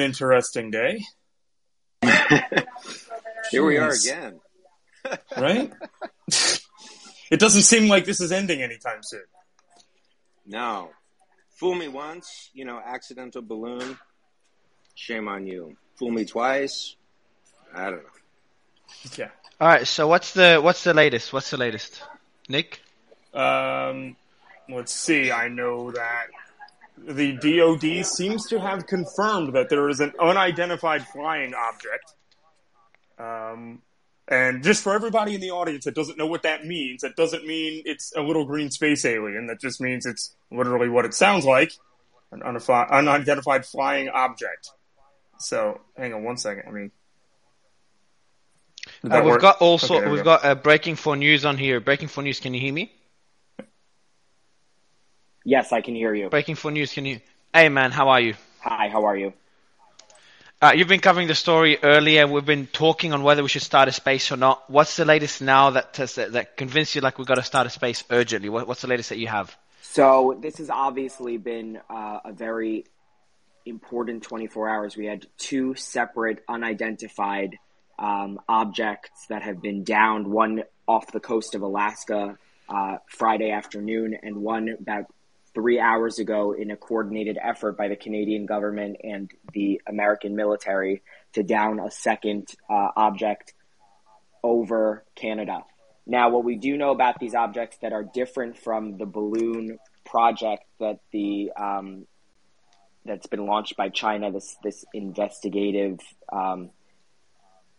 interesting day. Here we are again. right? it doesn't seem like this is ending anytime soon. No. Fool me once, you know, accidental balloon. Shame on you. Fool me twice. I don't know. Yeah. All right. So what's the what's the latest? What's the latest? Nick. Um, let's see. I know that the DoD seems to have confirmed that there is an unidentified flying object. Um, and just for everybody in the audience that doesn't know what that means, that doesn't mean it's a little green space alien. That just means it's literally what it sounds like an unidentified flying object. So, hang on one second. I mean, Uh, we've work? got also Okay, there we we've go. got uh, breaking for news on here. Breaking for news. Can you hear me? Yes, I can hear you. Breaking for news. Can you? Hey man, how are you? Hi, how are you? Uh, you've been covering the story earlier. We've been talking on whether we should start a space or not. What's the latest now that has, that, that convinced you like we've got to start a space urgently? What, what's the latest that you have? So this has obviously been uh, a very important 24 hours. We had two separate unidentified um, objects that have been downed. One off the coast of Alaska uh, Friday afternoon, and one about three hours ago in a coordinated effort by the Canadian government and the American military to down a second uh, object over Canada. Now, what we do know about these objects that are different from the balloon project that the um, that's been launched by China, this this investigative um,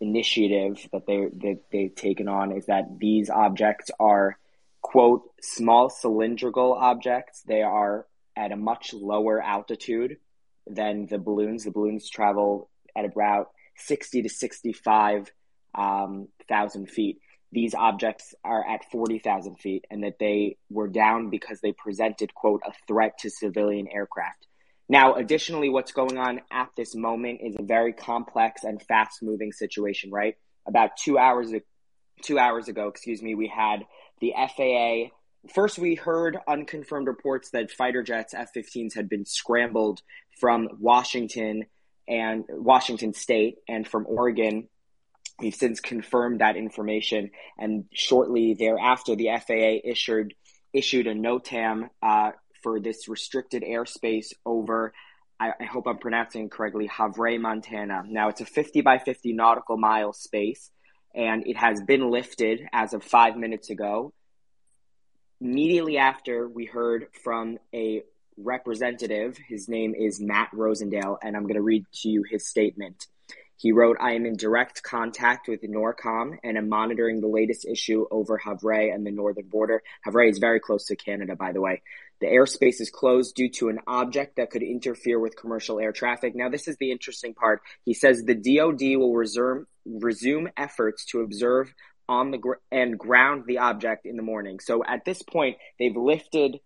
initiative that they that they've taken on, is that these objects are quote small cylindrical objects. They are at a much lower altitude than the balloons. The balloons travel at about sixty to sixty-five um, thousand feet these objects are at 40,000 feet and that they were down because they presented, quote, a threat to civilian aircraft. Now, additionally, what's going on at this moment is a very complex and fast moving situation, right? About two hours, two hours ago, excuse me, we had the FAA. First, we heard unconfirmed reports that fighter jets, F 15s, had been scrambled from Washington and Washington State and from Oregon We've since confirmed that information, and shortly thereafter, the FAA issued issued a NOTAM uh, for this restricted airspace over. I, I hope I'm pronouncing correctly. Havre, Montana. Now it's a 50 by 50 nautical mile space, and it has been lifted as of five minutes ago. Immediately after, we heard from a representative. His name is Matt Rosendale, and I'm going to read to you his statement. He wrote, I am in direct contact with NORTHCOM and am monitoring the latest issue over Havre and the northern border. Havre is very close to Canada, by the way. The airspace is closed due to an object that could interfere with commercial air traffic. Now, this is the interesting part. He says the DoD will resume, resume efforts to observe on the gr- and ground the object in the morning. So at this point, they've lifted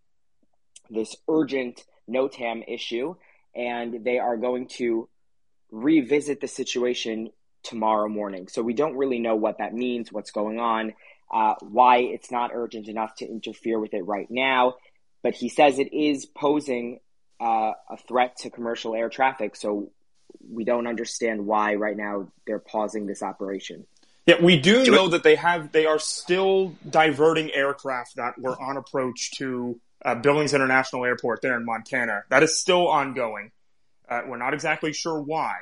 this urgent NOTAM issue and they are going to revisit the situation tomorrow morning. So we don't really know what that means, what's going on, uh, why it's not urgent enough to interfere with it right now. But he says it is posing uh, a threat to commercial air traffic. So we don't understand why right now they're pausing this operation. Yeah, we do know that they have they are still diverting aircraft that were on approach to uh, Billings International Airport there in Montana. That is still ongoing. Uh, we're not exactly sure why,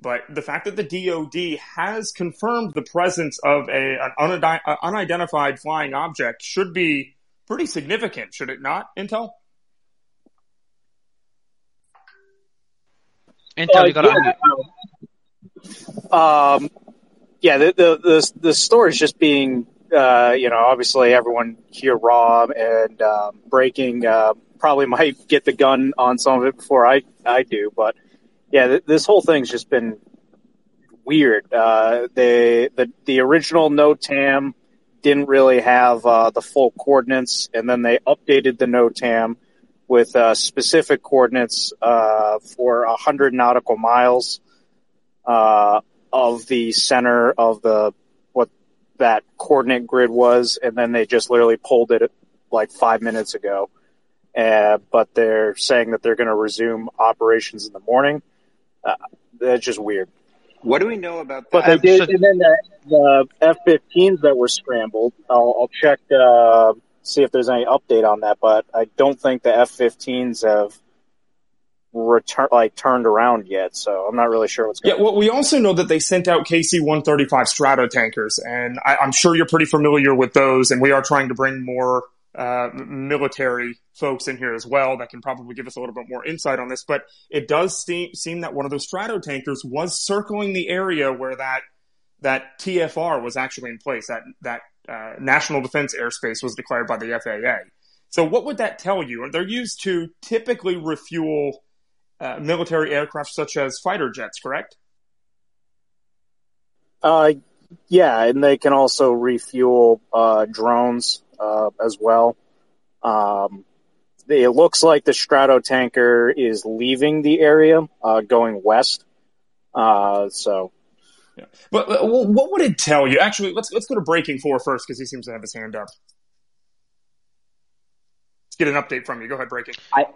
but the fact that the DoD has confirmed the presence of a an uh, unidentified flying object should be pretty significant, should it not? Intel. Intel, Uh, you got to yeah. Um, yeah, the, the the the story is just being, uh, you know, obviously everyone here raw and um, breaking. Uh, probably might get the gun on some of it before I I do, but yeah, th- this whole thing's just been weird. Uh, the the the original NOTAM didn't really have uh, the full coordinates, and then they updated the NOTAM with uh, specific coordinates uh, for 100 nautical miles uh, of the center of the what that coordinate grid was, and then they just literally pulled it like five minutes ago. Uh, but they're saying that they're going to resume operations in the morning. Uh, that's just weird. What do we know about But they did, so- and then the, the F-15s that were scrambled. I'll, I'll check uh, see if there's any update on that. But I don't think the F-15s have return like turned around yet. So I'm not really sure what's going. Yeah, well, we also know that they sent out KC-135 Stratotankers, and I, I'm sure you're pretty familiar with those. And we are trying to bring more uh, military folks in here as well that can probably give us a little bit more insight on this. But it does seem, seem that one of those Stratotankers was circling the area where that that TFR was actually in place. That that uh, national defense airspace was declared by the FAA. So what would that tell you? They're used to typically refuel uh, military aircraft such as fighter jets, correct? Uh, yeah, and they can also refuel uh, drones uh, as well. Um, it looks like the Stratotanker is leaving the area, uh, going west. So But what would it tell you? Actually, let's let's go to breaking four first because he seems to have his hand up. Let's get an update from you. Go ahead, breaking. I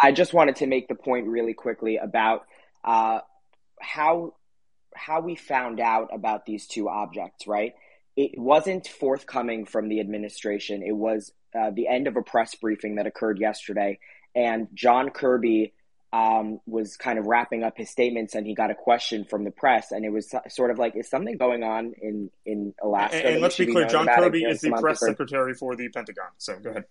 I just wanted to make the point really quickly about uh, how how we found out about these two objects. Right, it wasn't forthcoming from the administration. It was uh, the end of a press briefing that occurred yesterday, and John Kirby um, was kind of wrapping up his statements, and he got a question from the press, and it was sort of like, "Is something going on in in Alaska?" And, and let's be clear, John? Kirby is the press secretary for the Pentagon. So go ahead.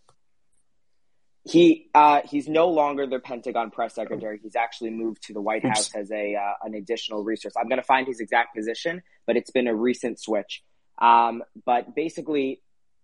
He uh, he's no longer the Pentagon press secretary. He's actually moved to the White Oops. House as a uh, an additional resource. I'm going to find his exact position, but it's been a recent switch. Um, but basically,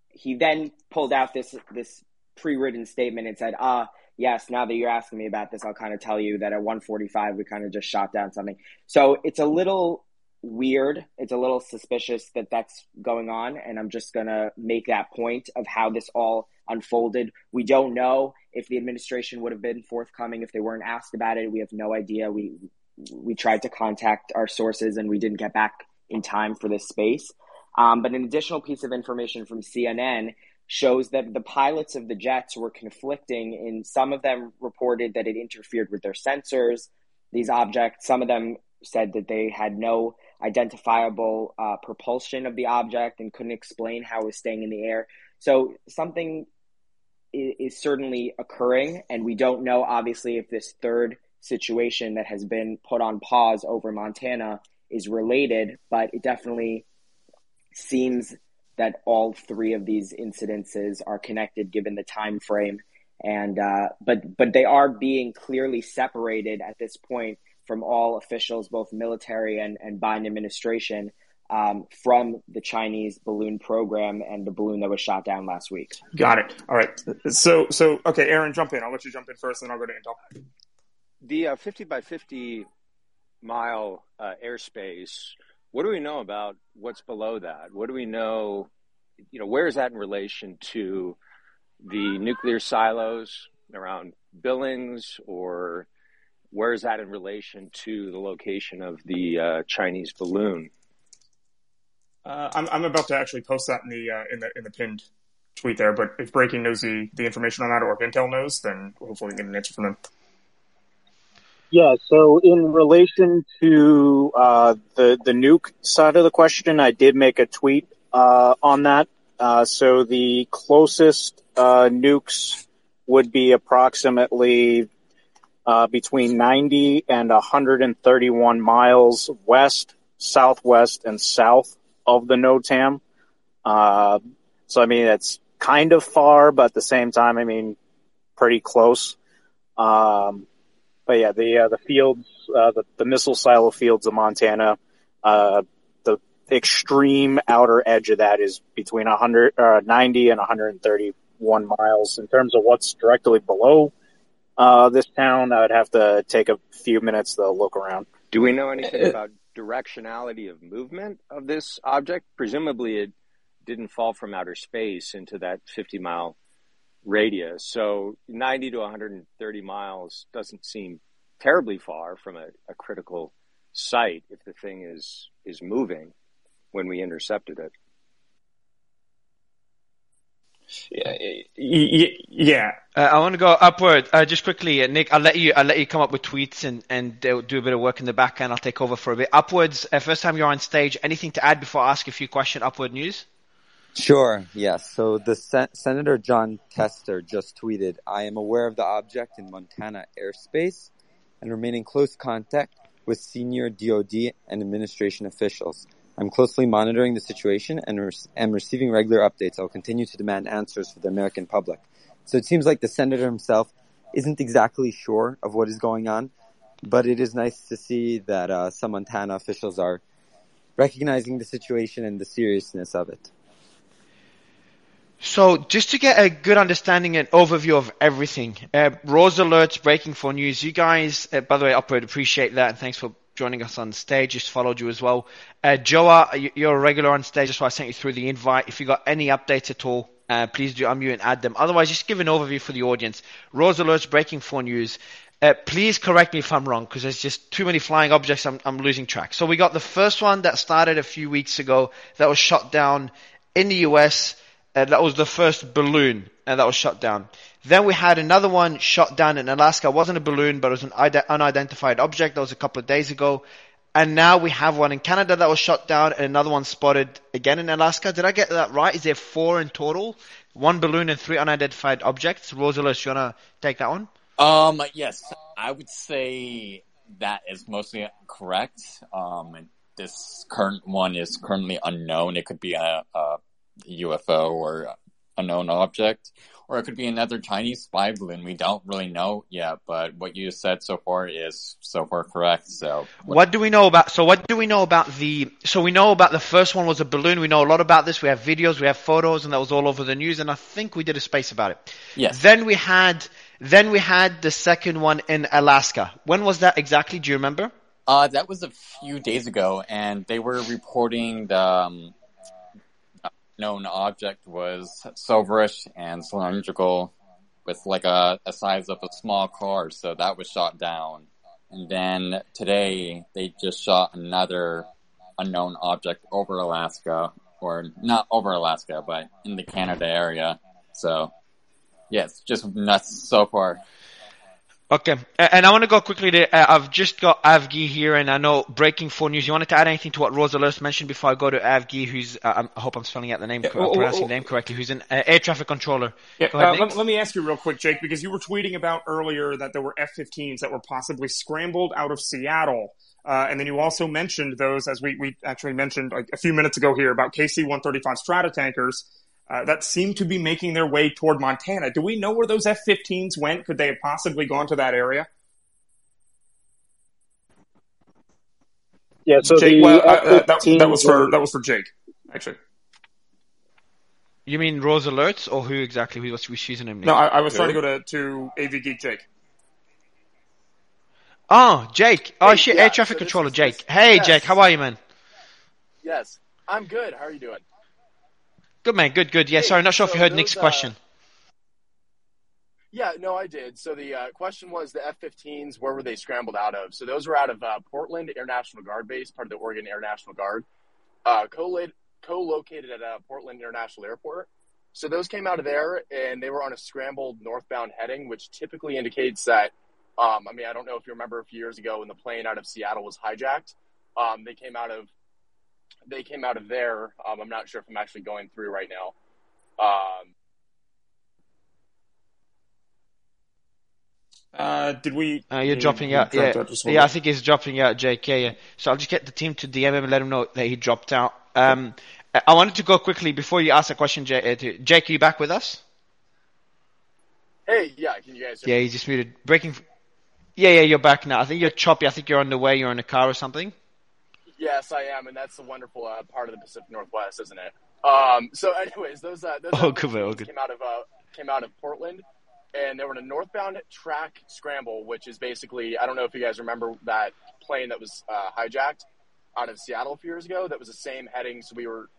he then pulled out this this pre-written statement and said, "Ah, yes. Now that you're asking me about this, I'll kind of tell you that at 1:45 we kind of just shot down something." So it's a little weird. It's a little suspicious that that's going on, and I'm just gonna make that point of how this all unfolded. We don't know if the administration would have been forthcoming if they weren't asked about it. We have no idea. We we tried to contact our sources and we didn't get back in time for this space. Um, but an additional piece of information from CNN shows that the pilots of the jets were conflicting. In some of them reported that it interfered with their sensors. These objects, some of them said that they had no identifiable uh, propulsion of the object and couldn't explain how it was staying in the air. So something is, is certainly occurring, and we don't know, obviously, if this third situation that has been put on pause over Montana is related, but it definitely seems that all three of these incidences are connected given the time frame and uh, but but they are being clearly separated at this point from all officials both military and, and Biden administration um, from the Chinese balloon program and the balloon that was shot down last week. Got it. All right. So so okay, Aaron, jump in. I'll let you jump in first, and then I'll go to Intel. the uh, 50 by 50 mile uh, airspace what do we know about what's below that what do we know you know where is that in relation to the nuclear silos around billings or where is that in relation to the location of the uh, chinese balloon Uh, I'm I'm about to actually post that in the uh, in the in the pinned tweet there. But if breaking knows the the information on that, or if Intel knows, then hopefully we get an answer from them. Yeah, so in relation to uh, the the nuke side of the question, I did make a tweet uh, on that. Uh, so the closest uh, nukes would be approximately uh, between 90 and 131 miles west, southwest, and south of the NOTAM. Uh, so I mean, it's kind of far, but at the same time, I mean, pretty close. Um, but yeah, the uh, the fields, uh, the the missile silo fields of Montana, uh, the extreme outer edge of that is between 100, uh, 90 and 131 miles. In terms of what's directly below uh, this town, I would have to take a few minutes to look around. do we know anything about directionality of movement of this object presumably it didn't fall from outer space into that 50 mile radius. So 90 to 130 miles doesn't seem terribly far from a, a critical site if the thing is is moving when we intercepted it. Yeah. Uh, I want to go upward. Uh, just quickly, uh, Nick. I'll let you. I'll let you come up with tweets and and do a bit of work in the back end. I'll take over for a bit. Upwards. Uh, first time you're on stage. Anything to add before I ask a few questions? Upward news. Sure. Yes. So the Sen- Senator Jon Tester just tweeted, "I am aware of the object in Montana airspace and remain in close contact with senior DoD and administration officials." I'm closely monitoring the situation and re- am receiving regular updates. I'll continue to demand answers for the American public. So it seems like the senator himself isn't exactly sure of what is going on, but it is nice to see that uh, some Montana officials are recognizing the situation and the seriousness of it. So just to get a good understanding and overview of everything, uh, Rose alerts, breaking for news. You guys, uh, by the way, upward appreciate that and thanks for joining us on stage. Just followed you as well. Uh, Joa, you're a regular on stage. That's why I sent you through the invite. If you got any updates at all, uh, please do unmute and add them. Otherwise, just give an overview for the audience. Rose alerts, breaking for news. Uh, please correct me if I'm wrong, because there's just too many flying objects. I'm, I'm losing track. So we got the first one that started a few weeks ago that was shot down in the US. That was the first balloon, and that was shot down. Then we had another one shot down in Alaska. It wasn't a balloon, but it was an ide- unidentified object. That was a couple of days ago. And now we have one in Canada that was shot down and another one spotted again in Alaska. Did I get that right? Is there four in total? One balloon and three unidentified objects. Rosalis, you wanna take that one? Um, yes, I would say that is mostly correct. Um, this current one is currently unknown. It could be a, a UFO or unknown object, or it could be another Chinese spy balloon. We don't really know yet, but what you said so far is so far correct. So, what do we know about? So, what do we know about the? So, we know about the first one was a balloon. We know a lot about this. We have videos, we have photos, and that was all over the news. And I think we did a space about it. Yes. Then we had, then we had the second one in Alaska. When was that exactly? Do you remember? Uh, that was a few days ago, and they were reporting the. Um, known object was silverish and cylindrical with like a, a size of a small car, so that was shot down. And then today they just shot another unknown object over Alaska, or not over Alaska, but in the Canada area. So, yes, just nuts so far. Okay, and I want to go quickly to, uh, I've just got Avgi here, and I know breaking four news. You wanted to add anything to what Rose Alerts mentioned before I go to Avgi, who's, uh, I hope I'm spelling out the name, yeah, oh, pronouncing oh, the name correctly, who's an uh, air traffic controller. Yeah, ahead, let, let, me ask you real quick, Jake, because you were tweeting about earlier that there were F-15s that were possibly scrambled out of Seattle. Uh, and then you also mentioned those, as we, we actually mentioned like a few minutes ago here, about KC-135 Stratotankers uh, that seem to be making their way toward Montana. Do we know where those F-15s went? Could they have possibly gone to that area? Yeah, so Jake, well, uh, that, that, was for that was for Jake, actually. You mean Rose Alerts, or who exactly? Who was using him? No, I, I was who? trying to go to to AV Geek Jake. Oh, Jake. Oh, hey, shit, yeah, air traffic so controller, is, Jake. Hey, yes. Jake, how are you, man? Yes, I'm good. How are you doing? Good man, good, good. Yeah, hey, sorry, not sure so if you heard those, Nick's uh, question. Yeah, no, I did. So the uh, question was the F-15s, where were they scrambled out of? So those were out of uh, Portland Air National Guard Base, part of the Oregon Air National Guard, uh, co-located at uh, Portland International Airport. So those came out of there, and they were on a scrambled northbound heading, which typically indicates that. Um, I mean, I don't know if you remember a few years ago when the plane out of Seattle was hijacked. Um, they came out of they came out of there. Um, I'm not sure if I'm actually going through right now. Um, uh, did we? Uh, you're dropping out. Yeah, yeah. I think he's dropping out, JK. Yeah, yeah. So I'll just get the team to DM him and let him know that he dropped out. Um, I wanted to go quickly before you ask a question, Jake. Uh, Jake, are you back with us? Hey, yeah. Can you guys? yeah, he's just muted. Breaking. Yeah, yeah. You're back now. I think you're choppy. I think you're on the way. You're in a car or something. Yes, I am, and that's the wonderful uh, part of the Pacific Northwest, isn't it? Um, so, anyways, those uh, those oh, came out of uh, came out of Portland, and they were in a northbound track scramble, which is basically I don't know if you guys remember that plane that was uh, hijacked out of Seattle a few years ago. That was the same heading, so we were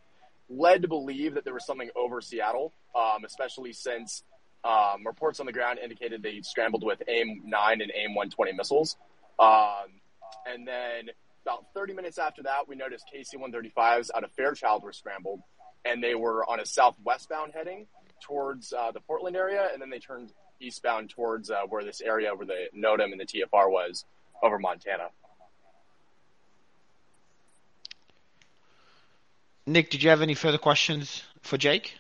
led to believe that there was something over Seattle, um, especially since um, reports on the ground indicated they scrambled with AIM 9 and AIM 120 missiles. Um, and then about 30 minutes after that, we noticed KC 135s out of Fairchild were scrambled, and they were on a southwestbound heading towards uh, the Portland area, and then they turned eastbound towards uh, where this area where the NOTAM and the TFR was over Montana. Nick, did you have any further questions for Jake?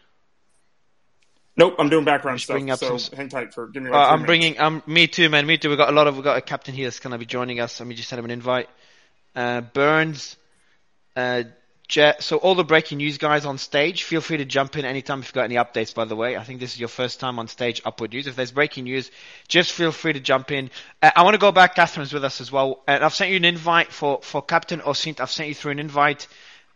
Nope, I'm doing background stuff. Bring up so some... hang tight for give me. Like uh, I'm minutes. bringing. Um, me too, man. Me too. We got a lot of. We got a captain here that's going to be joining us. Let me just send him an invite. Uh, Burns, uh, Jet. So all the breaking news guys on stage, feel free to jump in anytime if you've got any updates. By the way, I think this is your first time on stage. Upward News. If there's breaking news, just feel free to jump in. Uh, I want to go back. Catherine's with us as well, and I've sent you an invite for for Captain Osint. I've sent you through an invite.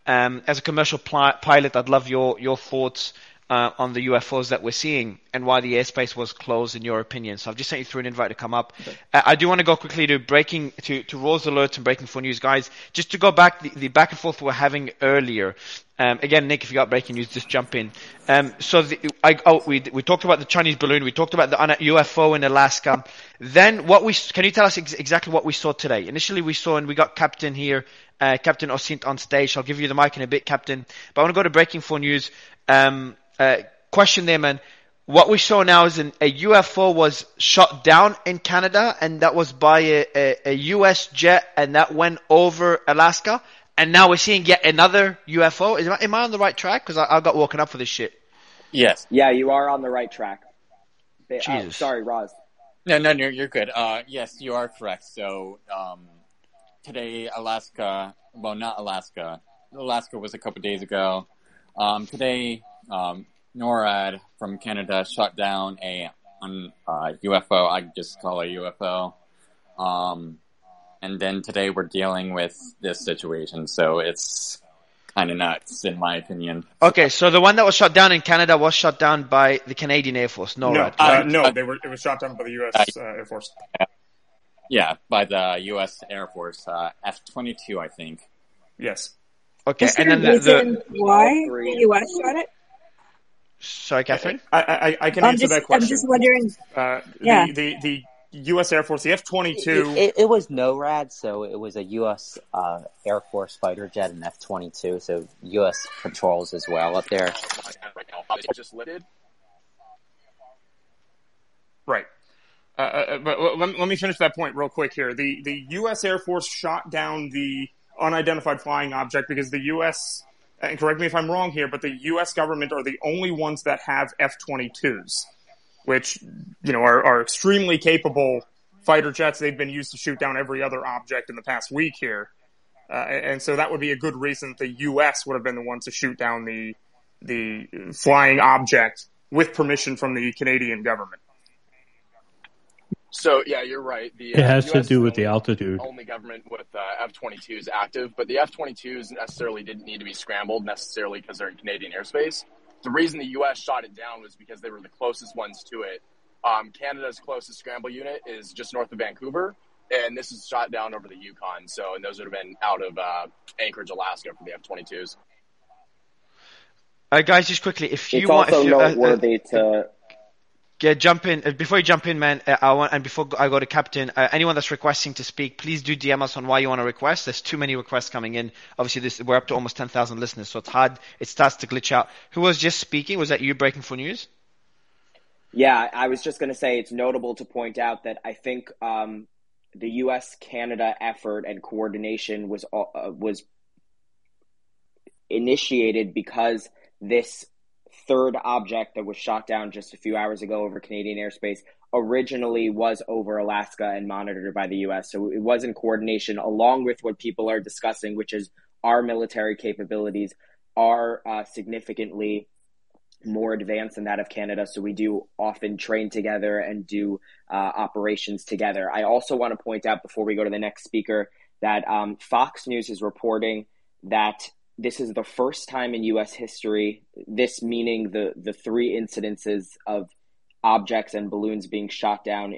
Um, as a commercial pl- pilot, I'd love your your thoughts uh, on the UFOs that we're seeing and why the airspace was closed in your opinion. So I've just sent you through an invite to come up. Okay. Uh, I do want to go quickly to breaking to, to Rose alerts and breaking for news, guys. Just to go back the, the back and forth we're having earlier. Um, again, Nick, if you got breaking news, just jump in. Um, so the, I, oh, we we talked about the Chinese balloon. We talked about the UFO in Alaska. Then what we can you tell us ex- exactly what we saw today? Initially, we saw and we got Captain here. Uh, Captain Osint on stage. I'll give you the mic in a bit, Captain. But I want to go to breaking for news. Um, uh, question there, man. What we saw now is an, a UFO was shot down in Canada, and that was by a, a, a U.S. jet, and that went over Alaska. And now we're seeing yet another UFO. Is, am I on the right track? Because I, I, got woken up for this shit. Yes. Yeah, you are on the right track. Uh, Jesus. sorry, Roz. No, no, you're, you're good. Uh, yes, you are correct. So um, today, Alaska. Well, not Alaska. Alaska was a couple days ago. Um, today, um, NORAD from Canada shot down a un, uh, UFO. I just call it UFO. Um, and then today we're dealing with this situation, so it's kind of nuts, in my opinion. Okay, so the one that was shot down in Canada was shot down by the Canadian Air Force, NORAD. No, uh, no, they were. It was shot down by the U.S. Uh, Air Force. Yeah, by the U.S. Air Force, uh, F twenty two, I think. Yes. Okay, and then the, the why the U.S. shot it? Sorry, Catherine. I, I, I can I'm answer just, that question. I'm just wondering. Uh, yeah. The, the, the U.S. Air Force, the F twenty two. It was NORAD, so it was a U.S. Uh, Air Force fighter jet and F twenty two, so U.S. patrols as well up there. Just lifted. Right. Uh, uh but let, let me finish that point real quick here. The the U.S. Air Force shot down the unidentified flying object because the U.S. and correct me if I'm wrong here, but the U.S. government are the only ones that have F-22s, which you know are, are extremely capable fighter jets. They've been used to shoot down every other object in the past week here, uh, and so that would be a good reason the U.S. would have been the ones to shoot down the the flying object with permission from the Canadian government. So yeah, you're right. The, it has uh, to do with the altitude. Only government with uh, F-22s active, but the F-22s necessarily didn't need to be scrambled necessarily because they're in Canadian airspace. The reason the U.S. shot it down was because they were the closest ones to it. Um, Canada's closest scramble unit is just north of Vancouver, and this is shot down over the Yukon. So, and those would have been out of uh, Anchorage, Alaska, for the F-22s. Uh, guys, just quickly, if you it's want, also if you, uh, to yeah, jump in uh, before you jump in, man. Uh, I want and before I go to captain, uh, anyone that's requesting to speak, please do DM us on why you want to request. There's too many requests coming in. Obviously, this we're up to almost ten thousand listeners, so it's hard. It starts to glitch out. Who was just speaking? Was that you breaking for news? Yeah, I was just going to say it's notable to point out that I think um, the U.S. Canada effort and coordination was uh, was initiated because this third object that was shot down just a few hours ago over Canadian airspace originally was over Alaska and monitored by the US. So it was in coordination along with what people are discussing, which is our military capabilities are uh, significantly more advanced than that of Canada. So we do often train together and do uh, operations together. I also want to point out before we go to the next speaker that um, Fox News is reporting that this is the first time in U.S. history, this meaning the, the three incidences of objects and balloons being shot down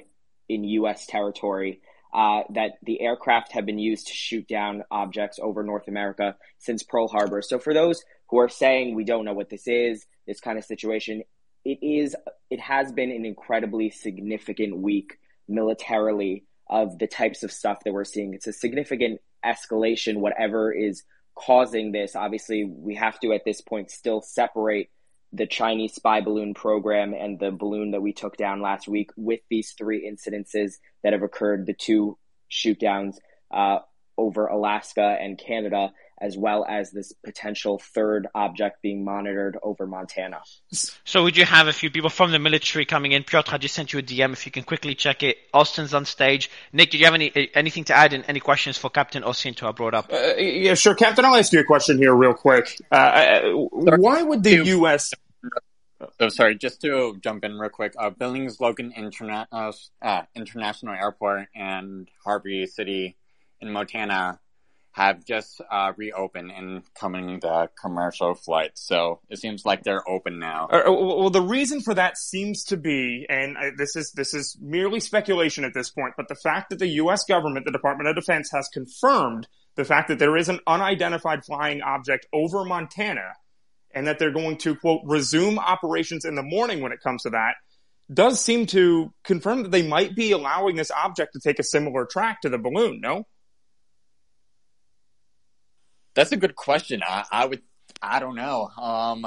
in U.S. territory, uh, that the aircraft have been used to shoot down objects over North America since Pearl Harbor. So for those who are saying we don't know what this is, this kind of situation, it is it has been an incredibly significant week militarily of the types of stuff that we're seeing. It's a significant escalation, whatever is causing this. Obviously, we have to at this point still separate the Chinese spy balloon program and the balloon that we took down last week with these three incidences that have occurred, the two shoot downs uh, over Alaska and Canada, as well as this potential third object being monitored over Montana. So would you have a few people from the military coming in? Piotr, I just sent you a DM if you can quickly check it. Austin's on stage. Nick, do you have any anything to add and any questions for Captain Osinto I brought up? Uh, yeah, sure. Captain, I'll ask you a question here real quick. Uh, uh why would the U.S. Oh, sorry, just to jump in real quick. Uh, Billings Logan Interna- uh, International Airport and Havre City in Montana have just uh, reopened and coming the commercial flights. So it seems like they're open now. Uh, uh well, the reason for that seems to be, and this is this is merely speculation at this point, but the fact that the U.S. government, the Department of Defense, has confirmed the fact that there is an unidentified flying object over Montana, and that they're going to quote resume operations in the morning when it comes to that. Does seem to confirm that they might be allowing this object to take a similar track to the balloon, no? That's a good question. I, I would, I don't know. Um,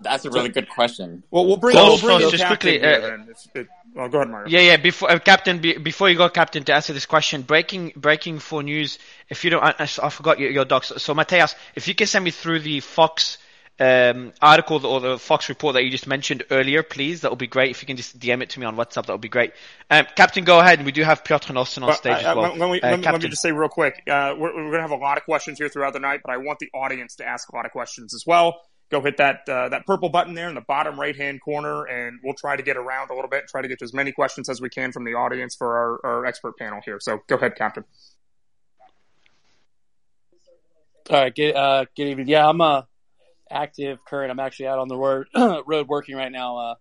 that's a really good question. Well, we'll bring, we'll bring just quickly. Uh, it, well, go ahead, Mario. Yeah, yeah. Before uh, Captain, be, before you go, Captain, to answer this question, breaking breaking for news. If you don't, I, I forgot your, your docs. So, Mateus, if you can send me through the Fox um, article or the Fox report that you just mentioned earlier, please. That would be great. If you can just DM it to me on WhatsApp, that would be great. Um, Captain, go ahead. We do have Piotr and Austin on stage uh, as well. Let, me, uh, let, me, let, me, just say real quick. Uh, we're, we're going to have a lot of questions here throughout the night, but I want the audience to ask a lot of questions as well. Go hit that uh, that purple button there in the bottom right hand corner, and we'll try to get around a little bit. Try to get to as many questions as we can from the audience for our, our expert panel here. So go ahead, Captain. All right, good, uh, good evening. Yeah, I'm uh, active current. I'm actually out on the road, road working right now. Uh,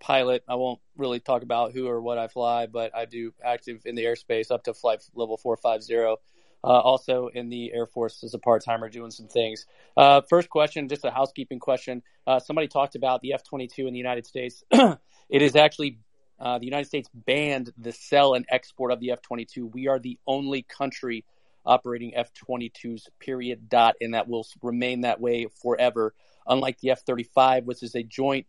pilot. I won't really talk about who or what I fly, but I do active in the airspace up to flight level 450. Uh, also in the Air Force as a part timer doing some things. Uh, first question, just a housekeeping question. Uh, somebody talked about the F 22 in the United States. it is actually uh, the United States banned the sell and export of the F 22. We are the only country operating F-22s, period, dot, and that will remain that way forever. Unlike the F-35, which is a joint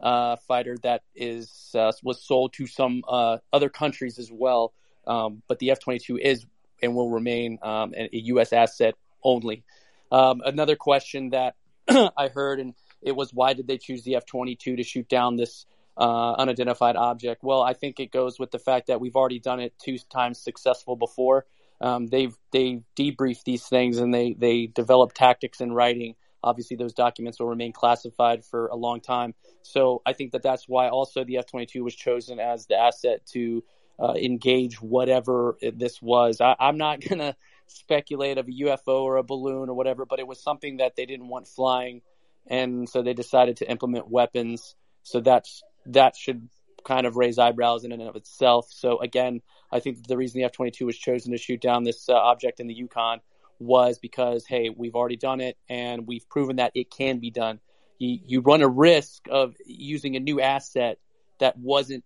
uh, fighter that is uh, was sold to some uh, other countries as well, um, but the F-22 is and will remain um, a U.S. asset only. Um, another question that I heard, and it was why did they choose the F-22 to shoot down this uh, unidentified object? Well, I think it goes with the fact that we've already done it two times successful before um, they've they debrief these things and they they develop tactics in writing. Obviously, those documents will remain classified for a long time. So I think that that's why also the F twenty two was chosen as the asset to uh, engage whatever this was. I, I'm not gonna speculate of a UFO or a balloon or whatever, but it was something that they didn't want flying, and so they decided to implement weapons. So that's that should kind of raise eyebrows in and of itself. So again, I think the reason the F 22 was chosen to shoot down this uh, object in the Yukon was because, hey, we've already done it and we've proven that it can be done. You, you run a risk of using a new asset that wasn't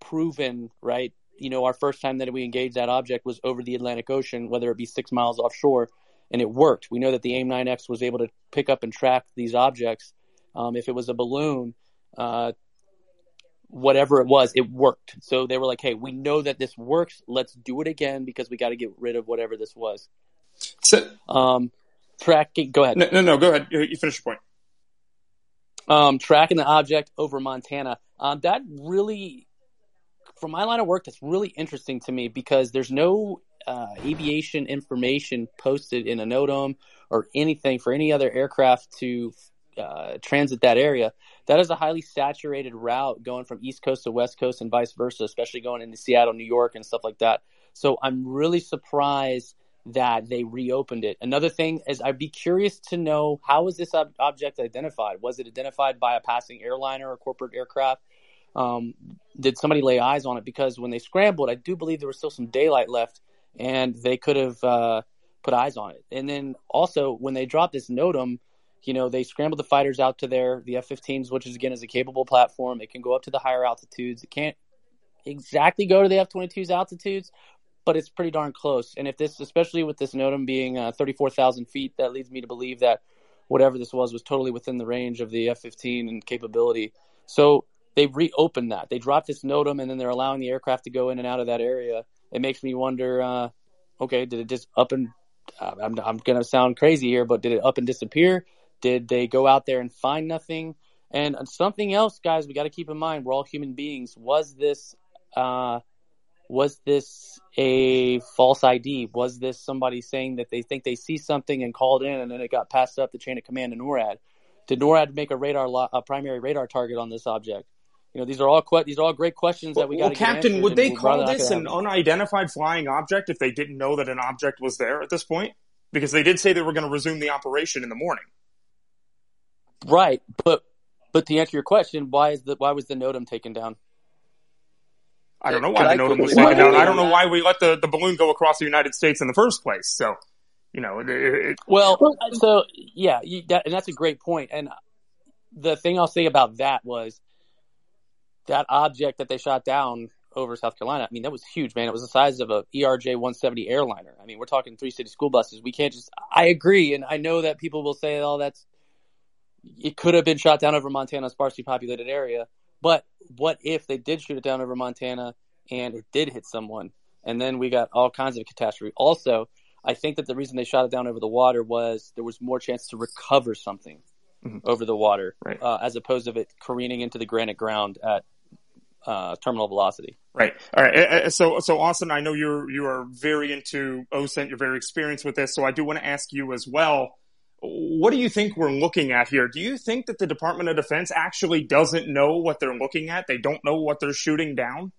proven, right? You know, our first time that we engaged that object was over the Atlantic Ocean, whether it be six miles offshore, and it worked. We know that the AIM 9X was able to pick up and track these objects. Um, if it was a balloon, uh, whatever it was, it worked. So they were like, "Hey, we know that this works. Let's do it again because we got to get rid of whatever this was." So, um, tracking. Go ahead. No, no, no go ahead. You finish your point. Um, tracking the object over Montana. Um, that really, from my line of work, that's really interesting to me because there's no uh, aviation information posted in a NOTAM or anything for any other aircraft to uh, transit that area that is a highly saturated route going from East Coast to West Coast and vice versa, especially going into Seattle, New York, and stuff like that. So I'm really surprised that they reopened it. Another thing is I'd be curious to know how was this ob- object identified? Was it identified by a passing airliner or corporate aircraft? Um, did somebody lay eyes on it? Because when they scrambled, I do believe there was still some daylight left, and they could have uh, put eyes on it. And then also when they dropped this NOTAM, you know, they scrambled the fighters out to there. The F-15s, which is again is a capable platform, it can go up to the higher altitudes. It can't exactly go to the F-22's altitudes, but it's pretty darn close. And if this, especially with this NOTAM being uh, 34,000 feet, that leads me to believe that whatever this was was totally within the range of the F-15 and capability. So they've reopened that. They dropped this NOTAM and then they're allowing the aircraft to go in and out of that area. It makes me wonder. Uh, okay, did it just up and uh, I'm I'm gonna sound crazy here, but did it up and disappear? Did they go out there and find nothing? And something else, guys, we got to keep in mind: we're all human beings. Was this uh, was this a false ID? Was this somebody saying that they think they see something and called in, and then it got passed up the chain of command to NORAD? Did NORAD make a radar lo- a primary radar target on this object? You know, these are all que- these are all great questions that we got. Well, Captain, would they call this an unidentified flying object if they didn't know that an object was there at this point? Because they did say they were going to resume the operation in the morning. Right, but but to answer your question, why is the why was the NOTAM taken down? I don't know why the NOTAM was taken down. I don't know why we let the, the balloon go across the United States in the first place. So, you know, it, it, well, so yeah, you, that, and that's a great point. And the thing I'll say about that was that object that they shot down over South Carolina. I mean, that was huge, man. It was the size of a ERJ 170 airliner. I mean, we're talking three city school buses. We can't just. I agree, and I know that people will say, "Oh, that's." It could have been shot down over Montana's sparsely populated area, but what if they did shoot it down over Montana and it did hit someone, and then we got all kinds of catastrophe. Also, I think that the reason they shot it down over the water was there was more chance to recover something mm-hmm. over the water, right. uh, as opposed to it careening into the granite ground at uh, terminal velocity. Right. All right. So, so Austin, I know you're you are very into OSINT. You're very experienced with this. So, I do want to ask you as well. What do you think we're looking at here? Do you think that the Department of Defense actually doesn't know what they're looking at? They don't know what they're shooting down?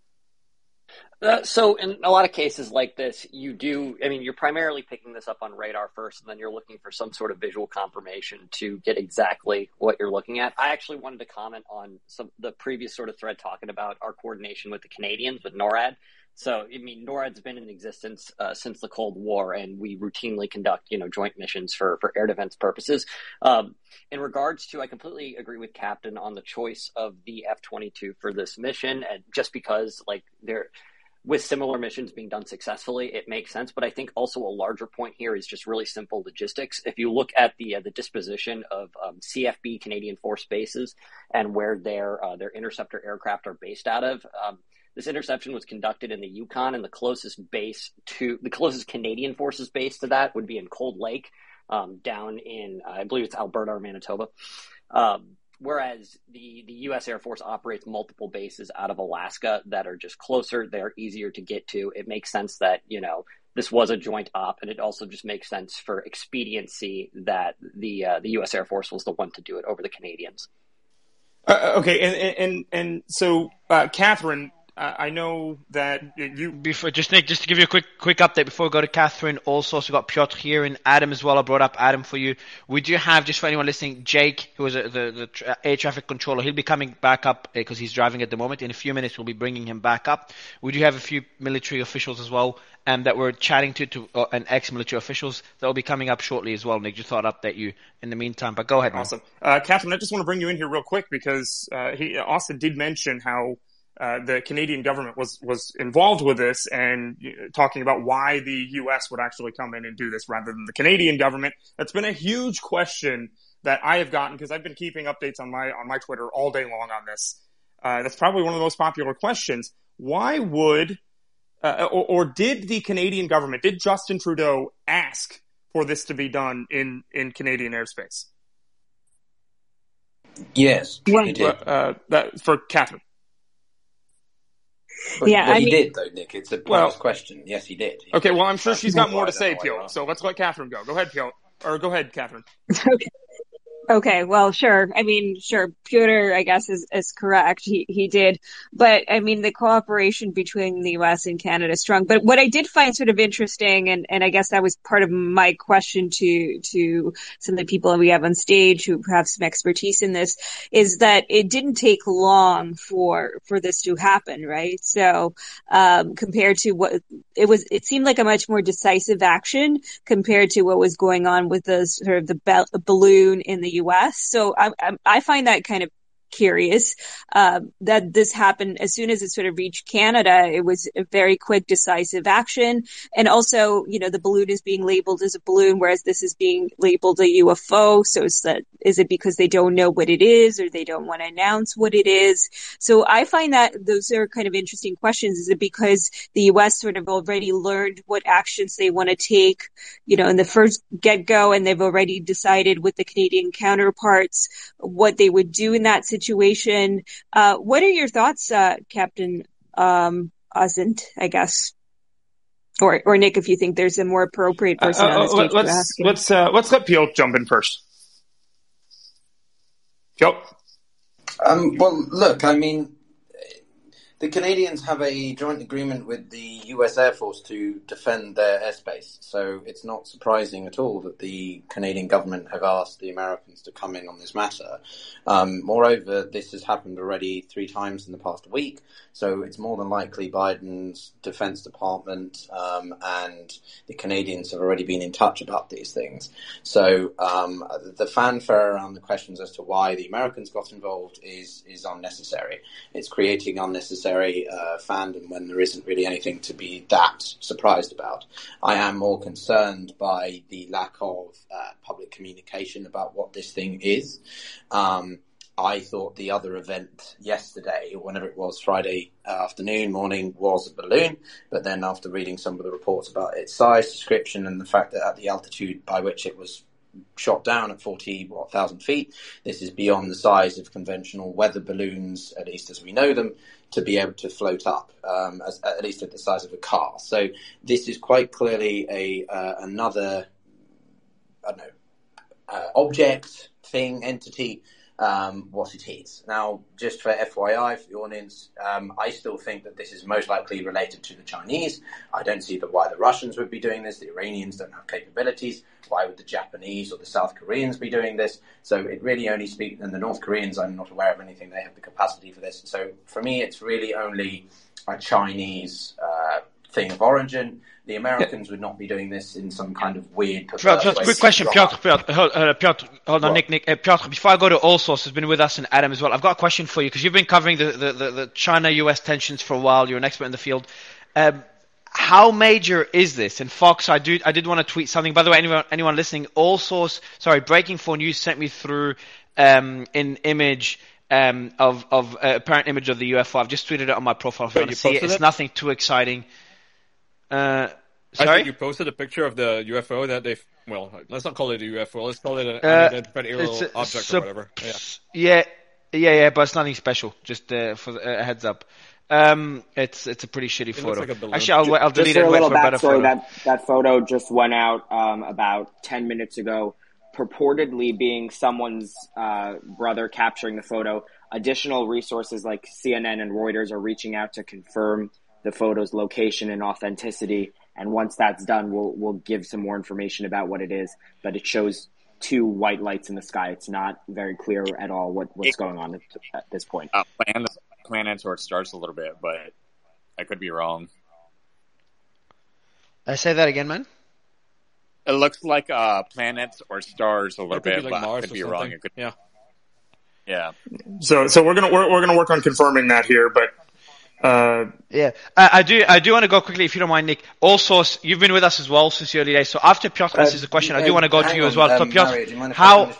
Uh, so in a lot of cases like this, you do. I mean, you're primarily picking this up on radar first, and then you're looking for some sort of visual confirmation to get exactly what you're looking at. I actually wanted to comment on some the previous sort of thread talking about our coordination with the Canadians with NORAD. So, I mean, NORAD's been in existence uh, since the Cold War, and we routinely conduct, you know, joint missions for for air defense purposes. Um, in regards to, I completely agree with Captain on the choice of the F twenty two for this mission, and just because, like, there with similar missions being done successfully, it makes sense. But I think also a larger point here is just really simple logistics. If you look at the uh, the disposition of um, CFB Canadian Force bases and where their uh, their interceptor aircraft are based out of. Um, this interception was conducted in the Yukon, and the closest base to the closest Canadian forces base to that would be in Cold Lake, um, down in uh, I believe it's Alberta or Manitoba. Um, whereas the the U.S. Air Force operates multiple bases out of Alaska that are just closer, they're easier to get to. It makes sense that you know this was a joint op, and it also just makes sense for expediency that the uh, the U.S. Air Force was the one to do it over the Canadians. Uh, okay, and and and so, uh, Catherine, I know that you before just Nick, just to give you a quick quick update before we go to Catherine. Also, also got Piotr here and Adam as well. I brought up Adam for you. We do have just for anyone listening, Jake, who is a, the the air traffic controller. He'll be coming back up because uh, he's driving at the moment. In a few minutes, we'll be bringing him back up. We do have a few military officials as well, um, that we're chatting to, to uh, and ex-military officials that will be coming up shortly as well. Nick, just thought I'd update you in the meantime. But go ahead. Awesome, uh, Catherine. I just want to bring you in here real quick because uh, he Austin did mention how uh, the Canadian government was was involved with this and talking about why the U.S. would actually come in and do this rather than the Canadian government. That's been a huge question that I have gotten because I've been keeping updates on my on my Twitter all day long on this. Uh, that's probably one of the most popular questions. Why would uh, or, or did the Canadian government, did Justin Trudeau ask for this to be done in in Canadian airspace? Yes, did. Uh, that, for Catherine. But, yeah, I he mean, did though, Nick. It's a Well- question. Yes, he did. He Okay, did. well, I'm sure she's got more to say, know why Pio. you So let's let Catherine go. Go ahead, Pio. Or go ahead, Catherine. okay. Okay, well, sure. I mean, sure. Piotr, I guess, is, is correct. He, he did. But I mean, the cooperation between the U.S. and Canada is strong. But what I did find sort of interesting, and, and I guess that was part of my question to, to some of the people we have on stage who have some expertise in this, is that it didn't take long for, for this to happen, right? So, um, compared to what it was, it seemed like a much more decisive action compared to what was going on with the sort of the be- balloon in the U.S. So I, I, I find that kind of curious uh, that this happened as soon as it sort of reached Canada. It was a very quick, decisive action, and also, you know, the balloon is being labeled as a balloon, whereas this is being labeled a UFO. So is that is it because they don't know what it is, or they don't want to announce what it is? So I find that those are kind of interesting questions. Is it because the U.S. sort of already learned what actions they want to take, you know, in the first get go, and they've already decided with the Canadian counterparts what they would do in that situation? Uh, what are your thoughts, uh, Captain um, Ozint, I guess? Or, or Nick, if you think there's a more appropriate uh, person uh, on the stage let's, to ask. Let's, uh, let's let Piotr jump in first. Piotr? Um, well, look, I mean, the Canadians have a joint agreement with the US Air Force to defend their airspace, so it's not surprising at all that the Canadian government have asked the Americans to come in on this matter. Um, moreover, this has happened already three times in the past week, so it's more than likely Biden's Defense Department um, and the Canadians have already been in touch about these things. So um, the fanfare around the questions as to why the Americans got involved is is unnecessary. It's creating unnecessary unnecessary uh, fandom when there isn't really anything to be that surprised about. I am more concerned by the lack of uh, public communication about what this thing is. Um, I thought the other event yesterday, whenever it was Friday afternoon, morning, was a balloon. But then after reading some of the reports about its size, description, and the fact that at the altitude by which it was shot down at 40,000 feet. This is beyond the size of conventional weather balloons, at least as we know them to be able to float up, um, as, at least at the size of a car. So this is quite clearly a uh, another, I don't know, uh, object, thing, entity um, what it is. Now, just for FYI, for the audience, um, I still think that this is most likely related to the Chinese. I don't see that why the Russians would be doing this. The Iranians don't have capabilities. Why would the Japanese or the South Koreans be doing this? So it really only speaks, and the North Koreans, I'm not aware of anything. They have the capacity for this. So for me, it's really only a Chinese uh, thing of origin the Americans would not be doing this in some kind of weird. Piotr, quick question, Piotr. Piotr, hold, uh, Piotr, hold on, Nick. Nick, uh, Piotr. Before I go to all Source, has been with us and Adam as well. I've got a question for you because you've been covering the, the, the, the China-U.S. tensions for a while. You're an expert in the field. Um, how major is this? And Fox, I do, I did want to tweet something. By the way, anyone, anyone listening, all source, sorry, Breaking Four News sent me through um, an image. Um, of of uh, apparent image of the UFO. I've just tweeted it on my profile. If you want to see it, it's nothing too exciting. Uh, Sorry? I think you posted a picture of the UFO that they. Well, let's not call it a UFO. Let's call it an uh, unidentified aerial object sub- or whatever. Yeah. yeah, yeah, yeah, but it's nothing special. Just uh, for a heads up. Um, it's it's a pretty shitty it photo. Like Actually, I'll, I'll delete it. A little for a better photo. That that photo just went out um, about ten minutes ago, purportedly being someone's uh, brother capturing the photo. Additional resources like CNN and Reuters are reaching out to confirm the photo's location and authenticity. And once that's done, we'll we'll give some more information about what it is. But it shows two white lights in the sky. It's not very clear at all what, what's going on at, at this point. Uh, plan planets or it starts a little bit, but I could be wrong. I say that again, man. It looks like uh, planets or stars a little bit, like but Mars I could be something. wrong. It could, yeah, yeah. So, so we're gonna we're, we're gonna work on confirming that here, but uh, yeah, I, I, do. I do want to go quickly, if you don't mind, Nick. Also, you've been with us as well since the early days. So after Piotr uh, answers the question, I do want to go to you on, as well. Um, so Piotr, Mario, how?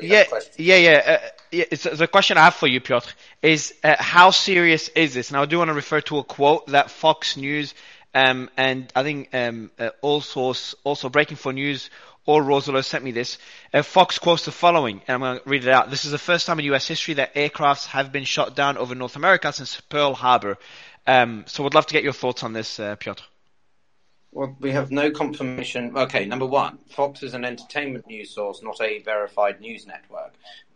yeah, yeah, yeah, uh, yeah. It's, the question I have for you, Piotr, is uh, how serious is this? And I do want to refer to a quote that Fox News um, and I think um, uh, also also Breaking for News or Rose Alerts sent me this. Uh, Fox quotes the following, and I'm going to read it out. This is the first time in U.S. history that aircrafts have been shot down over North America since Pearl Harbor. Um, so, would love to get your thoughts on this, uh, Piotr. Well, we have no confirmation. Okay, number one, Fox is an entertainment news source, not a verified news network.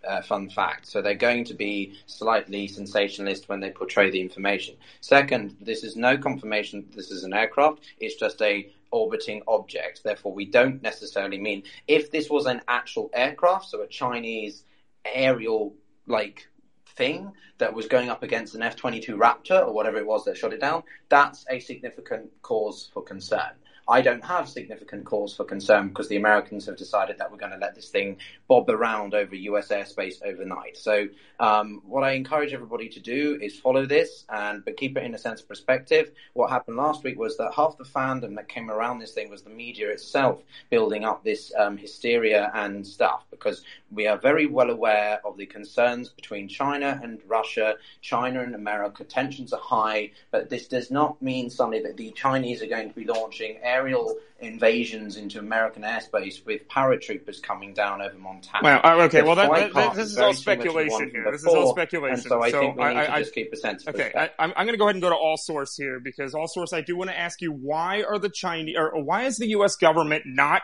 Uh, fun fact. So they're going to be slightly sensationalist when they portray the information. Second, this is no confirmation this is an aircraft. It's just a orbiting object. Therefore, we don't necessarily mean if this was an actual aircraft, so a Chinese aerial like thing that was going up against an F 22 Raptor or whatever it was that shot it down, that's a significant cause for concern. I don't have significant cause for concern because the Americans have decided that we're going to let this thing bob around over US airspace overnight. So, um, what I encourage everybody to do is follow this and but keep it in a sense of perspective. What happened last week was that half the fandom that came around this thing was the media itself building up this um, hysteria and stuff because we are very well aware of the concerns between China and Russia, China and America. Tensions are high, but this does not mean suddenly that the Chinese are going to be launching aerial invasions into American airspace with paratroopers coming down over Montana. Well, uh, okay, the well, that, that, this is all speculation here. This is all speculation. so I so think we need I, to I, just keep a sense of Okay, I, am going to go ahead and go to all source here because all source. I do want to ask you why are the Chinese or why is the U.S. government not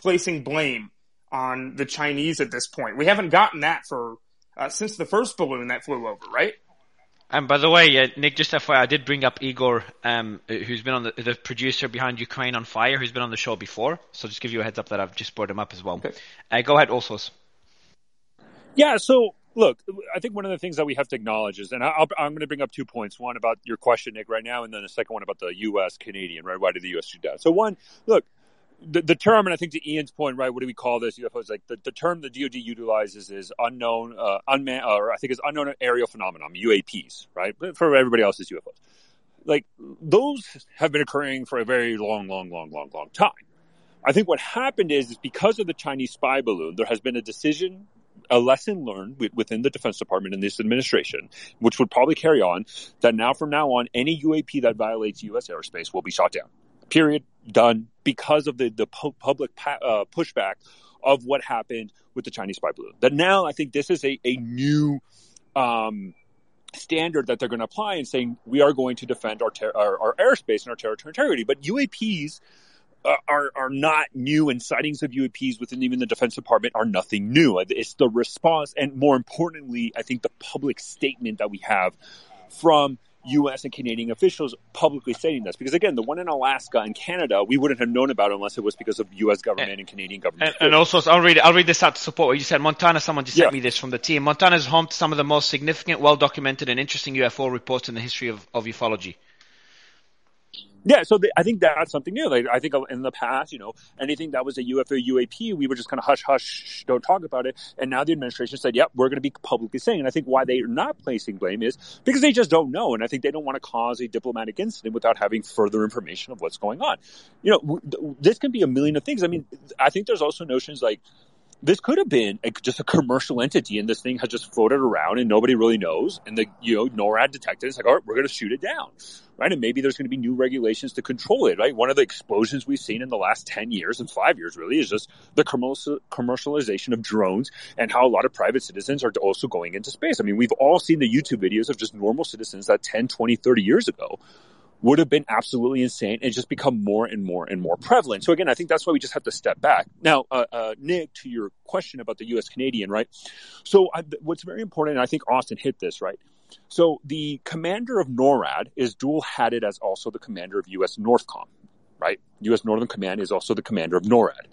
placing blame on the Chinese at this point? We haven't gotten that for uh, since the first balloon that flew over, right? And by the way, uh, Nick, just FYI, I did bring up Igor, um, who's been on the, the producer behind Ukraine on Fire, who's been on the show before. So just give you a heads up that I've just brought him up as well. Okay. Uh, go ahead, Alsos. Yeah, so look, I think one of the things that we have to acknowledge is, and i am going to bring up two points. One about your question, Nick, right now, and then the second one about the U.S. Canadian, right? Why did the U.S. shoot down? So one, look, the, the term, and I think to Ian's point, right? What do we call this? UFOs like the, the term the DoD utilizes is unknown, uh, unmanned, or I think is unknown aerial phenomenon, UAPs, right? But for everybody else, is UFOs. Like those have been occurring for a very long, long, long, long, long time. I think what happened is, is because of the Chinese spy balloon, there has been a decision, a lesson learned within the Defense Department and this administration, which would probably carry on, that now from now on, any UAP that violates U.S. airspace will be shot down period, done, because of the, the public pa- uh, pushback of what happened with the Chinese spy balloon. That now I think this is a, a new um, standard that they're going to apply and saying we are going to defend our, ter- our, our airspace and our territorial integrity. But UAPs uh, are are not new, and sightings of UAPs within even the Defense Department are nothing new. It's the response, and more importantly, I think the public statement that we have from U.S. and Canadian officials publicly stating this. Because again, the one in Alaska and Canada, we wouldn't have known about unless it was because of U.S. government and, and Canadian government. And, and, also, I'll read I'll read this out to support what you said. Montana, someone just yeah. sent me this from the team. Montana is home to some of the most significant, well documented, and interesting UFO reports in the history of, of ufology. Yeah, so the, I think that's something new. Like I think in the past, you know, anything that was a UFO UAP, we were just kind of hush hush, don't talk about it. And now the administration said, "Yep, we're going to be publicly saying." And I think why they're not placing blame is because they just don't know, and I think they don't want to cause a diplomatic incident without having further information of what's going on. You know, this can be a million of things. I mean, I think there's also notions like this could have been a, just a commercial entity and this thing has just floated around and nobody really knows. And the, you know, NORAD detected it's like, all right, we're going to shoot it down. Right. And maybe there's going to be new regulations to control it. Right. One of the explosions we've seen in the last 10 years and five years really is just the commercial, commercialization of drones and how a lot of private citizens are also going into space. I mean, we've all seen the YouTube videos of just normal citizens that 10, 20, 30 years ago would have been absolutely insane and just become more and more and more prevalent. So again, I think that's why we just have to step back. Now, uh, uh, Nick, to your question about the U.S. Canadian, right? So I, what's very important, and I think Austin hit this, right? So the commander of NORAD is dual hatted as also the commander of U.S. NORTHCOM, right? U.S. Northern Command is also the commander of NORAD.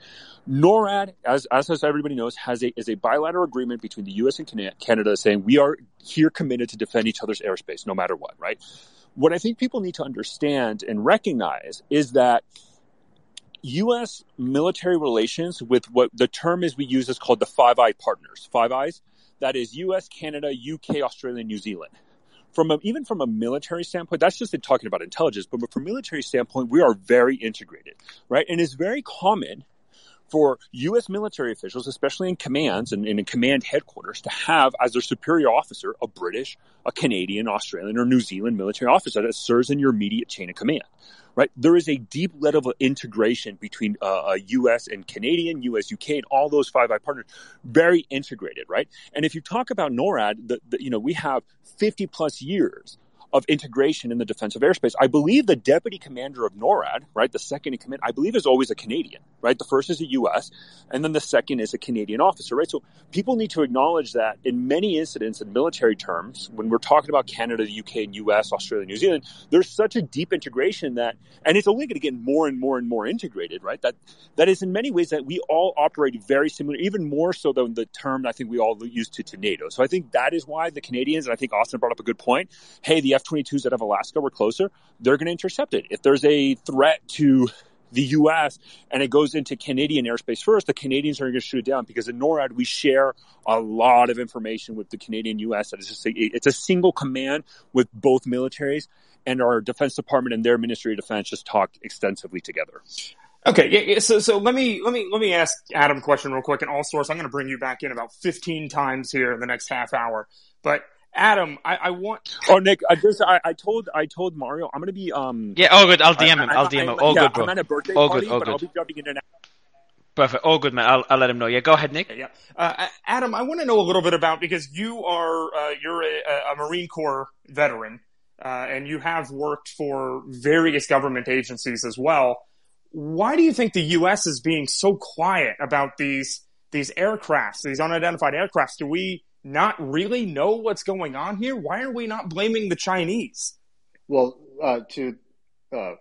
NORAD, as, as everybody knows, has a, is a bilateral agreement between the U.S. and Canada saying we are here committed to defend each other's airspace no matter what, right? What I think people need to understand and recognize is that U.S. military relations with what the term is we use is called the Five Eye Partners. Five Eyes, that is U.S., Canada, UK, Australia, New Zealand. From a, even from a military standpoint, that's just in talking about intelligence. But from a military standpoint, we are very integrated, right? And it's very common for U.S. military officials, especially in commands and, and, in command headquarters, to have as their superior officer a British, a Canadian, Australian, or New Zealand military officer that serves in your immediate chain of command. Right? There is a deep level of integration between uh, U.S. and Canadian, U.S., UK, and all those Five Eye partners, very integrated, right? And if you talk about NORAD, the, the, you know, we have 50 plus years of integration in the defensive airspace. I believe the deputy commander of NORAD, right, the second in command, I believe is always a Canadian, right? The first is a U.S. and then the second is a Canadian officer, right? So people need to acknowledge that in many incidents in military terms, when we're talking about Canada, the UK, and U.S., Australia, New Zealand, there's such a deep integration that, and it's only going to get more and more and more integrated, right? That that is in many ways that we all operate very similar, even more so than the term I think we all use to, to NATO. So I think that is why the Canadians, and I think Austin brought up a good point. Hey, the F 22s out of Alaska were closer, they're going to intercept it. If there's a threat to the U.S. and it goes into Canadian airspace first, the Canadians are going to shoot it down because in NORAD we share a lot of information with the Canadian U.S. It's just a, it's a single command with both militaries, and our Defense Department and their Ministry of Defense just talked extensively together. Okay, yeah, yeah, so so let me let me let me ask Adam a question real quick. And all source, I'm going to bring you back in about 15 times here in the next half hour. But Adam, I, I want. Oh, Nick, I just I, I told I told Mario I'm going to be um. Yeah, all good. I'll DM him. I'll DM him. All yeah, good, bro. I'm at a birthday all party, good. All but good. I'll be jumping in and out. Perfect. All good, man. I'll I'll let him know. Yeah, go ahead, Nick. Yeah, uh, Adam, I want to know a little bit about because you are uh, you're a, a Marine Corps veteran, uh, and you have worked for various government agencies as well why do you think the U.S. is being so quiet about these these aircrafts, these unidentified aircrafts? Do we not really know what's going on here? Why are we not blaming the Chinese? Well, uh, to uh,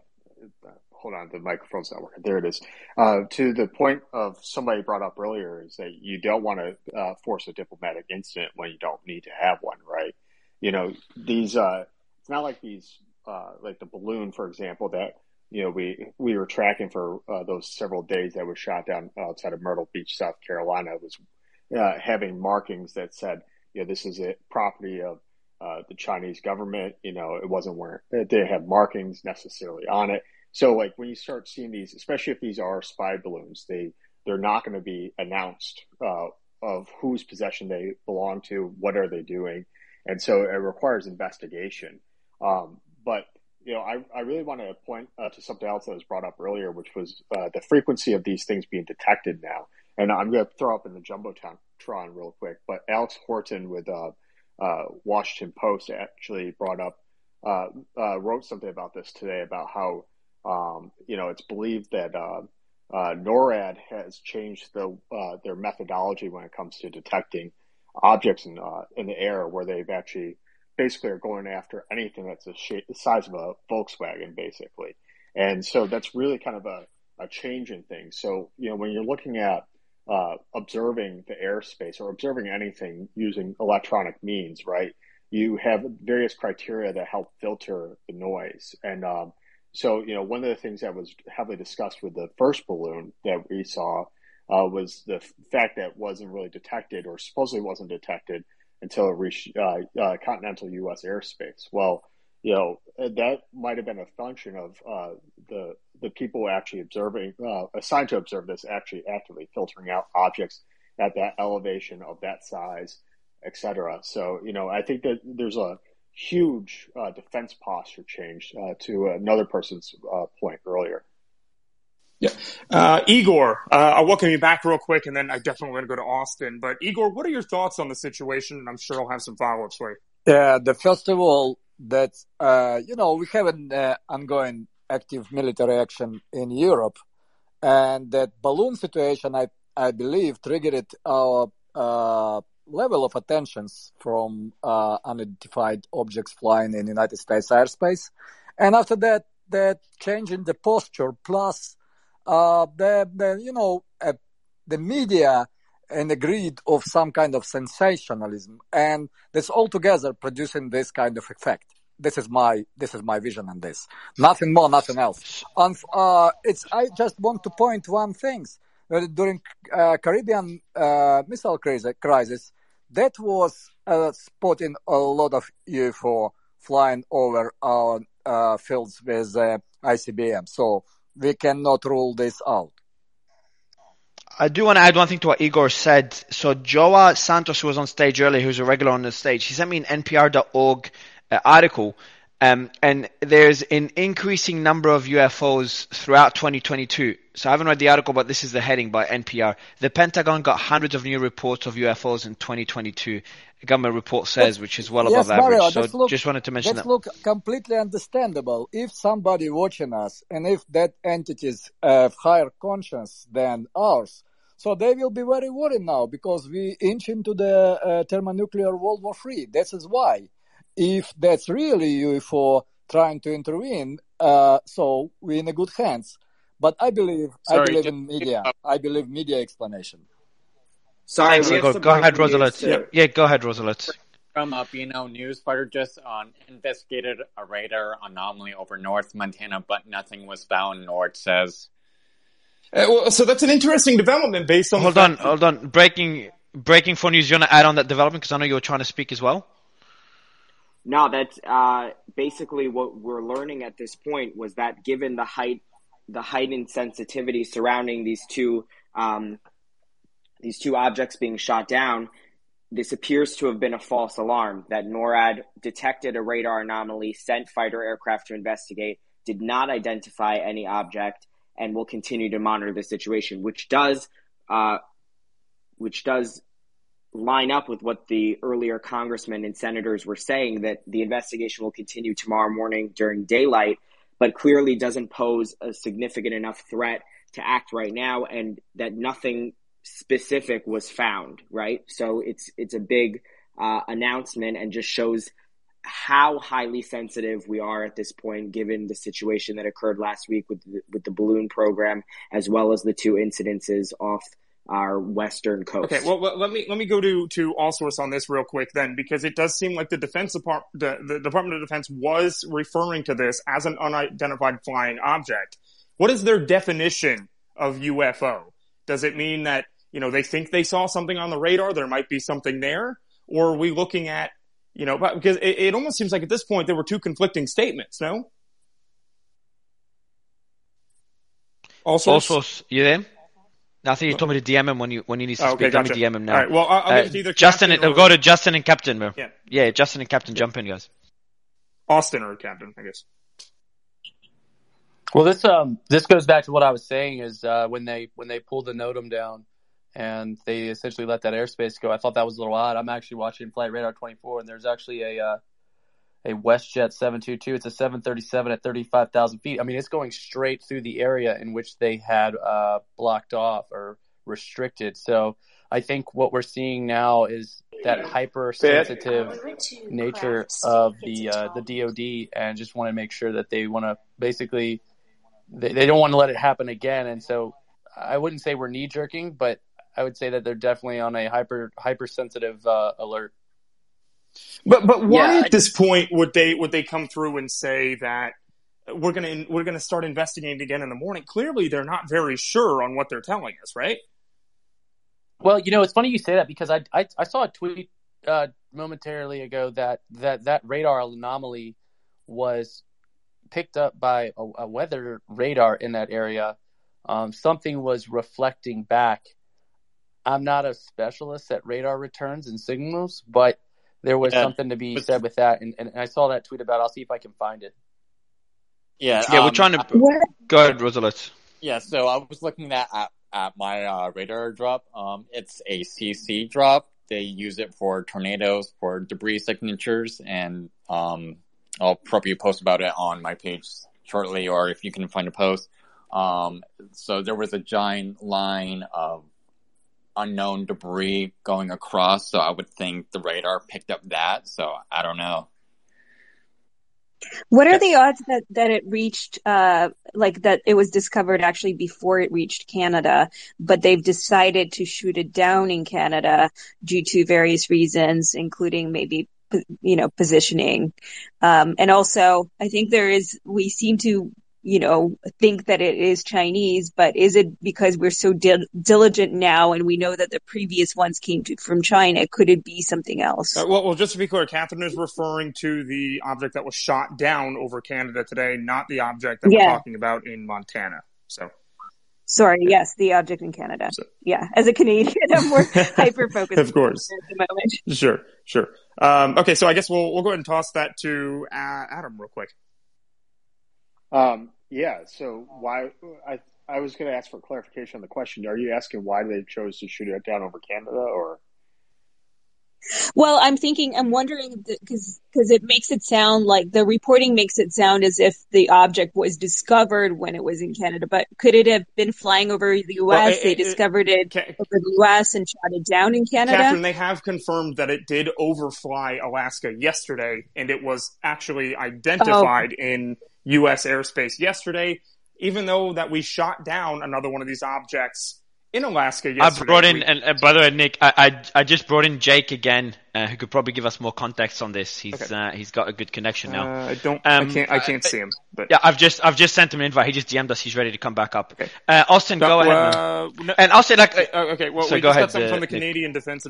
hold on, the microphone's not working. There it is. Uh, to the point of somebody brought up earlier is that you don't want to uh, force a diplomatic incident when you don't need to have one, right? You know, these. Uh, it's not like these, uh, like the balloon, for example, that you know, we we were tracking for those several days that was shot down outside of Myrtle Beach, South Carolina, was uh, having markings that said, you know, this is a property of uh, the Chinese government. You know, it wasn't where they didn't have markings necessarily on it. So, like when you start seeing these, especially if these are spy balloons, they they're not going to be announced uh, of whose possession they belong to, what are they doing, and so it requires investigation. Um, but you know, I, I really want to point uh, to something else that was brought up earlier, which was uh, the frequency of these things being detected now. And I'm going to throw up in the jumbotron Tron real quick, but Alex Horton with uh, uh Washington Post actually brought up, uh, uh, wrote something about this today about how, um, you know, it's believed that NORAD has changed the, their methodology when it comes to detecting objects in, in the air, where they've actually basically are going after anything that's a shape, the size of a Volkswagen, basically. And so that's really kind of a, a change in things. So, you know, when you're looking at uh, observing the airspace or observing anything using electronic means, right, you have various criteria that help filter the noise. And um, so, you know, one of the things that was heavily discussed with the first balloon that we saw uh, was the fact that wasn't really detected or supposedly wasn't detected until it reached uh, uh, continental U.S. airspace. Well, you know that might have been a function of uh, the the people actually observing, uh, assigned to observe this, actually actively filtering out objects at that elevation of that size, etc. So, you know, I think that there's a huge uh, defense posture change uh, to another person's point earlier. Yeah. Uh, Igor, uh, I'll welcome you back real quick, and then I definitely want to go to Austin. But Igor, what are your thoughts on the situation? And I'm sure I'll have some follow-ups for you. Yeah, the first of all, that uh, you know we have an uh, ongoing active military action in Europe, and that balloon situation, I I believe, triggered our uh, level of attentions from uh, unidentified objects flying in United States airspace, and after that, that change in the posture plus uh, the, the you know uh, the media and agreed of some kind of sensationalism, and that's all together producing this kind of effect. This is my this is my vision on this. Nothing more, nothing else. And uh, it's I just want to point one thing. During uh, Caribbean uh, missile crisis, that was uh, spotting a lot of UFO flying over our uh, fields with uh, ICBM. So we cannot rule this out. I do want to add one thing to what Igor said. So Joa Santos, who was on stage earlier, who's a regular on the stage, he sent me an NPR.org uh, article, um, and there's an increasing number of UFOs throughout 2022. So I haven't read the article, but this is the heading by NPR. The Pentagon got hundreds of new reports of UFOs in 2022. The government report says, which is well yes, above Mario, average. So look, just wanted to mention that's that. look completely understandable. If somebody watching us and if that entities have higher conscience than ours, so they will be very worried now because we inch into the uh, thermonuclear World War III. This is why. If that's really UFO trying to intervene, uh, so we're in a good hands. But I believe, Sorry, I believe in media. I believe media explanation. Sorry, Thanks, we have Go ahead, breaking news, too. Yeah, yeah, go ahead, Rose Alerts. From a BNO news fighter just on investigated a radar anomaly over North Montana, but nothing was found. NORAD says Uh, well, so that's an interesting development based on. Hold on, hold on. Breaking, breaking for news. You want to add on that development because I know you were trying to speak as well. No, that's uh, basically what we're learning at this point was that given the height, the heightened sensitivity surrounding these two, um, these two objects being shot down, this appears to have been a false alarm. That NORAD detected a radar anomaly, sent fighter aircraft to investigate, did not identify any object, and will continue to monitor the situation, which does, uh, which does line up with what the earlier congressmen and senators were saying that the investigation will continue tomorrow morning during daylight, but clearly doesn't pose a significant enough threat to act right now, and that nothing specific was found. Right, so it's it's a big uh, announcement and just shows how highly sensitive we are at this point, given the situation that occurred last week with the, with the balloon program, as well as the two incidences off our western coast. Okay, well, let me let me go to to all source on this real quick then, because it does seem like the defense department, the, the Department of Defense was referring to this as an unidentified flying object. What is their definition of UFO? Does it mean that you know they think they saw something on the radar? There might be something there, or are we looking at you know because it, it almost seems like at this point there were two conflicting statements. No. Also, all you there? I think you told me to DM him when you when you need to oh, okay, speak. Gotcha. Let me DM him now. All right. Well, I'll, I'll uh, either Justin. And, or... Go to Justin and Captain. Bro. Yeah. Yeah. Justin and Captain, jump in, guys. Austin or Captain, I guess. Well, this um this goes back to what I was saying is uh, when they when they pulled the NOTAM down and they essentially let that airspace go. I thought that was a little odd. I'm actually watching Flight Radar 24, and there's actually a uh, a WestJet 722. It's a 737 at 35,000 feet. I mean, it's going straight through the area in which they had uh, blocked off or restricted. So I think what we're seeing now is that hypersensitive nature of the uh, the DoD, and just want to make sure that they want to basically they, they don't want to let it happen again. And so I wouldn't say we're knee jerking, but I would say that they're definitely on a hyper hypersensitive uh, alert. But but why yeah, at this point would they would they come through and say that we're gonna we're gonna start investigating again in the morning? Clearly, they're not very sure on what they're telling us, right? Well, you know, it's funny you say that because I I, I saw a tweet uh, momentarily ago that that that radar anomaly was picked up by a, a weather radar in that area. Um, something was reflecting back. I'm not a specialist at radar returns and signals, but there was yeah, something to be but, said with that, and, and I saw that tweet about. It. I'll see if I can find it. Yeah, yeah, um, we're trying to what? go ahead, Rosalind. Yeah, so I was looking at at, at my uh, radar drop. Um, it's a CC drop. They use it for tornadoes, for debris signatures, and um, I'll probably post about it on my page shortly, or if you can find a post. Um, so there was a giant line of unknown debris going across, so I would think the radar picked up that. So I don't know. What are the odds that, that it reached, uh, like that it was discovered actually before it reached Canada, but they've decided to shoot it down in Canada due to various reasons, including maybe, you know, positioning. Um, and also I think there is, we seem to you know, think that it is Chinese, but is it because we're so di- diligent now and we know that the previous ones came to, from China? Could it be something else? Uh, well, well, just to be clear, Catherine is referring to the object that was shot down over Canada today, not the object that yeah. we're talking about in Montana. So. Sorry, yes, the object in Canada. So. Yeah, as a Canadian, I'm more hyper focused. of course. At the moment. Sure, sure. Um, okay, so I guess we'll we'll go ahead and toss that to uh, Adam real quick. Um, yeah. So why I I was going to ask for clarification on the question. Are you asking why they chose to shoot it down over Canada, or? Well, I'm thinking, I'm wondering because because it makes it sound like the reporting makes it sound as if the object was discovered when it was in Canada, but could it have been flying over the U.S.? Well, it, they discovered it, it over the U.S. and shot it down in Canada. Catherine, they have confirmed that it did overfly Alaska yesterday, and it was actually identified oh. in U.S. airspace yesterday, even though that we shot down another one of these objects in Alaska yesterday. I brought in, and uh, by the way, Nick, I, I, I just brought in Jake again, uh, who could probably give us more context on this. He's okay. uh, he's got a good connection now. Uh, I don't, um, I can't, I can't see him. But yeah, I've just I've just sent him an invite. He just DM'd us. He's ready to come back up. Okay. Uh, Austin, no, go ahead. No, and I'll say like, okay, well, so we just ahead, got something from the Canadian Nick. Defense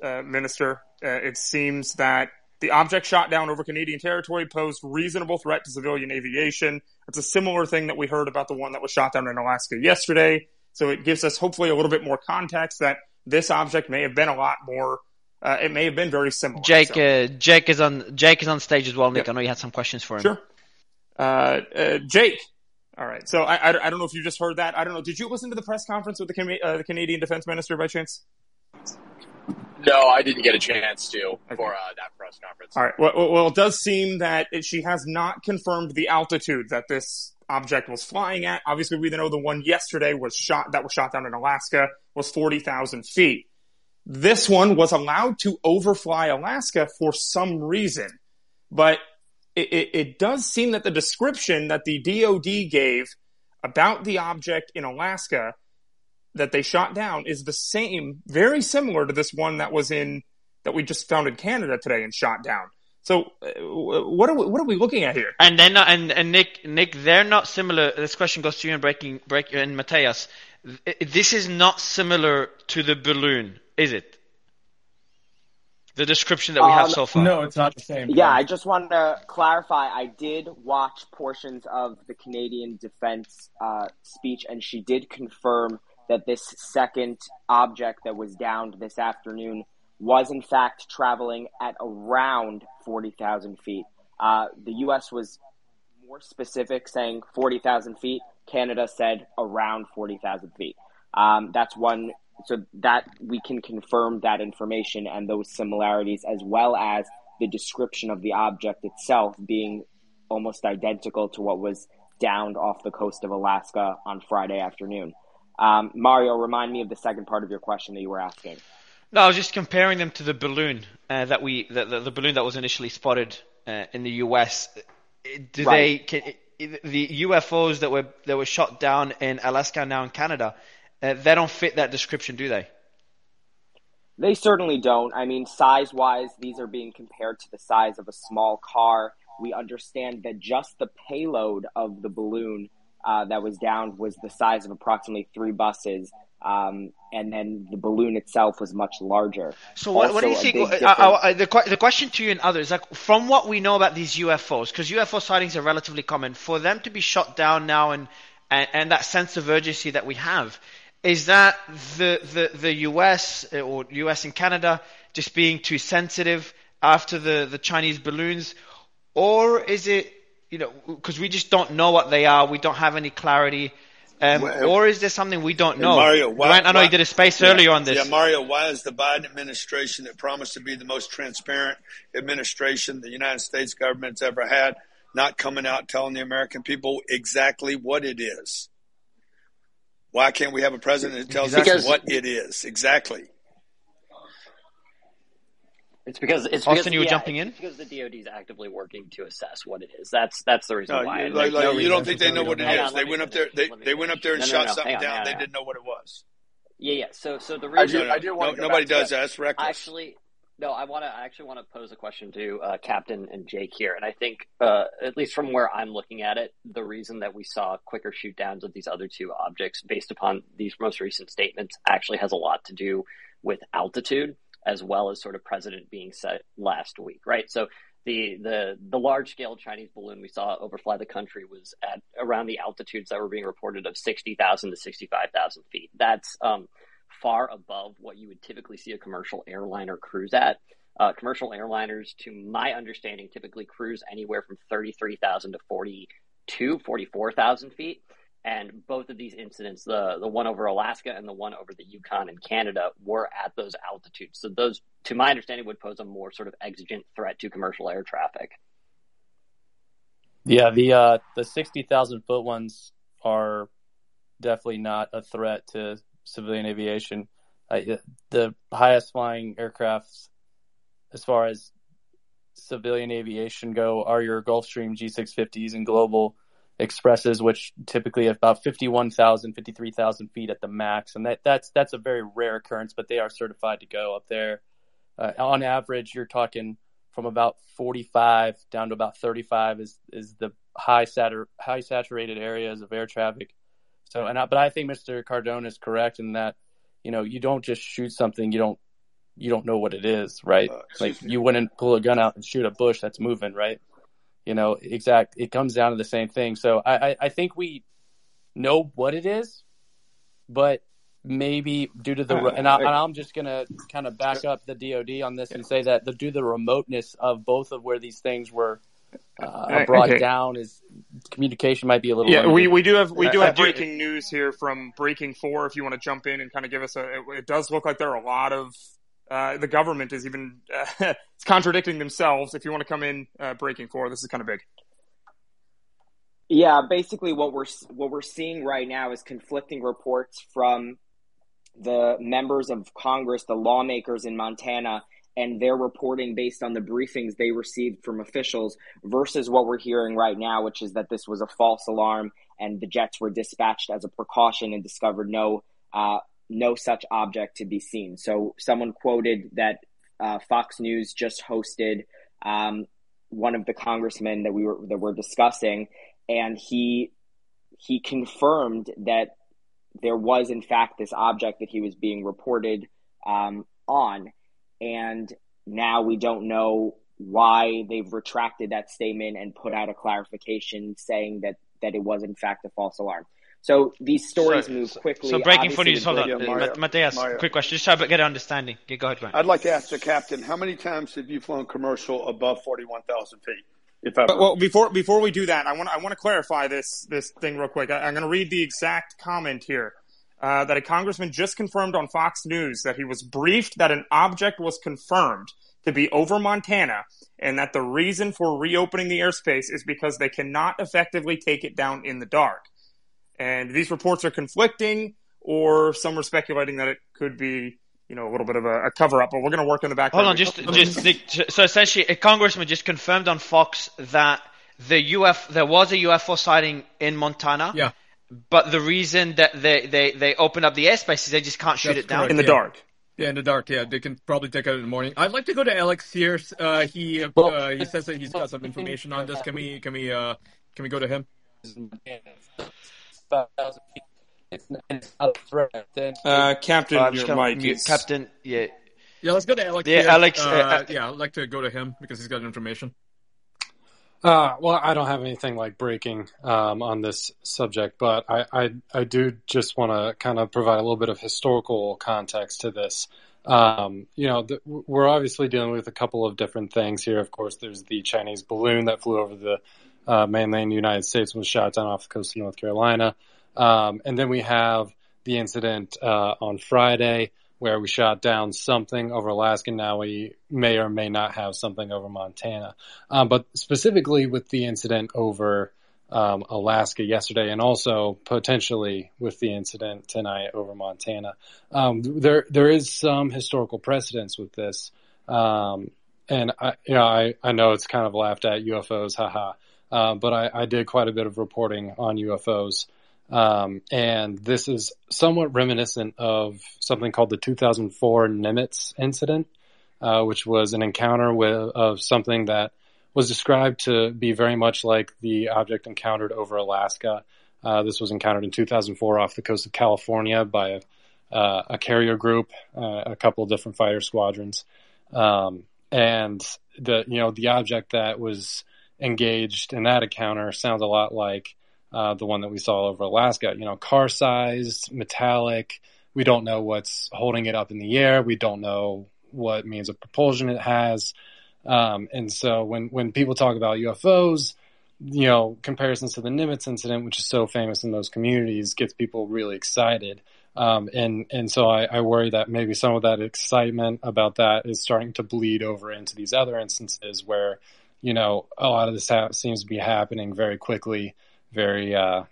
Minister. it seems that the object shot down over Canadian territory posed reasonable threat to civilian aviation. It's a similar thing that we heard about the one that was shot down in Alaska yesterday. So it gives us hopefully a little bit more context that this object may have been a lot more. Uh, it may have been very similar. Jake, so. uh, Jake is on. Jake is on stage as well. Nick, yep. I know you had some questions for him. Sure. Uh, uh Jake. All right. So I, I, I, don't know if you just heard that. I don't know. Did you listen to the press conference with the, uh, the Canadian Defense Minister by chance? No, I didn't get a chance to okay. for uh, that press conference. All right. Well, well, it does seem that it, she has not confirmed the altitude that this object was flying at. Obviously, we know the one yesterday was shot that was shot down in Alaska was forty thousand feet. This one was allowed to overfly Alaska for some reason, but it, it, it does seem that the description that the DoD gave about the object in Alaska that they shot down is the same, very similar to this one that was in that we just found in Canada today and shot down. So, uh, what are we, what are we looking at here? And then, and, and Nick, Nick, they're not similar. This question goes to you and breaking, break, and Matthias. This is not similar to the balloon, is it? The description that we have um, so far. No, it's not the same. Yeah, I just wanted to clarify. I did watch portions of the Canadian Defense uh, speech, and she did confirm that this second object that was downed this afternoon was in fact traveling at around 40,000 feet. Uh, the U.S. was more specific, saying 40,000 feet. Canada said around 40,000 feet. Um, that's one. So that we can confirm that information and those similarities, as well as the description of the object itself being almost identical to what was downed off the coast of Alaska on Friday afternoon. Um, Mario, remind me of the second part of your question that you were asking. No, I was just comparing them to the balloon uh, that we the, the, the, balloon that was initially spotted uh, in the U.S. Do right. they can, the UFOs that were that were shot down in Alaska now in Canada? Uh, they don't fit that description, do they? They certainly don't. I mean, size wise, these are being compared to the size of a small car. We understand that just the payload of the balloon uh, that was down was the size of approximately three buses. Um, and then the balloon itself was much larger. So what, what do you think? Uh, uh, uh, the, the question to you and others, like from what we know about these UFOs, because UFO sightings are relatively common, for them to be shot down now and, and, and that sense of urgency that we have, is that the, the, the US or US and Canada just being too sensitive after the, the Chinese balloons, or is it you know, because we just don't know what they are. We don't have any clarity. Um, well, or is there something we don't know? Mario, why, Ryan, I know why, you did a space yeah, earlier on this. Yeah, Mario, why is the Biden administration that promised to be the most transparent administration the United States government's ever had not coming out telling the American people exactly what it is? Why can't we have a president that tells because, us what it is exactly? It's because it's Austin, because, you were yeah, jumping in because the DoD is actively working to assess what it is. That's that's the reason no, why. Like, like, no you don't think they know what it is? They went up there. They, they went up there and no, shot something down. On, they didn't know what it was. Yeah, yeah. So so the reason I do, I do want nobody does that. That's reckless. Actually, no. I want to. I actually want to pose a question to uh, Captain and Jake here, and I think uh, at least from where I'm looking at it, the reason that we saw quicker shoot downs of these other two objects, based upon these most recent statements, actually has a lot to do with altitude as well as sort of precedent being set last week, right? So the the the large scale Chinese balloon we saw overfly the country was at around the altitudes that were being reported of sixty thousand to sixty five thousand feet. That's um, far above what you would typically see a commercial airliner cruise at. Uh, commercial airliners, to my understanding, typically cruise anywhere from 33,000 to 42, 44,000 feet. And both of these incidents, the the one over Alaska and the one over the Yukon in Canada, were at those altitudes. So those, to my understanding, would pose a more sort of exigent threat to commercial air traffic. Yeah, the uh, the sixty thousand foot ones are definitely not a threat to civilian aviation. Uh, the highest flying aircrafts, as far as civilian aviation go, are your Gulfstream G650s and Global expresses, which typically have about 51,000, 53,000 feet at the max. And that, that's, that's a very rare occurrence, but they are certified to go up there. Uh, on average, you're talking from about 45 down to about 35 is, is the high satur- high saturated areas of air traffic. So, and I, but I think Mr. Cardone is correct in that, you know, you don't just shoot something you don't you don't know what it is, right? Uh, like you wouldn't pull a gun out and shoot a bush that's moving, right? You know, exact. It comes down to the same thing. So I, I, I think we know what it is, but maybe due to the uh, and, I, am just gonna kind of back up the DoD on this and say that the due to the remoteness of both of where these things were uh, brought okay. down is communication might be a little. Yeah, limited. we, we do have we do have breaking news here from Breaking Four. If you want to jump in and kind of give us a, it, it does look like there are a lot of uh, the government is even uh, contradicting themselves. If you want to come in, uh, breaking four, this is kind of big. Yeah, basically what we're what we're seeing right now is conflicting reports from the members of Congress, the lawmakers in Montana, and they're reporting based on the briefings they received from officials versus what we're hearing right now, which is that this was a false alarm and the jets were dispatched as a precaution and discovered no uh, no such object to be seen. So someone quoted that uh, Fox News just hosted um, one of the congressmen that we were that we're discussing, and he he confirmed that there was in fact this object that he was being reported um, on, and now we don't know why they've retracted that statement and put out a clarification saying that that it was in fact a false alarm. So these stories so, move quickly. So breaking footage, hold on. Yeah, Matthias, quick question. Just try to get an understanding. Yeah, go ahead, Grant. I'd like to ask the captain, how many times have you flown commercial above 41,000 feet? If ever? But, well, before before we do that, I want I want to clarify this this thing real quick. I, am going to read the exact comment here. Uh, that a congressman just confirmed on Fox News that he was briefed that an object was confirmed to be over Montana, and that the reason for reopening the airspace is because they cannot effectively take it down in the dark. And these reports are conflicting, or some are speculating that it could be, you know, a little bit of a, a cover up. But we're going to work in the background. Hold on, just, just the, so essentially, a congressman just confirmed on Fox that the UF there was a UFO sighting in Montana. Yeah. But the reason that they, they, they open up the airspace is they just can't shoot That's it down correct, in the yeah. dark. Yeah, in the dark. Yeah, they can probably take it in the morning. I'd like to go to Alex here. Uh, he uh, he says that he's got some information on this. Can we can we uh, can we go to him? Uh, Captain, uh, your mic mute, is... Captain, yeah. Yeah, let's go to Alex. Yeah, here. Alex. Uh, uh, yeah, I'd like to go to him because he's got information. Uh, well, I don't have anything like breaking um, on this subject, but I, I, I do just want to kind of provide a little bit of historical context to this. Um, you know, the, we're obviously dealing with a couple of different things here. Of course, there's the Chinese balloon that flew over the uh, mainland United States was shot down off the coast of North Carolina. Um, and then we have the incident uh, on Friday where we shot down something over Alaska. Now we may or may not have something over Montana. Um, but specifically with the incident over um, Alaska yesterday, and also potentially with the incident tonight over Montana, um, there there is some historical precedence with this. Um, and I, you know, I, I know it's kind of laughed at UFOs, haha. Uh, but I, I, did quite a bit of reporting on UFOs. Um, and this is somewhat reminiscent of something called the 2004 Nimitz incident, uh, which was an encounter with of something that was described to be very much like the object encountered over Alaska. Uh, this was encountered in 2004 off the coast of California by a, uh, a carrier group, uh, a couple of different fighter squadrons, um, and the you know the object that was engaged in that encounter sounds a lot like uh, the one that we saw over Alaska. You know, car sized, metallic. We don't know what's holding it up in the air. We don't know what means of propulsion it has. Um, and so when, when people talk about UFOs, you know, comparisons to the Nimitz incident, which is so famous in those communities, gets people really excited. Um, and, and so I, I worry that maybe some of that excitement about that is starting to bleed over into these other instances where, you know, a lot of this ha- seems to be happening very quickly very, uh,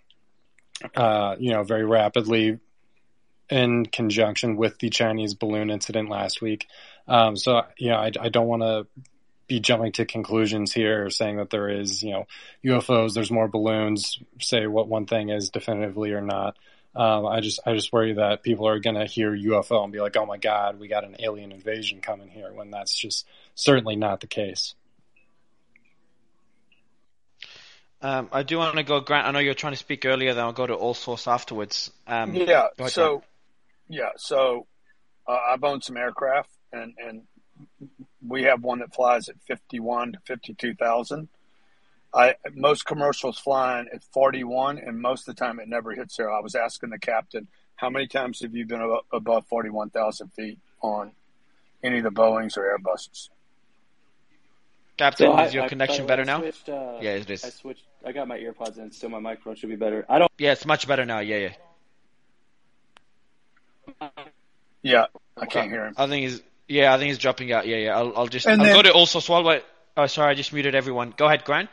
uh, you know, very rapidly in conjunction with the Chinese balloon incident last week. Um, so, you know, I, I don't want to be jumping to conclusions here, saying that there is, you know, UFOs, there's more balloons, say what one thing is definitively or not. Um, I just I just worry that people are going to hear UFO and be like, "Oh my God, we got an alien invasion coming here," when that's just certainly not the case. Um, I do want to go, Grant. I know you were trying to speak earlier. Then I'll go to All Source afterwards. Um, yeah. So, Grant. yeah. So, uh, I've owned some aircraft, and and we have one that flies at fifty-one to fifty-two thousand. I most commercials flying at 41, and most of the time it never hits there. I was asking the captain, how many times have you been above 41,000 feet on any of the Boeing's or Airbuses? Captain, so is I, your connection I, better now? Switched, uh, yeah, it is. I switched. I got my earpods in, so my microphone should be better. I don't. Yeah, it's much better now. Yeah, yeah. Yeah, I can't hear him. I think he's. Yeah, I think he's dropping out. Yeah, yeah. I'll, I'll just. And I'll then, go to also swallow. Oh, sorry, I just muted everyone. Go ahead, Grant.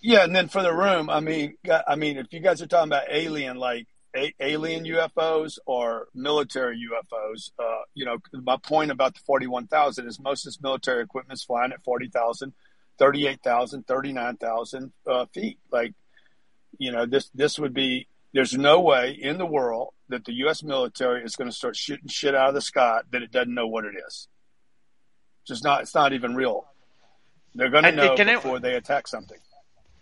Yeah, and then for the room, I mean, I mean, if you guys are talking about alien, like a- alien UFOs or military UFOs, uh, you know, my point about the forty-one thousand is most of this military equipment is flying at 40,000, 38,000, 39,000 uh, feet. Like, you know, this this would be. There's no way in the world that the U.S. military is going to start shooting shit out of the sky that it doesn't know what it is. Just not. It's not even real. They're going to know before it, they attack something.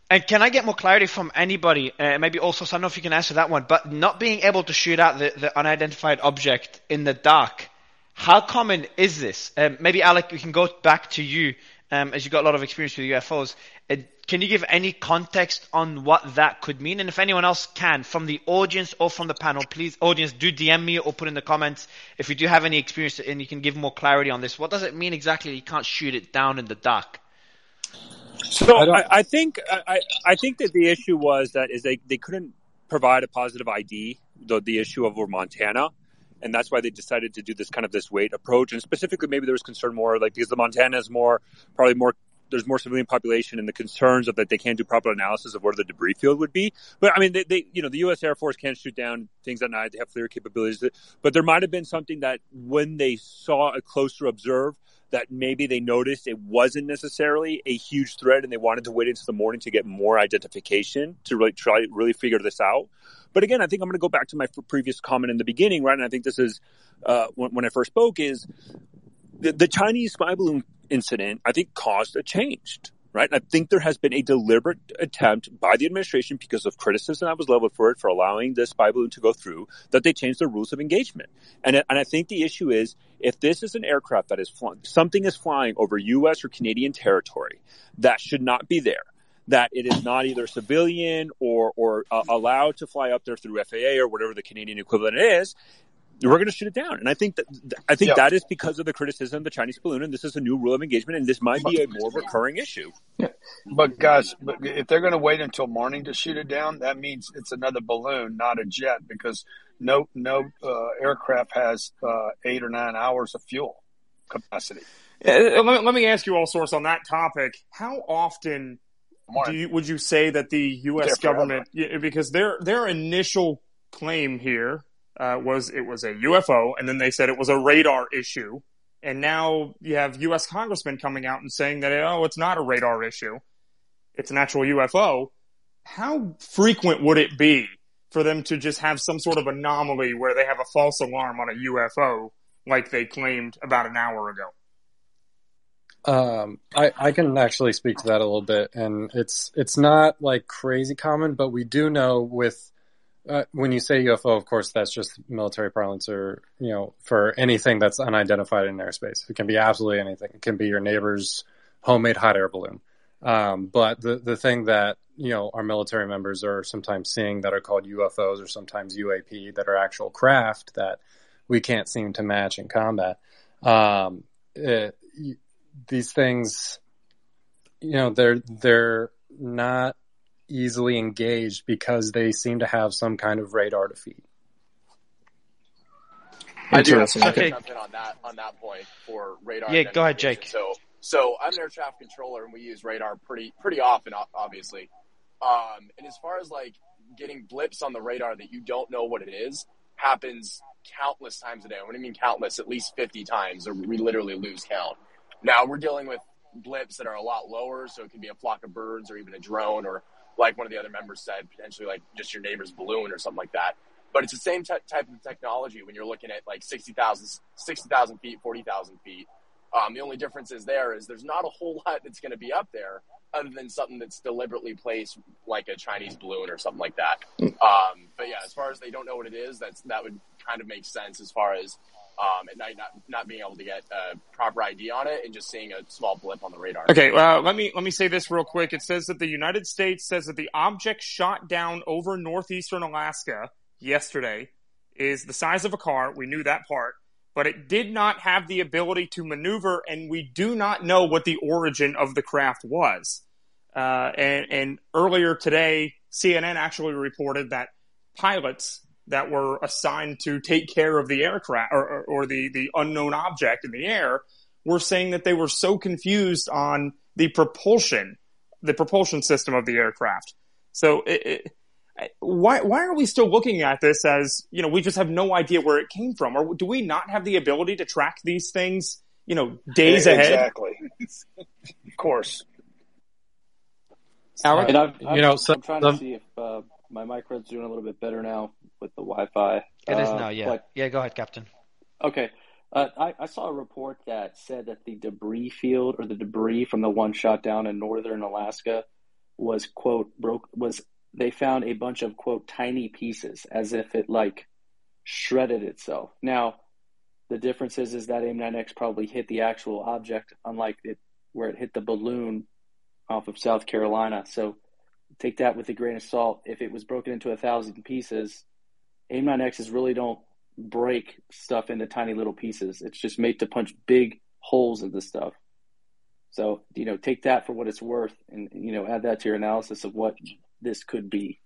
And can I get more clarity from anybody? Uh, maybe also, so I don't know if you can answer that one, but not being able to shoot out the, the unidentified object in the dark. How common is this? Um, maybe Alec, we can go back to you, um, as you've got a lot of experience with UFOs. Uh, can you give any context on what that could mean? And if anyone else can, from the audience or from the panel, please, audience, do DM me or put in the comments if you do have any experience and you can give more clarity on this. What does it mean exactly? You can't shoot it down in the dark. So I, I, think I, I think that the issue was that is they, they couldn't provide a positive ID the the issue of Montana, and that's why they decided to do this kind of this weight approach. And specifically, maybe there was concern more like because the Montana is more probably more there's more civilian population and the concerns of that they can't do proper analysis of where the debris field would be. But I mean, they, they you know the U.S. Air Force can't shoot down things at night. They have FLIR capabilities, but there might have been something that when they saw a closer observe that maybe they noticed it wasn't necessarily a huge threat and they wanted to wait until the morning to get more identification to really try really figure this out. But again, I think I'm going to go back to my previous comment in the beginning, right? And I think this is uh, when, when I first spoke is the, the Chinese spy balloon incident. I think caused a change right? I think there has been a deliberate attempt by the administration because of criticism that was leveled for it for allowing this spy balloon to go through that they changed the rules of engagement. And, and I think the issue is if this is an aircraft that is flying, something is flying over U.S. or Canadian territory that should not be there. That it is not either civilian or or uh, allowed to fly up there through FAA or whatever the Canadian equivalent is, we're going to shoot it down. And I think that I think yeah. that is because of the criticism of the Chinese balloon, and this is a new rule of engagement, and this might be a more recurring issue. Yeah. But guys, but if they're going to wait until morning to shoot it down, that means it's another balloon, not a jet, because no no uh, aircraft has uh, eight or nine hours of fuel capacity. Uh, let, let me ask you all source on that topic. How often do you, would you say that the U.S. government, because their their initial claim here uh, was it was a UFO, and then they said it was a radar issue. And now you have U.S. congressmen coming out and saying that, oh, it's not a radar issue. It's an actual UFO. How frequent would it be for them to just have some sort of anomaly where they have a false alarm on a UFO like they claimed about an hour ago? Um, I, I can actually speak to that a little bit, and it's it's not like crazy common, but we do know with uh, when you say UFO, of course, that's just military parlance, or you know, for anything that's unidentified in airspace. It can be absolutely anything. It can be your neighbor's homemade hot air balloon. Um, but the the thing that you know our military members are sometimes seeing that are called UFOs or sometimes UAP that are actual craft that we can't seem to match in combat. Um, it, these things, you know, they're they're not easily engaged because they seem to have some kind of radar defeat. I do have to okay. jump in on that on that point for radar. Yeah, go ahead, Jake. So, so I'm an air traffic controller, and we use radar pretty pretty often, obviously. Um, and as far as like getting blips on the radar that you don't know what it is, happens countless times a day. What do you mean countless? At least 50 times, or we literally lose count. Now we're dealing with blips that are a lot lower, so it could be a flock of birds or even a drone or like one of the other members said, potentially like just your neighbor's balloon or something like that. But it's the same t- type of technology when you're looking at like 60,000 60, feet, 40,000 feet. Um, the only difference is there is there's not a whole lot that's going to be up there other than something that's deliberately placed like a Chinese balloon or something like that. Um, but yeah, as far as they don't know what it is, that's that would kind of make sense as far as um, at night not not being able to get a proper ID on it and just seeing a small blip on the radar. Okay, well, let me let me say this real quick. It says that the United States says that the object shot down over northeastern Alaska yesterday is the size of a car. We knew that part, but it did not have the ability to maneuver, and we do not know what the origin of the craft was. Uh, and, and earlier today, CNN actually reported that pilots that were assigned to take care of the aircraft or, or, or, the, the unknown object in the air were saying that they were so confused on the propulsion, the propulsion system of the aircraft. So it, it, why, why are we still looking at this as, you know, we just have no idea where it came from? Or do we not have the ability to track these things, you know, days exactly. ahead? Exactly. of course. Alec? And I've, You know, I'm, so- I'm trying um, to see if uh, my microphone's doing a little bit better now with the Wi-Fi. It is Uh, now, yeah. but- Yeah, go ahead, Captain. Okay. Uh, I, I saw a report that said that the debris field or the debris from the one shot down in northern Alaska was quote broke was they found a bunch of quote tiny pieces as if it like shredded itself. Now, the difference is is that AIM-9X probably hit the actual object, unlike it where it hit the balloon off of South Carolina. So take that with a grain of salt. If it was broken into a thousand pieces, AIM-9Xs really don't break stuff into tiny little pieces. It's just made to punch big holes in the stuff. So, you know, take that for what it's worth and, you know, add that to your analysis of what this could be.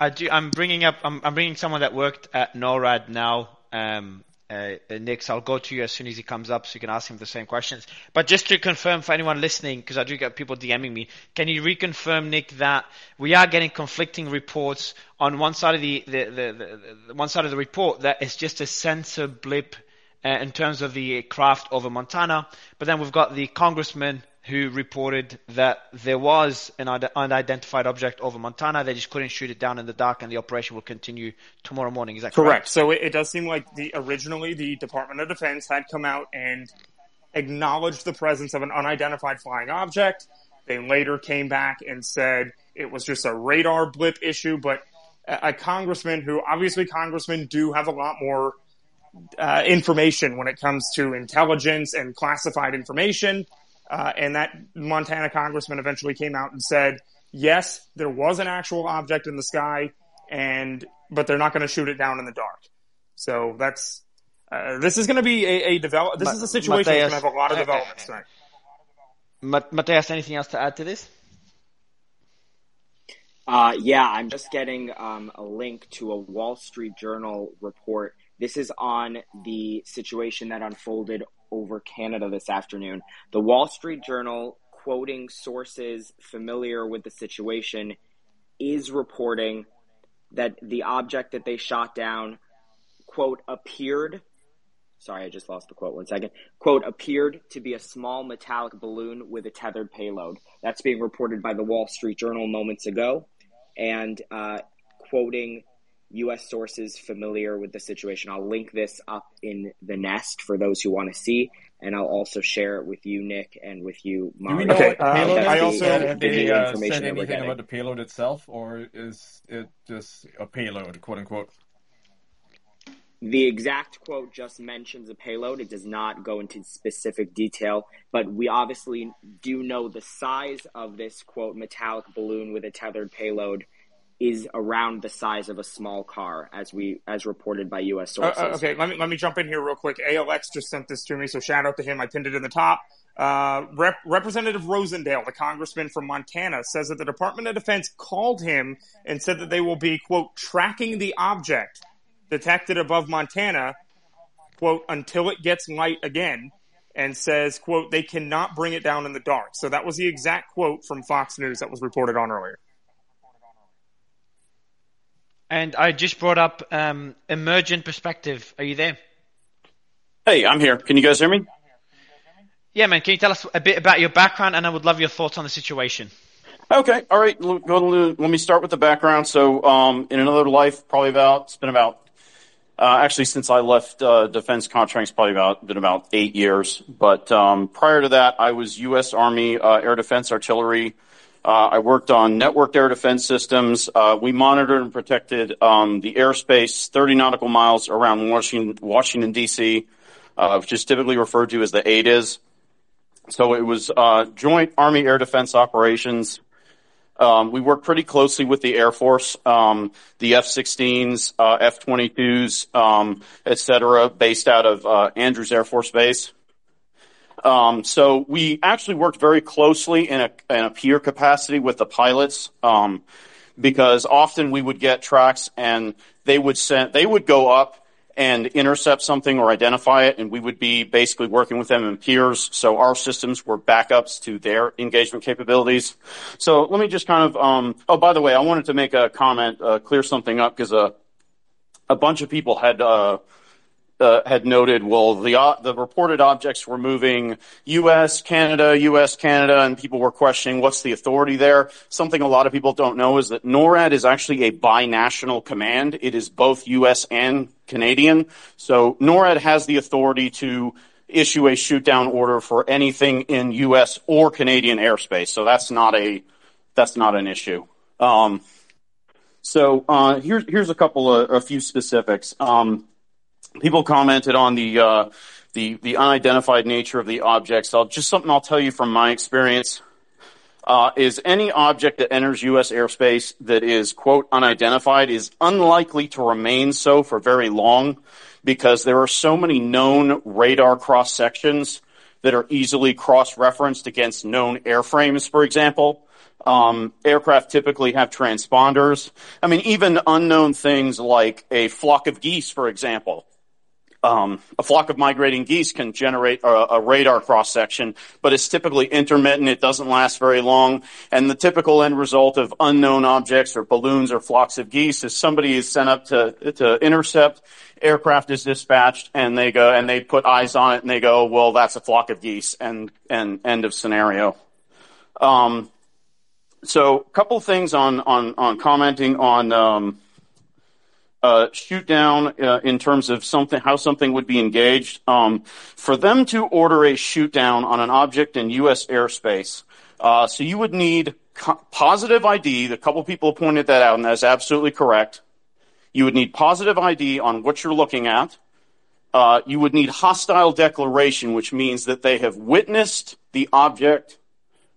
I do. I'm bringing up. I'm, I'm bringing someone that worked at NORAD now. Um, uh, uh, I'll go to you as soon as he comes up, so you can ask him the same questions. But just to confirm for anyone listening, because I do get people DMing me, can you reconfirm, Nick, that we are getting conflicting reports on one side of the the, the, the, the one side of the report that it's just a sensor blip uh, in terms of the craft over Montana, but then we've got the congressman who reported that there was an unidentified object over Montana. They just couldn't shoot it down in the dark, and the operation will continue tomorrow morning. Is that correct? Correct. So it, it does seem like the originally the Department of Defense had come out and acknowledged the presence of an unidentified flying object. They later came back and said it was just a radar blip issue, but a, a congressman who obviously congressmen do have a lot more uh, information when it comes to intelligence and classified information. Uh, and that Montana congressman eventually came out and said, yes, there was an actual object in the sky, and but they're not going to shoot it down in the dark. So that's uh, this is going to be a, a develop. This Ma- is a situation Matthias- that's going to have a lot of developments tonight. Ma- Matthias, anything else to add to this? Uh, yeah, I'm just getting um, a link to a Wall Street Journal report. This is on the situation that unfolded over Canada this afternoon. The Wall Street Journal, quoting sources familiar with the situation, is reporting that the object that they shot down, quote, appeared. Sorry, I just lost the quote one second. Quote, appeared to be a small metallic balloon with a tethered payload. That's being reported by the Wall Street Journal moments ago. And uh, quoting U.S. sources familiar with the situation. I'll link this up in the nest for those who want to see, and I'll also share it with you, Nick, and with you, Do we know Okay, what uh, payload I is? also- have the they new uh, information said anything about the payload itself, or is it just a payload, quote unquote? The exact quote just mentions a payload. It does not go into specific detail, but we obviously do know the size of this quote metallic balloon with a tethered payload is around the size of a small car, as we as reported by U.S. Uh, sources. uh, okay, let me let me jump in here real quick. ALX just sent this to me, so shout out to him. I pinned it in the top. Uh, Rep- Representative Rosendale, the congressman from Montana, says that the Department of Defense called him and said that they will be quote tracking the object detected above Montana quote until it gets light again, and says quote they cannot bring it down in the dark. So that was the exact quote from Fox News that was reported on earlier. And I just brought up um, emergent perspective. Are you there? Hey, I'm here. Can you guys hear me? Yeah, man. Can you tell us a bit about your background, and I would love your thoughts on the situation. Okay, all right. Let me start with the background. So, um, in another life, probably about it's been about uh, actually since I left uh, defense contracts, probably about been about eight years. But um, prior to that, I was U.S. Army uh, Air Defense Artillery. Uh, I worked on networked air defense systems. Uh, we monitored and protected um, the airspace 30 nautical miles around Washington, Washington D.C., uh, which is typically referred to as the ADIZ. So it was Joint Army Air Defense Operations um, we work pretty closely with the Air Force, um, the F-16s, uh, F-22s, um, et cetera, based out of uh, Andrews Air Force Base. Um, so we actually worked very closely in a, peer capacity with the pilots um, because often we would get tracks and they would send they would go up and intercept something or identify it, and we would be basically working with them in peers. So our systems were backups to their engagement capabilities. So let me just kind of, um, oh, by the way, I wanted to make a comment, uh, clear something up because uh, a bunch of people had uh, had noted, well, the uh, the reported objects were moving U.S. Canada, U.S. Canada, and people were questioning what's the authority there. Something a lot of people don't know is that NORAD is actually a binational command. It is both U.S. and Canadian. So NORAD has the authority to issue a shoot down order for anything in U.S. or Canadian airspace. So that's not a that's not an issue. Um, so uh, here's here's a couple of a few specifics. Um, people commented on the uh, the the unidentified nature of the objects. Just something I'll tell you from my experience. Uh, is any object that enters U.S. airspace that is, quote, unidentified is unlikely to remain so for very long because there are so many known radar cross sections that are easily cross referenced against known airframes, for example. Um, aircraft typically have transponders. I mean, even unknown things like a flock of geese, for example, um, a flock of migrating geese can generate a, a radar cross section, but it's typically intermittent. It doesn't last very long. And the typical end result of unknown objects or balloons or flocks of geese is somebody is sent up to, to intercept. Aircraft is dispatched and they go and they put eyes on it and they go, well, that's a flock of geese and, and end of scenario. Um, so a couple things on, on, on commenting on, um, uh, shoot down uh, in terms of something, how something would be engaged. Um, for them to order a shoot down on an object in U.S. airspace, uh, so you would need co- positive ID. A couple people pointed that out, and that's absolutely correct. You would need positive ID on what you're looking at. Uh, you would need hostile declaration, which means that they have witnessed the object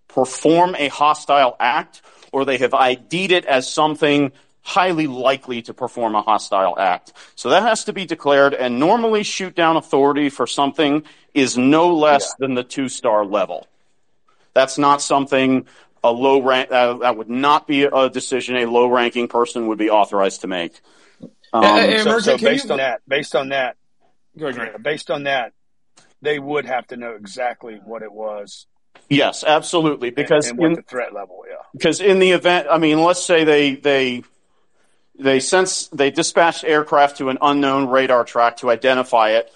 perform a hostile act, or they have ID'd it as something highly likely to perform a hostile act. So that has to be declared, and normally shoot down authority for something is no less yeah. than the two star level. That's not something a low rank, uh, that would not be a decision a low ranking person would be authorized to make. Um, hey, so, so based you... on that, based on that, ahead, based on that, they would have to know exactly what it was Yes, absolutely. Because and, and in, the threat level, yeah. Because in the event, I mean, let's say they they they sense they dispatched aircraft to an unknown radar track to identify it,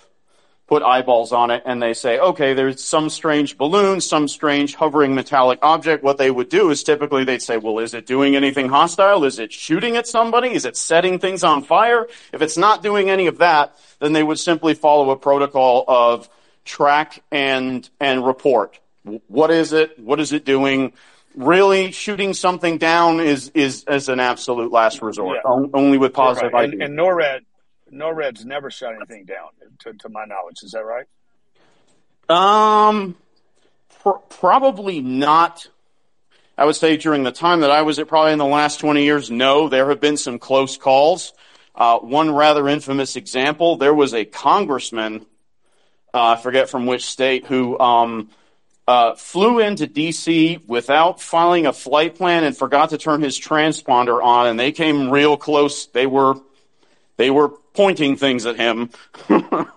put eyeballs on it, and they say, okay, there's some strange balloon, some strange hovering metallic object. What they would do is typically they'd say, well, is it doing anything hostile? Is it shooting at somebody? Is it setting things on fire? If it's not doing any of that, then they would simply follow a protocol of track and and report. What is it? What is it doing? Really shooting something down is is as an absolute last resort, yeah. only with positive right. and, and, NORAD, NORAD's never shot anything down, to, to my knowledge. Is that right? Um, pr- probably not. I would say during the time that I was at, probably in the last twenty years, no. There have been some close calls. Uh, one rather infamous example: there was a congressman, uh, I forget from which state, who um, uh, flew into DC without filing a flight plan and forgot to turn his transponder on, and they came real close. They were they were pointing things at him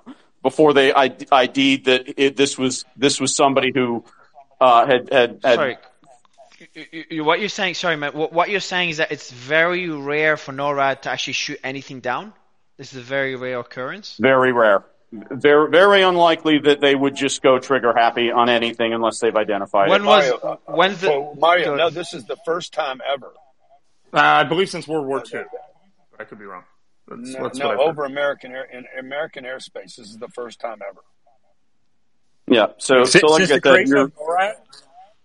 before they ID'd that it, this was this was somebody who uh, had, had, had Sorry. What you're saying, sorry, man. What you're saying is that it's very rare for NORAD to actually shoot anything down. This is a very rare occurrence. Very rare very very unlikely that they would just go trigger happy on anything unless they've identified it. when it. was Mario, uh, when's the so Mario, go- no, this is the first time ever. Uh, I believe since World War II. I could be wrong. That's, No, that's no what heard. over American air in American airspace. This is the first time ever. Yeah. So since, so since the said, creation of NORAD,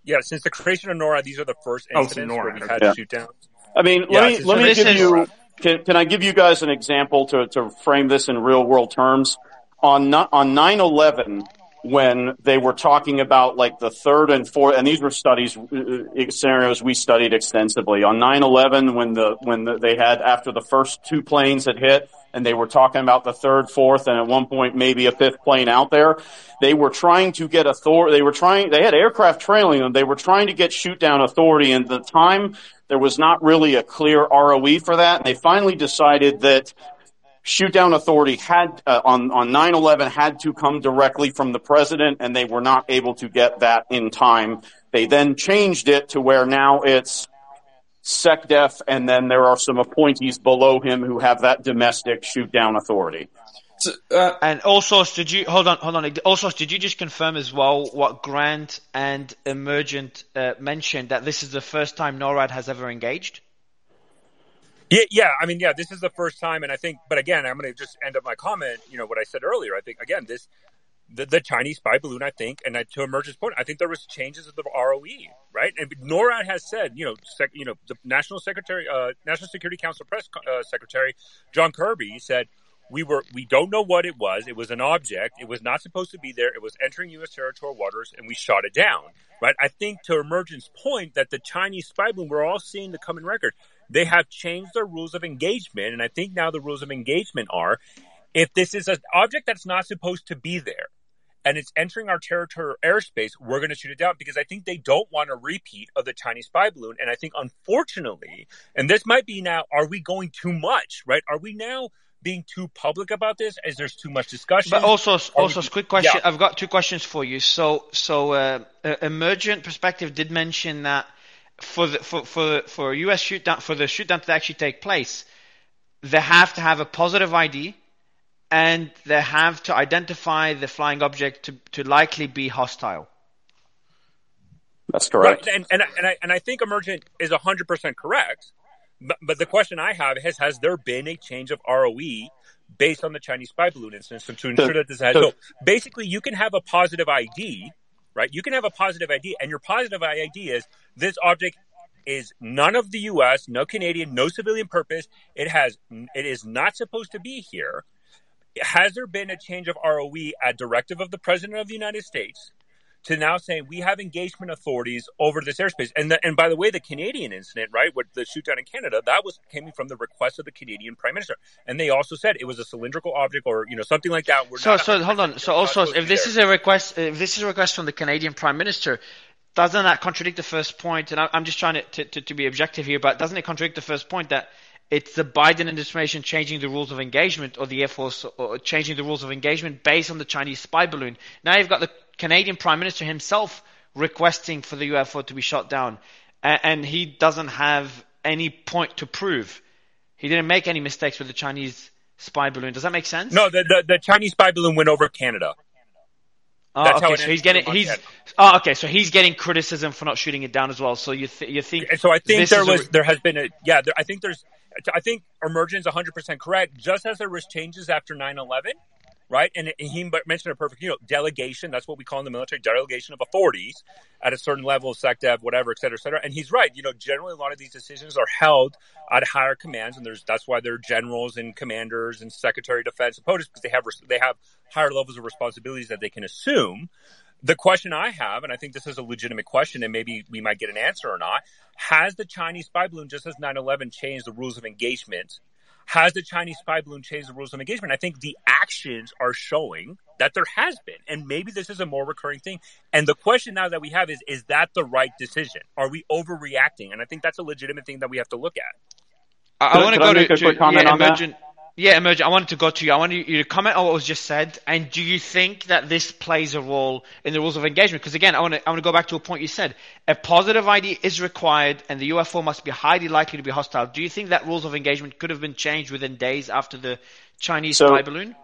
yeah, since the creation of NORAD, these are the first Oh, incidents so where we've had okay. shoot downs. I mean, Yeah, let me let me give you. Can, can I give you guys an example to, to frame this in real world terms? On on nine eleven, when they were talking about like the third and fourth, and these were studies uh, uh, scenarios we studied extensively. On nine eleven, when the when the, they had after the first two planes had hit, and they were talking about the third, fourth, and at one point maybe a fifth plane out there. They were trying to get authority. They were trying. They had aircraft trailing them. They were trying to get shoot down authority. And the time, there was not really a clear ROE for that. And they finally decided that shoot down authority had uh, on on 9/11 had to come directly from the president, and they were not able to get that in time. They then changed it to where now it's SecDef, and then there are some appointees below him who have that domestic shoot down authority. and also, did you hold on? Hold on. Also, did you just confirm as well what Grant and Emergent uh, mentioned that this is the first time NORAD has ever engaged? Yeah, yeah. I mean, yeah, this is the first time, and I think, but again, I'm going to just end up my comment. You know what I said earlier. I think again, this the, the Chinese spy balloon. I think, and I, to Emergent's point, I think there was changes of the ROE, right? And NORAD has said, you know, sec, you know, the National Secretary, uh, National Security Council press uh, secretary John Kirby said. We were, we don't know what it was. It was an object. It was not supposed to be there. It was entering U.S. territorial waters and we shot it down, right? I think to Emergent's point that the Chinese spy balloon, we're all seeing the coming record they have changed their rules of engagement. And I think now the rules of engagement are if this is an object that's not supposed to be there and it's entering our territorial airspace, we're going to shoot it down because I think they don't want a repeat of the Chinese spy balloon. And I think unfortunately, and this might be now, are we going too much, right? Are we now being too public about this? Is there's too much discussion? But also, Are also, we- quick question. Yeah. I've got two questions for you. So, so uh, uh, Emergent Perspective did mention that for the for for for a US shoot down for the shoot down to actually take place, they have to have a positive ID, and they have to identify the flying object to to likely be hostile. That's correct. Right, and and I- and I and I think emergent is hundred percent correct. But, but the question I have is: Has there been a change of ROE based on the Chinese spy balloon incident to ensure that this has? So basically, you can have a positive ID, right? You can have a positive ID, and your positive ID is this object is none of the U.S., no Canadian, no civilian purpose. It has, it is not supposed to be here. Has there been a change of ROE at directive of the President of the United States to now saying we have engagement authorities over this airspace? And the, and by the way, the Canadian incident, right, with the shoot down in Canada, that was coming from the request of the Canadian Prime Minister, and they also said it was a cylindrical object or you know something like that. We're So, so hold on. So also, if this is a request, if this is a request from the Canadian Prime Minister, doesn't that contradict the first point? And I- I'm just trying to, to, to, to be objective here, but doesn't it contradict the first point that it's the Biden administration changing the rules of engagement or the Air Force or changing the rules of engagement based on the Chinese spy balloon? Now you've got the Canadian Prime Minister himself requesting for the UFO to be shot down, and he doesn't have any point to prove. He didn't make any mistakes with the Chinese spy balloon. Does that make sense? No, the, the the Chinese spy balloon went over Canada. Oh, okay. So he's getting he's oh okay. So he's getting criticism for not shooting it down as well. So you th- you think so I think there there is a was—there has been a yeah there, I think there's I think Emergent's 100 percent correct just as there was changes after 9/11 right? And, he mentioned a perfect you know delegation. That's what we call in the military delegation of authorities at a certain level of SecDef whatever et cetera et cetera. And he's right. You know generally a lot of these decisions are held at higher commands and there's that's why they're generals and commanders and secretary of defense and POTUS because they have they have higher levels of responsibilities that they can assume. The question I have, and I think this is a legitimate question, and maybe we might get an answer or not, has the Chinese spy balloon, just as 9-11, changed the rules of engagement? Has the Chinese spy balloon changed the rules of engagement? I think the actions are showing that there has been, and maybe this is a more recurring thing. And the question now that we have is, is that the right decision? Are we overreacting? And I think that's a legitimate thing that we have to look at. I, Could- want to go to, make a quick comment yeah, on that? Yeah, emergent. I wanted to go to you. I wanted you to comment on what was just said. And do you think that this plays a role in the rules of engagement? Because again, I want to I want to go back to a point you said. A positive ID is required, and the UFO must be highly likely to be hostile. Do you think that rules of engagement could have been changed within days after the Chinese So- spy balloon?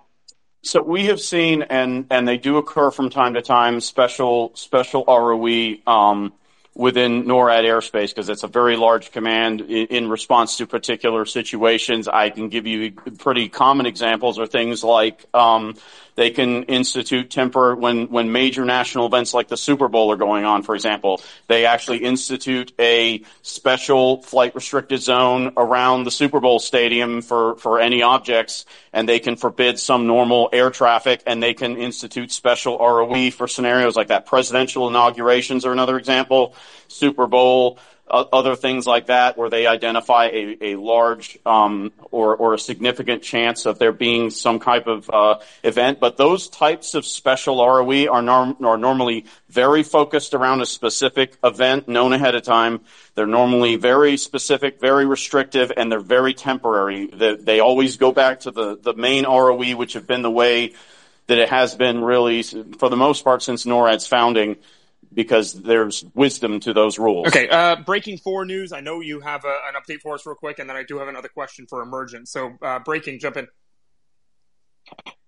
So we have seen, and and they do occur from time to time, special special ROE um, within NORAD airspace because it's a very large command in, response to particular situations. I can give you pretty common examples or things like um, they can institute temporary when when major national events like the Super Bowl are going on, for example. They actually institute a special flight restricted zone around the Super Bowl stadium for for any objects, and they can forbid some normal air traffic, and they can institute special ROE for scenarios like that. Presidential inaugurations are another example. Super Bowl, other things like that, where they identify a, a large um, or, or a significant chance of there being some type of uh, event. But those types of special ROE are, norm- are normally very focused around a specific event known ahead of time. They're normally very specific, very restrictive, and they're very temporary. They, they always go back to the, the main ROE, which have been the way that it has been really, for the most part, since NORAD's founding because there's wisdom to those rules. Okay, uh, breaking four news. I know you have a, an update for us real quick, and then I do have another question for Emergent. So, uh, breaking, jump in.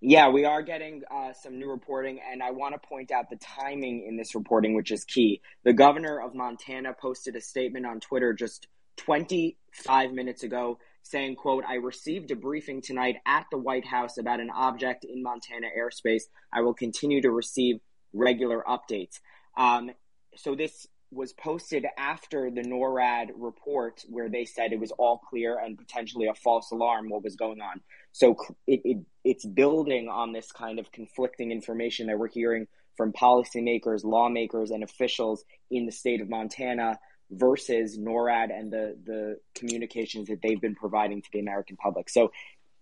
Yeah, we are getting uh, some new reporting, and I want to point out the timing in this reporting, which is key. The governor of Montana posted a statement on Twitter just 25 minutes ago saying, quote, I received a briefing tonight at the White House about an object in Montana airspace. I will continue to receive regular updates. Um, so this was posted after the NORAD report where they said it was all clear and potentially a false alarm what was going on. So it, it it's building on this kind of conflicting information that we're hearing from policymakers, lawmakers, and officials in the state of Montana versus NORAD and the the communications that they've been providing to the American public. So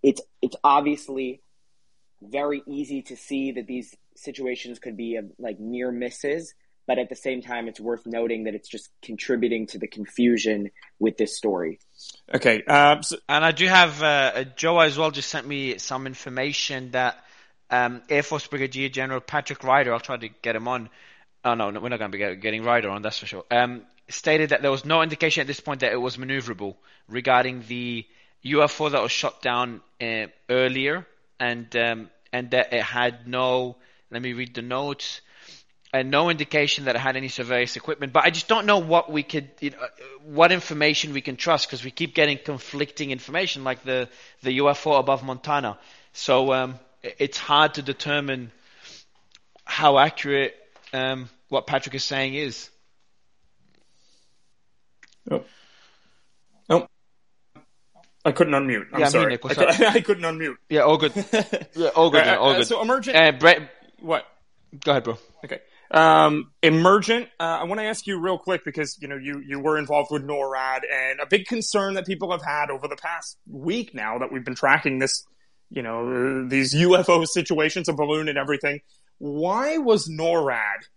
it's it's obviously very easy to see that these situations could be like near misses but at the same time, it's worth noting that it's just contributing to the confusion with this story. Okay, uh, so- and I do have uh, Joe as well. Just sent me some information that um, Air Force Brigadier General Patrick Ryder. I'll try to get him on. Oh no, no we're not going to be getting Ryder on. That's for sure. Um, stated that there was no indication at this point that it was maneuverable regarding the UFO that was shot down uh, earlier, and um, and that it had no. Let me read the notes and no indication that it had any surveillance equipment. But I just don't know what we could, you know, what information we can trust because we keep getting conflicting information, like the the UFO above Montana. So um, it's hard to determine how accurate um, what Patrick is saying is. Oh. Oh. I couldn't unmute. I'm yeah, sorry. Nick, I, could, I, couldn't unmute. Yeah, all good. Yeah, all good. Uh, all uh, good. so emergent. Uh, Brett, what? Go ahead, bro. Okay. Um, emergent. Uh, I want to ask you real quick because you know you you were involved with NORAD, and a big concern that people have had over the past week now that we've been tracking this, you know, these UFO situations, a balloon and everything. Why was NORAD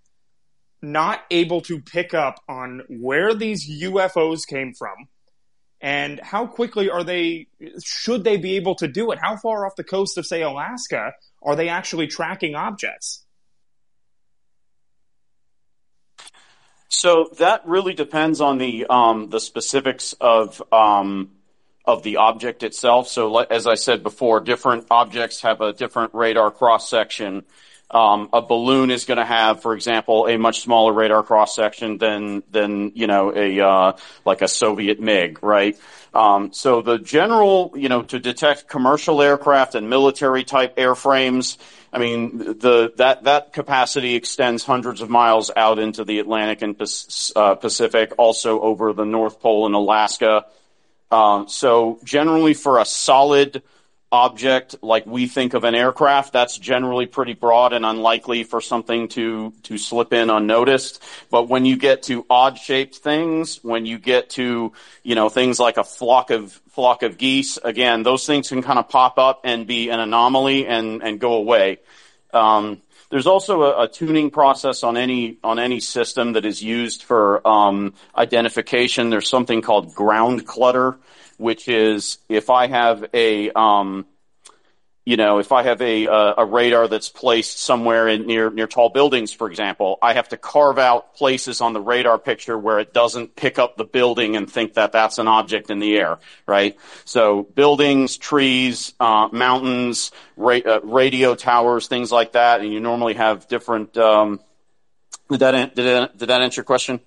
not able to pick up on where these UFOs came from? And how quickly are they, should they be able to do it? How far off the coast of, say, Alaska are they actually tracking objects? So that really depends on the um, the specifics of um, of the object itself. So as I said before, different objects have a different radar cross section. Um, a balloon is going to have, for example, a much smaller radar cross section than than you know a uh, like a Soviet MiG, right? Um, so the general, you know, to detect commercial aircraft and military type airframes, I mean, the that that capacity extends hundreds of miles out into the Atlantic and uh, Pacific, also over the North Pole and Alaska. Um, so generally, for a solid object like we think of an aircraft, that's generally pretty broad and unlikely for something to to slip in unnoticed. But when you get to odd shaped things, when you get to you know things like a flock of flock of geese, again, those things can kind of pop up and be an anomaly and and go away. Um, there's also a, a, tuning process on any on any system that is used for um, identification. There's something called ground clutter, which is if I have a um, you know, if I have a uh, a radar that's placed somewhere in, near near tall buildings, for example, I have to carve out places on the radar picture where it doesn't pick up the building and think that that's an object in the air, right? So buildings, trees, uh, mountains, ra- uh, radio towers, things like that, and you normally have different. Um, did that did that, did that answer your question?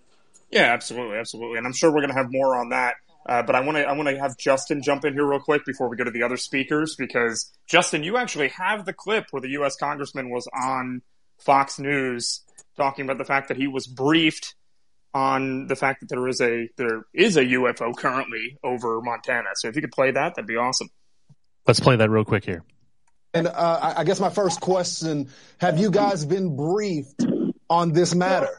Yeah, absolutely, absolutely, and I'm sure we're going to have more on that uh, but I want to I want to have Justin jump in here real quick before we go to the other speakers because Justin, you actually have the clip where the U.S. congressman was on Fox News talking about the fact that he was briefed on the fact that there is a there is a UFO currently over Montana. So if you could play that, that'd be awesome. Let's play that real quick here. And uh, I guess my first question: Have you guys been briefed on this matter?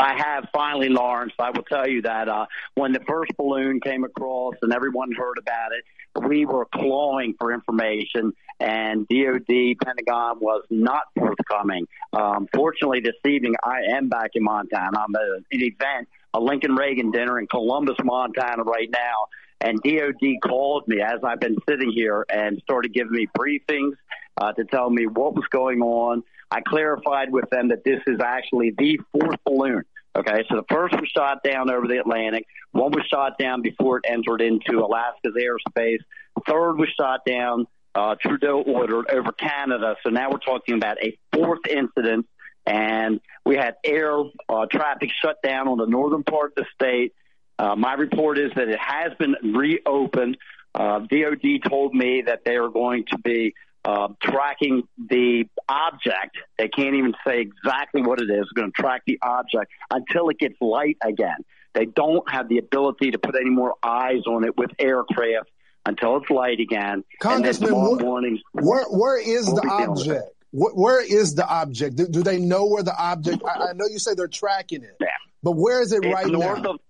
I have finally, Lawrence. I will tell you that uh, when the first balloon came across and everyone heard about it, we were clawing for information, and DoD Pentagon was not forthcoming. Um, fortunately, this evening I am back in Montana. I'm at an event, a Lincoln Reagan dinner in Columbus, Montana, right now. And DoD called me as I've been sitting here and started giving me briefings uh, to tell me what was going on. I clarified with them that this is actually the fourth balloon. Okay, so the first was shot down over the Atlantic. One was shot down before it entered into Alaska's airspace. Third was shot down, uh, Trudeau ordered over Canada. So now we're talking about a fourth incident. And we had air uh, traffic shut down on the northern part of the state. Uh, my report is that it has been reopened. Uh, DOD told me that they are going to be uh, tracking the object. They can't even say exactly what it is. They're going to track the object until it gets light again. They don't have the ability to put any more eyes on it with aircraft until it's light again. Congressman, where, morning, where, where is the object? Where is the object? Do, do, they know where the object? I, I, know you say they're tracking it, yeah. but where is it it's right north now? Of,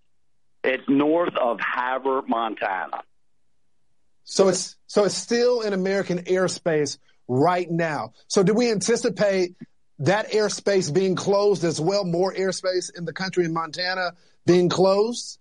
it's north of Havre, Montana. So it's so it's still in American airspace right now. So do we anticipate that airspace being closed as well? More airspace in the country in Montana being closed?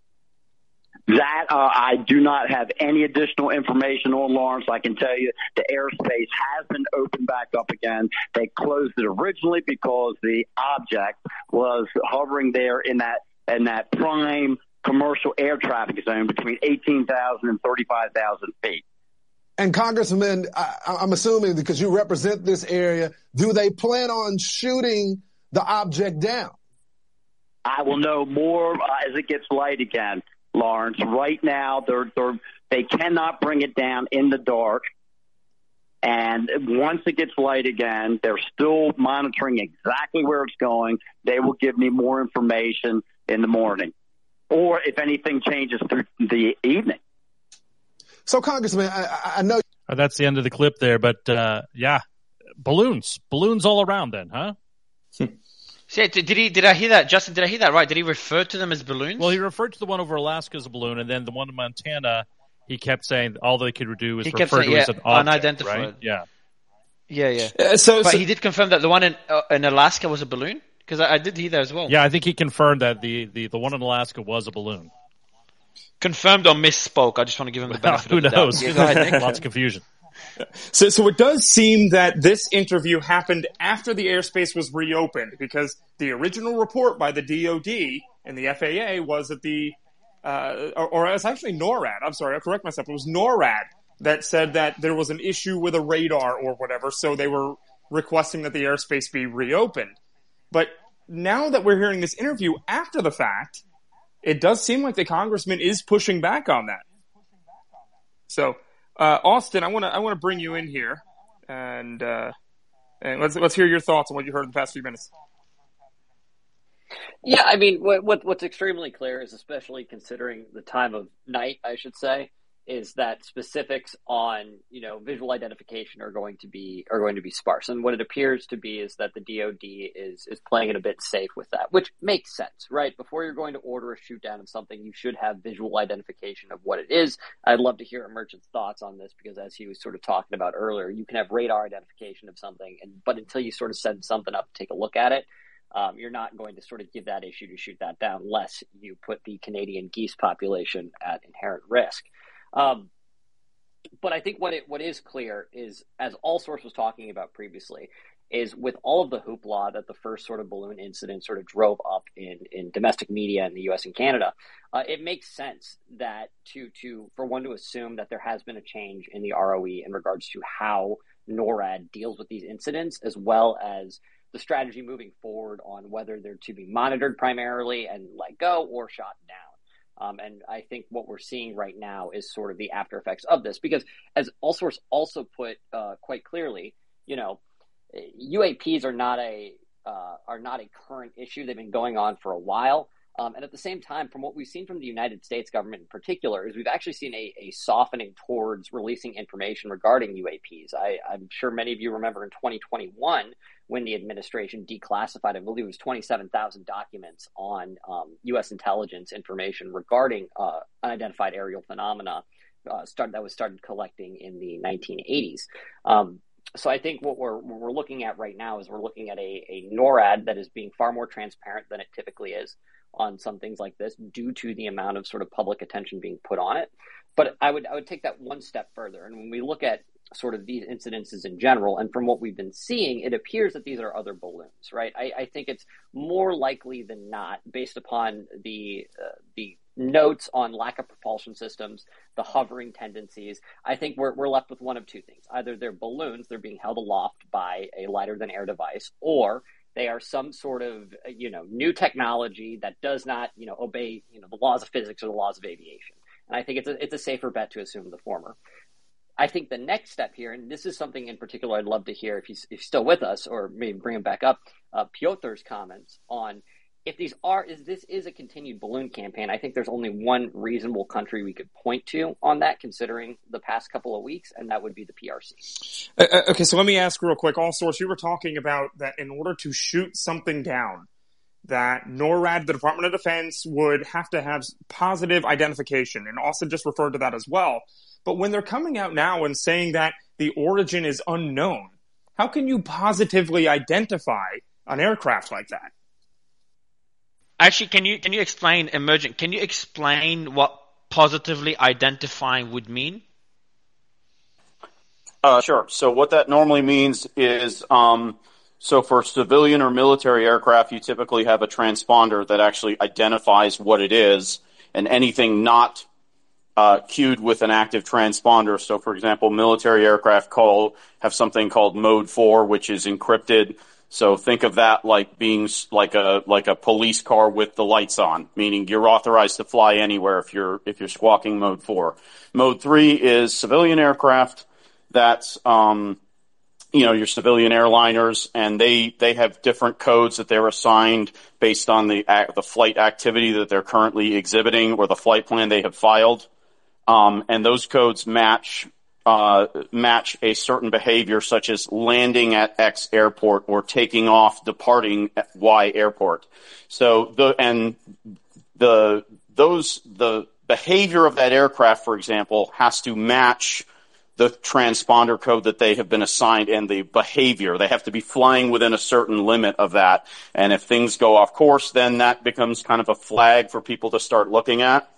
That uh, I do not have any additional information on, Lawrence. I can tell you the airspace has been opened back up again. They closed it originally because the object was hovering there in that in that prime commercial air traffic zone between 18,000 and 35,000 feet. And Congressman, I, am assuming because you represent this area, do they plan on shooting the object down? I will know more uh, as it gets light again, Lawrence. Right now, they're, they're, they cannot bring it down in the dark. And once it gets light again, they're still monitoring exactly where it's going. They will give me more information in the morning or if anything changes through the evening. So, Congressman, I, I know oh, that's the end of the clip there, but uh, yeah, balloons, balloons all around. Then, huh? See, did he? Did I hear that, Justin? Did I hear that right? Did he refer to them as balloons? Well, he referred to the one over Alaska as a balloon, and then the one in Montana, he kept saying all they could do was he refer saying, to yeah, as an object, unidentified. Right? Yeah. Yeah, yeah. Uh, so, but so, he did confirm that the one in uh, in Alaska was a balloon because I, I, did hear that as well. Yeah, I think he confirmed that the, the, the one in Alaska was a balloon. Confirmed or misspoke. I just want to give him the benefit Who of the knows? doubt. Yeah, Lots of confusion. So, so it does seem that this interview happened after the airspace was reopened because the original report by the DoD and the FAA was that the, uh, or, or it's actually NORAD. I'm sorry, I'll correct myself. It was NORAD that said that there was an issue with a radar or whatever, so they were requesting that the airspace be reopened. But now that we're hearing this interview after the fact, it does seem like the congressman is pushing back on that. So, uh, Austin, I want to I want to bring you in here, and uh, and let's let's hear your thoughts on what you heard in the past few minutes. Yeah, I mean, what, what what's extremely clear is, especially considering the time of night, I should say, is that specifics on you know visual identification are going to be are going to be sparse. And what it appears to be is that the DoD is is playing it a bit safe with that which makes sense right? Before you're going to order a shoot down of something you should have visual identification of what it is. I'd love to hear Emergent's thoughts on this because as he was sort of talking about earlier you can have radar identification of something and but until you sort of send something up to take a look at it um, you're not going to sort of give that issue to shoot that down unless you put the Canadian geese population at inherent risk um, but I think what it what is clear is, as All Source was talking about previously, is with all of the hoopla that the first sort of balloon incident sort of drove up in, in domestic media in the U.S. and Canada, uh, it makes sense that to to for one to assume that there has been a change in the ROE in regards to how NORAD deals with these incidents, as well as the strategy moving forward on whether they're to be monitored primarily and let go or shot down. Um, and I think what we're seeing right now is sort of the after effects of this, because as Allsource also put uh, quite clearly, you know, UAPs are not a uh, are not a current issue. They've been going on for a while. Um, and at the same time, from what we've seen from the United States government in particular, is we've actually seen a, a softening towards releasing information regarding UAPs. I, am sure many of you remember in 2021 when the administration declassified, I believe it was 27,000 documents on um, U.S. intelligence information regarding uh, unidentified aerial phenomena uh, start, that was started collecting in the 1980s. Um, so I think what we're what we're looking at right now is we're looking at a, a NORAD that is being far more transparent than it typically is on some things like this due to the amount of sort of public attention being put on it. But I would I would take that one step further. And when we look at sort of these incidences in general, and from what we've been seeing, it appears that these are other balloons, right? I, I think it's more likely than not, based upon the uh, the notes on lack of propulsion systems, the hovering tendencies. I think we're we're left with one of two things: either they're balloons, they're being held aloft by a lighter than air device, or they are some sort of you know new technology that does not you know obey you know the laws of physics or the laws of aviation. And I think it's a it's a safer bet to assume the former. I think the next step here, and this is something in particular I'd love to hear if he's, if he's still with us, or maybe bring him back up, uh, Piotr's comments on if these are is this is a continued balloon campaign, I think there's only one reasonable country we could point to on that, considering the past couple of weeks, and that would be the PRC. Uh, uh, okay, so let me ask real quick. All source, you were talking about that in order to shoot something down, that NORAD, the Department of Defense, would have to have positive identification, and Austin just referred to that as well. But when they're coming out now and saying that the origin is unknown, how can you positively identify an aircraft like that? Actually, can you can you explain emergent? Can you explain what positively identifying would mean? Uh, sure. So what that normally means is, um, so for civilian or military aircraft, you typically have a transponder that actually identifies what it is, and anything not uh, with an active transponder. So, for example, military aircraft call have something called Mode Four, which is encrypted so think of that like being like a like a police car with the lights on, meaning you're authorized to fly anywhere if you're if you're squawking mode four. Mode three is civilian aircraft. That's um, you know your civilian airliners, and they they have different codes that they're assigned based on the the flight activity that they're currently exhibiting or the flight plan they have filed. Um, and those codes match uh, match a certain behavior, such as landing at X airport or taking off, departing at Y airport. So the and the those the behavior of that aircraft, for example, has to match the transponder code that they have been assigned and the behavior. They have to be flying within a certain limit of that. And if things go off course, then that becomes kind of a flag for people to start looking at.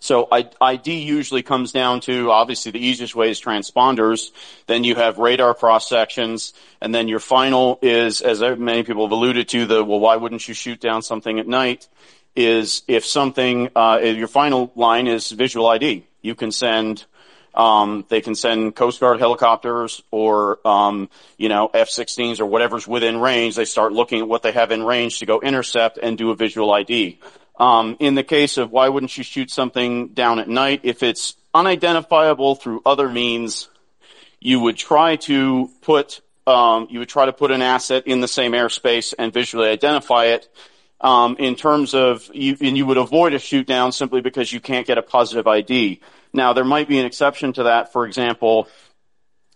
So ID usually comes down to obviously the easiest way is transponders. Then you have radar cross sections, and then your final is, as many people have alluded to, the well, why wouldn't you shoot down something at night? Is if something uh, your final line is visual ID. You can send um, they can send Coast Guard helicopters or, um, you know, F-16s or whatever's within range. They start looking at what they have in range to go intercept and do a visual ID. Um, in the case of why wouldn't you shoot something down at night? If it's unidentifiable through other means, you would try to put um, you would try to put an asset in the same airspace and visually identify it. Um, in terms of, you, and you would avoid a shoot down simply because you can't get a positive ID. Now, there might be an exception to that. For example,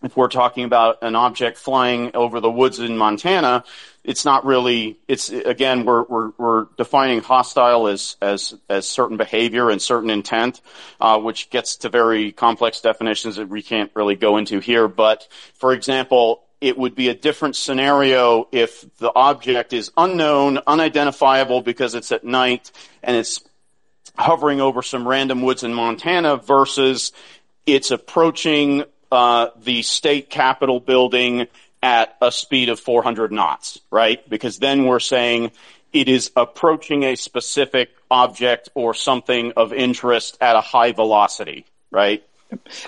if we're talking about an object flying over the woods in Montana, it's not really it's again we're we're, we're defining hostile as as as certain behavior and certain intent uh, which gets to very complex definitions that we can't really go into here. But for example it would be a different scenario if the object is unknown unidentifiable because it's at night and it's hovering over some random woods in Montana versus it's approaching uh, the state capitol building at a speed of 400 knots, right? Because then we're saying it is approaching a specific object or something of interest at a high velocity, right?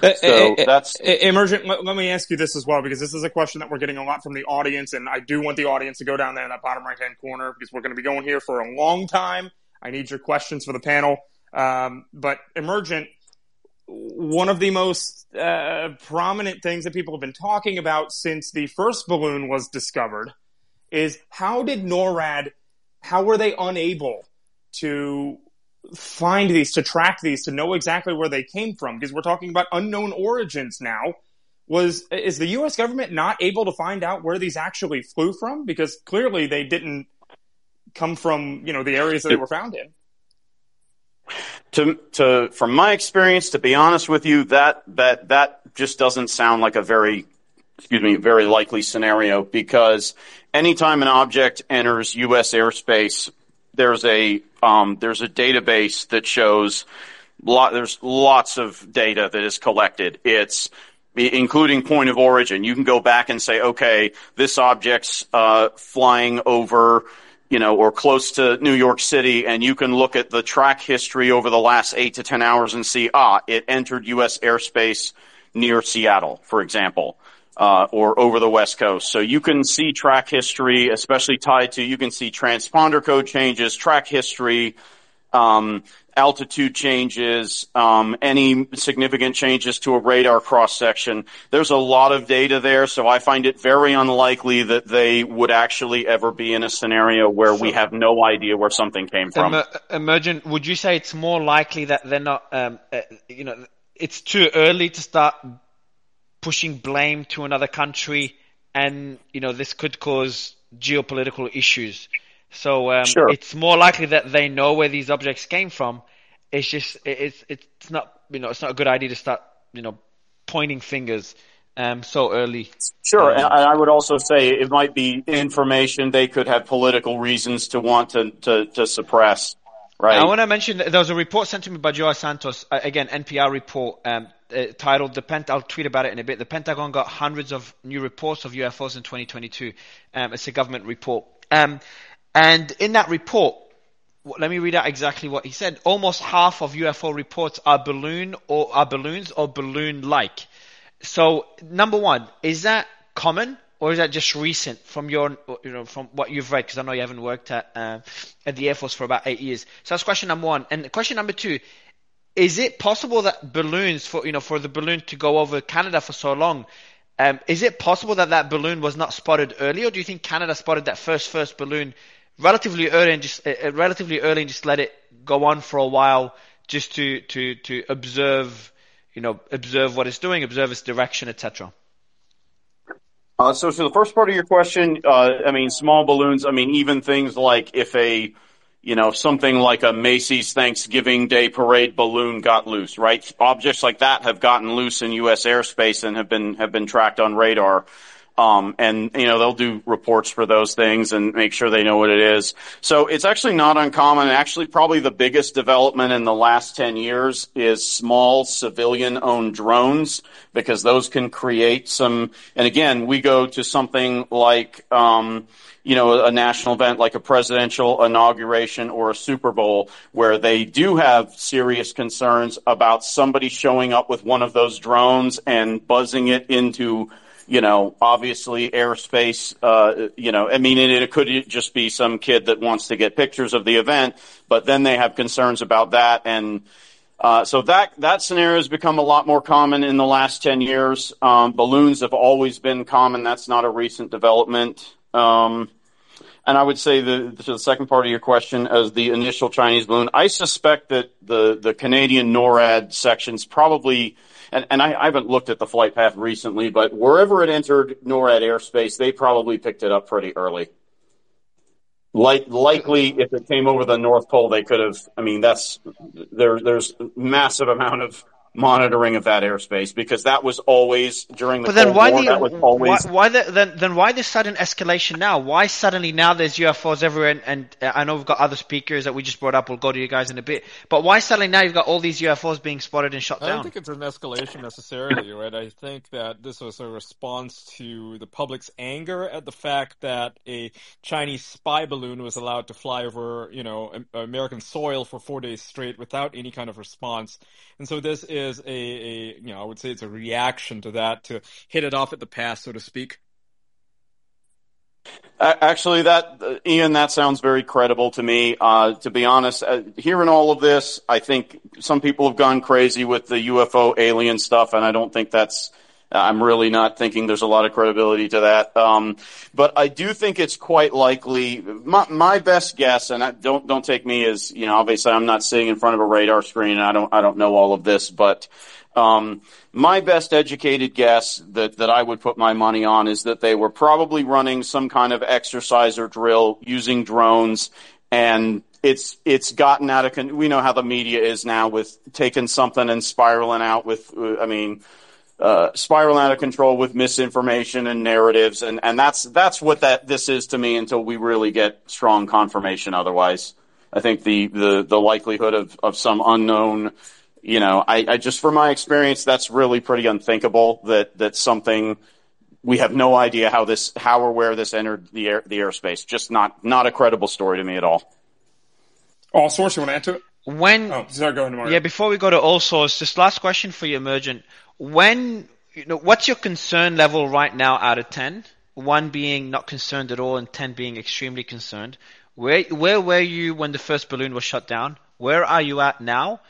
Uh, so uh, that's emergent. Let, let, me ask you this as well, because this is a question that we're getting a lot from the audience, and I do want the audience to go down there in that bottom right hand corner because we're going to be going here for a long time. I need your questions for the panel. Um, but emergent, one of the most uh, prominent things that people have been talking about since the first balloon was discovered is how did NORAD, how were they unable to find these, to track these, to know exactly where they came from? Because we're talking about unknown origins now. Was is the U.S. government not able to find out where these actually flew from? Because clearly they didn't come from you know the areas that they were found in. To, to, from my experience, to be honest with you, that, that, that just doesn't sound like a very, excuse me, very likely scenario because anytime an object enters U.S. airspace, there's a, um, there's a database that shows lot, there's lots of data that is collected. It's, including point of origin. You can go back and say, okay, this object's uh, flying over you know, or close to New York City, and you can look at the track history over the last eight to ten hours and see, ah, it entered U.S. airspace near Seattle, for example, uh, or over the West Coast. So you can see track history, especially tied to, you can see transponder code changes, track history, um, altitude changes, um, any significant changes to a radar cross section. There's a lot of data there, so I find it very unlikely that they would actually ever be in a scenario where we have no idea where something came from. Emer- Emergent, would you say it's more likely that they're not, um, uh, you know, it's too early to start pushing blame to another country, and you know this could cause geopolitical issues. So um, sure. it's more likely that they know where these objects came from. It's just it's it's not you know it's not a good idea to start you know pointing fingers um, so early. Sure, um, and I would also say it might be information they could have political reasons to want to to, to suppress. Right. I want to mention there was a report sent to me by Joao Santos, uh, again NPR report um, uh, titled "The Pent." I'll tweet about it in a bit. The Pentagon got hundreds of new reports of UFOs in 2022. Um, it's a government report. Um, and in that report, let me read out exactly what he said. Almost half of UFO reports are balloon or are balloons or balloon-like. So, number one, is that common or is that just recent from your, you know, from what you've read? Because I know you haven't worked at uh, at the Air Force for about eight years. So that's question number one. And question number two: Is it possible that balloons, for you know, for the balloon to go over Canada for so long, um, is it possible that that balloon was not spotted earlier? Or do you think Canada spotted that first first balloon relatively early and just uh, relatively early and just let it go on for a while just to to to observe you know observe what it's doing observe its direction etc uh, so to the first part of your question uh, i mean small balloons i mean even things like if a you know something like a macy's thanksgiving day parade balloon got loose right? Objects like that have gotten loose in us airspace and have been have been tracked on radar um, and you know they'll do reports for those things and make sure they know what it is. So it's actually not uncommon. Actually, probably the biggest development in the last ten years is small civilian-owned drones because those can create some. And again, we go to something like. Um, you know, a national event like a presidential inauguration or a Super Bowl where they do have serious concerns about somebody showing up with one of those drones and buzzing it into you know, obviously airspace, uh, you know, I mean, it, it could just be some kid that wants to get pictures of the event, but then they have concerns about that. And, uh, so that, that scenario has become a lot more common in the last 10 years. Um, balloons have always been common. That's not a recent development. Um, and I would say the, to the second part of your question, as the initial Chinese balloon, I suspect that the, the Canadian NORAD sections probably and, and I, I, haven't looked at the flight path recently, but wherever it entered NORAD airspace, they probably picked it up pretty early. Like, likely, if it came over the North Pole, they could have. I mean, that's there. There's massive amount of monitoring of that airspace because that was always during the but then Cold why War. the, that was always why, why the, then then why the sudden escalation now? Why suddenly now there's UFOs everywhere? And, and uh, I know we've got other speakers that we just brought up. We'll go to you guys in a bit. But why suddenly now you've got all these UFOs being spotted and shot I down? I don't think it's an escalation necessarily, right? I think that this was a response to the public's anger at the fact that a Chinese spy balloon was allowed to fly over, you know, American soil for four days straight without any kind of response. And so this is a, a you know, I would say it's a reaction to that to hit it off at the pass, so to speak. Actually, that Ian, that sounds very credible to me. Uh, to be honest, uh, hearing all of this, I think some people have gone crazy with the UFO alien stuff, and I don't think that's. I'm really not thinking there's a lot of credibility to that. Um, but I do think it's quite likely. My, my best guess, and I, don't don't take me as you know. Obviously, I'm not sitting in front of a radar screen, and I don't I don't know all of this, but um, my best educated guess that, that I would put my money on is that they were probably running some kind of exercise or drill using drones and it's it's gotten out of con- we know how the media is now with taking something and spiraling out with I mean uh, spiraling out of control with misinformation and narratives and and that's that's what that this is to me until we really get strong confirmation otherwise I think the the the likelihood of of some unknown you know, I, I just from my experience, that's really pretty unthinkable that that something we have no idea how this how or where this entered the air the airspace. Just not not a credible story to me at all. All source, you want to add to it? When oh, sorry, go ahead, Mario. Yeah, before we go to all source, just last question for you, Emergent. When you know, what's your concern level right now out of ten? One being not concerned at all, and ten being extremely concerned. Where where were you when the first balloon was shut down? Where are you at now?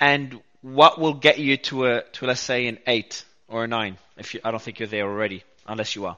and what will get you to a to let's say an eight or a nine? If you, I don't think you're there already, unless you are.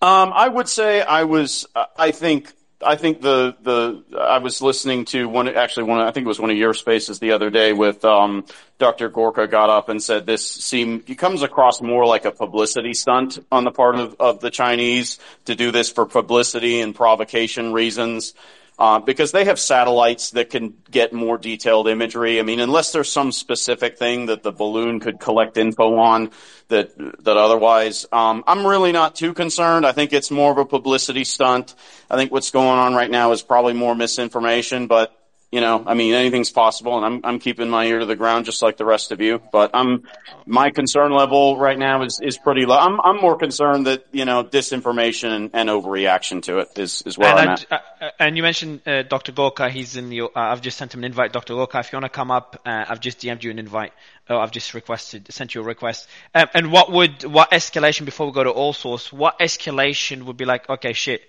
Um, I would say I was. Uh, I think. I think the the I was listening to one actually one I think it was one of your spaces the other day with um, Dr. Gorka got up and said this seemed it comes across more like a publicity stunt on the part of, of the Chinese to do this for publicity and provocation reasons uh, because they have satellites that can get more detailed imagery. I mean, unless there's some specific thing that the balloon could collect info on that that otherwise, um, I'm really not too concerned. I think it's more of a publicity stunt. I think what's going on right now is probably more misinformation, but you know, I mean, anything's possible, and I'm I'm keeping my ear to the ground just like the rest of you. But I'm my concern level right now is is pretty low. I'm I'm more concerned that you know disinformation and, and overreaction to it is is where and I'm I, at. Uh, and you mentioned uh, Dr. Gorka. He's in the. Uh, I've just sent him an invite, Dr. Gorka. If you want to come up, uh, I've just DM'd you an invite. Oh, I've just requested, sent you a request. Um, and what would what escalation before we go to all source? What escalation would be like? Okay, shit.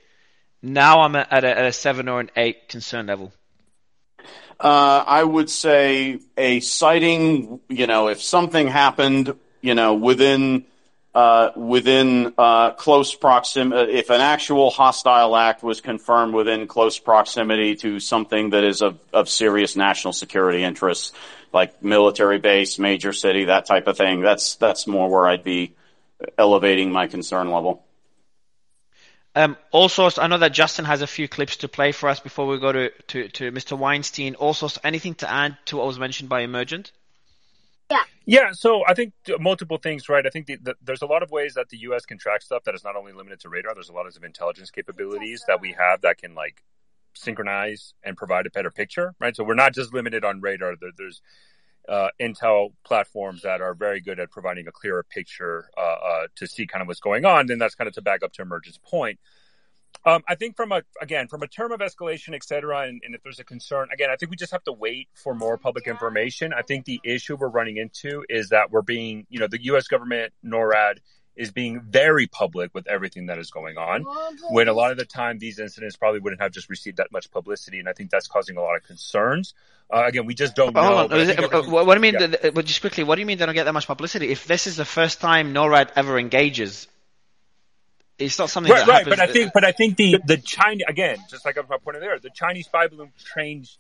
Now I'm at a, at a seven or an eight concern level. Uh, I would say a sighting. You know, if something happened, you know, within uh, within uh, close proximity, if an actual hostile act was confirmed within close proximity to something that is of, of serious national security interests, like military base, major city, that type of thing, that's that's more where I'd be elevating my concern level. Um, also, I know that Justin has a few clips to play for us before we go to, to, to Mr. Weinstein. Also, anything to add to what was mentioned by Emergent? Yeah. Yeah. So I think multiple things, right? I think the, the, there's a lot of ways that the U.S. can track stuff that is not only limited to radar. There's a lot of intelligence capabilities that we have that can like synchronize and provide a better picture, right? So we're not just limited on radar. There, there's uh, intel platforms that are very good at providing a clearer picture uh, uh, to see kind of what's going on. Then that's kind of to back up to Emergent's point. Um, I think from a again from a term of escalation, et cetera, and, and, if there's a concern, again, I think we just have to wait for more public information. I think the issue we're running into is that we're being, you know, the U.S. government, NORAD, is being very public with everything that is going on. When a lot of the time these incidents probably wouldn't have just received that much publicity, and I think that's causing a lot of concerns. Uh, again, we just don't but know. It, uh, what do you mean? Yeah. But just quickly, what do you mean they don't get that much publicity? If this is the first time NORAD ever engages, it's not something right, right. happens. But I think, but I think the the China again, just like I was pointing there, the Chinese spy balloon changed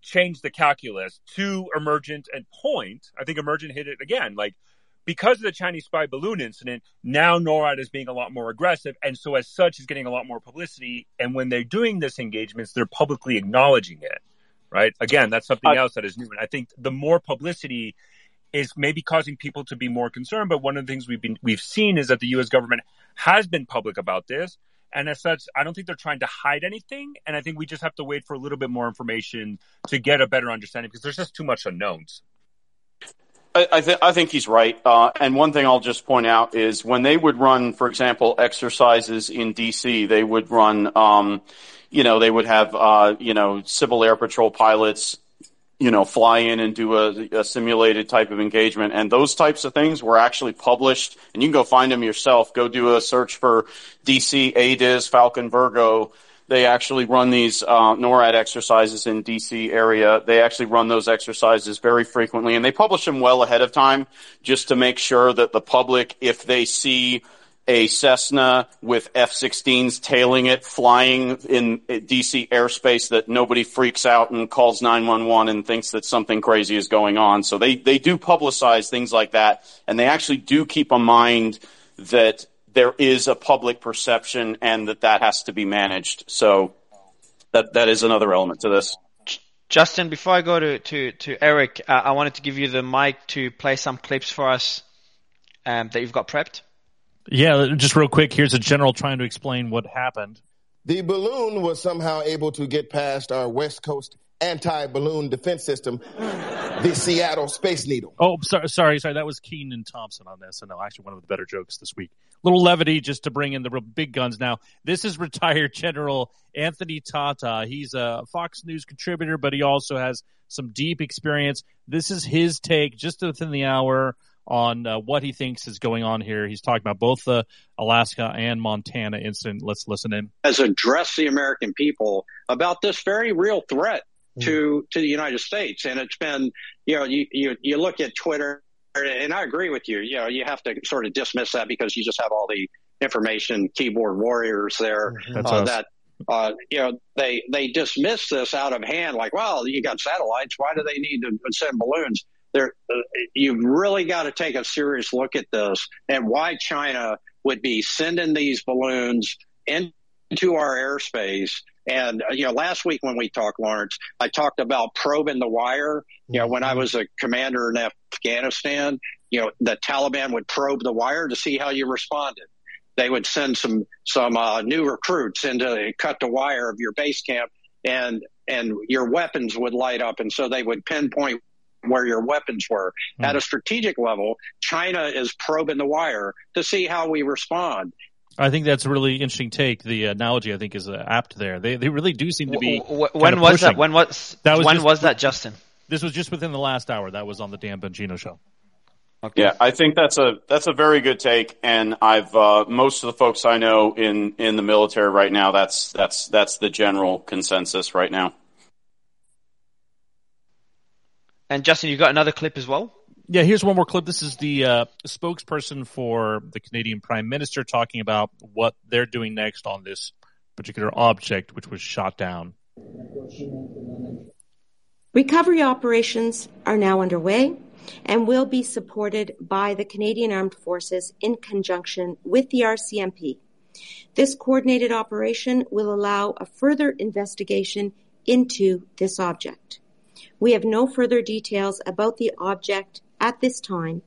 changed the calculus to emergent and point. I think emergent hit it again, like because of the Chinese spy balloon incident, now NORAD is being a lot more aggressive, and so as such is getting a lot more publicity. And when they're doing this engagements, they're publicly acknowledging it. right? Again, that's something else that is new. And I think the more publicity is maybe causing people to be more concerned. But one of the things we've been, we've seen is that the U.S. government has been public about this. And as such, I don't think they're trying to hide anything. And I think we just have to wait for a little bit more information to get a better understanding because there's just too much unknowns. I, I, th- I think he's right. Uh, and one thing I'll just point out is when they would run, for example, exercises in D.C., they would run, um, you know, they would have, uh, you know, Civil Air Patrol pilots you know, fly in and do a, a, simulated type of engagement. And those types of things were actually published, and you can go find them yourself. Go do a search for DC ADIZ Falcon Virgo. They actually run these uh, NORAD exercises in DC area. They actually run those exercises very frequently, and they publish them well ahead of time just to make sure that the public, if they see a Cessna with F-16s tailing it, flying in DC airspace that nobody freaks out and calls 911 and thinks that something crazy is going on. So they, they do publicize things like that, and they actually do keep in mind that there is a public perception and that that has to be managed. So that, that is another element to this. Justin, before I go to, to, to Eric, uh, I wanted to give you the mic to play some clips for us um, that you've got prepped. Yeah, just real quick. Here's a general trying to explain what happened. The balloon was somehow able to get past our West Coast anti-balloon defense system, the Seattle Space Needle. Oh, sorry, sorry, sorry. That was Kenan Thompson on this, and no, actually one of the better jokes this week. Little levity just to bring in the real big guns. Now, this is retired General Anthony Tata. He's a Fox News contributor, but he also has some deep experience. This is his take just within the hour on uh, what he thinks is going on here. He's talking about both the Alaska and Montana incident. Let's listen in. Has addressed the American people about this very real threat. To to the United States, and it's been you know you you, you look at Twitter, and I agree with you. You know you have to sort of dismiss that because you just have all the information keyboard warriors there uh, that uh, you know, they they dismiss this out of hand, like, well, you got satellites. Why do they need to send balloons? there, uh, you've really got to take a serious look at this and why China would be sending these balloons into our airspace. And, uh, you know, last week when we talked, Lawrence, I talked about probing the wire. You know, when I was a commander in Afghanistan, you know, the Taliban would probe the wire to see how you responded. They would send some, some, uh, new recruits in to cut the wire of your base camp and, and your weapons would light up. And so they would pinpoint where your weapons were. Mm. At a strategic level, China is probing the wire to see how we respond. I think that's a really interesting take. The analogy I think is uh, apt there. They they really do seem to be. When was that? When was that? Was when just, was that, Justin? This was just within the last hour. That was on the Dan Bongino show. Okay. Yeah, I think that's a that's a very good take, and I've uh, most of the folks I know in in the military right now. That's that's that's the general consensus right now. And Justin, you got another clip as well? Yeah, here's one more clip. This is the uh, spokesperson for the Canadian Prime Minister talking about what they're doing next on this particular object, which was shot down. Recovery operations are now underway and will be supported by the Canadian Armed Forces in conjunction with the RCMP. This coordinated operation will allow a further investigation into this object. We have no further details about the object at this time,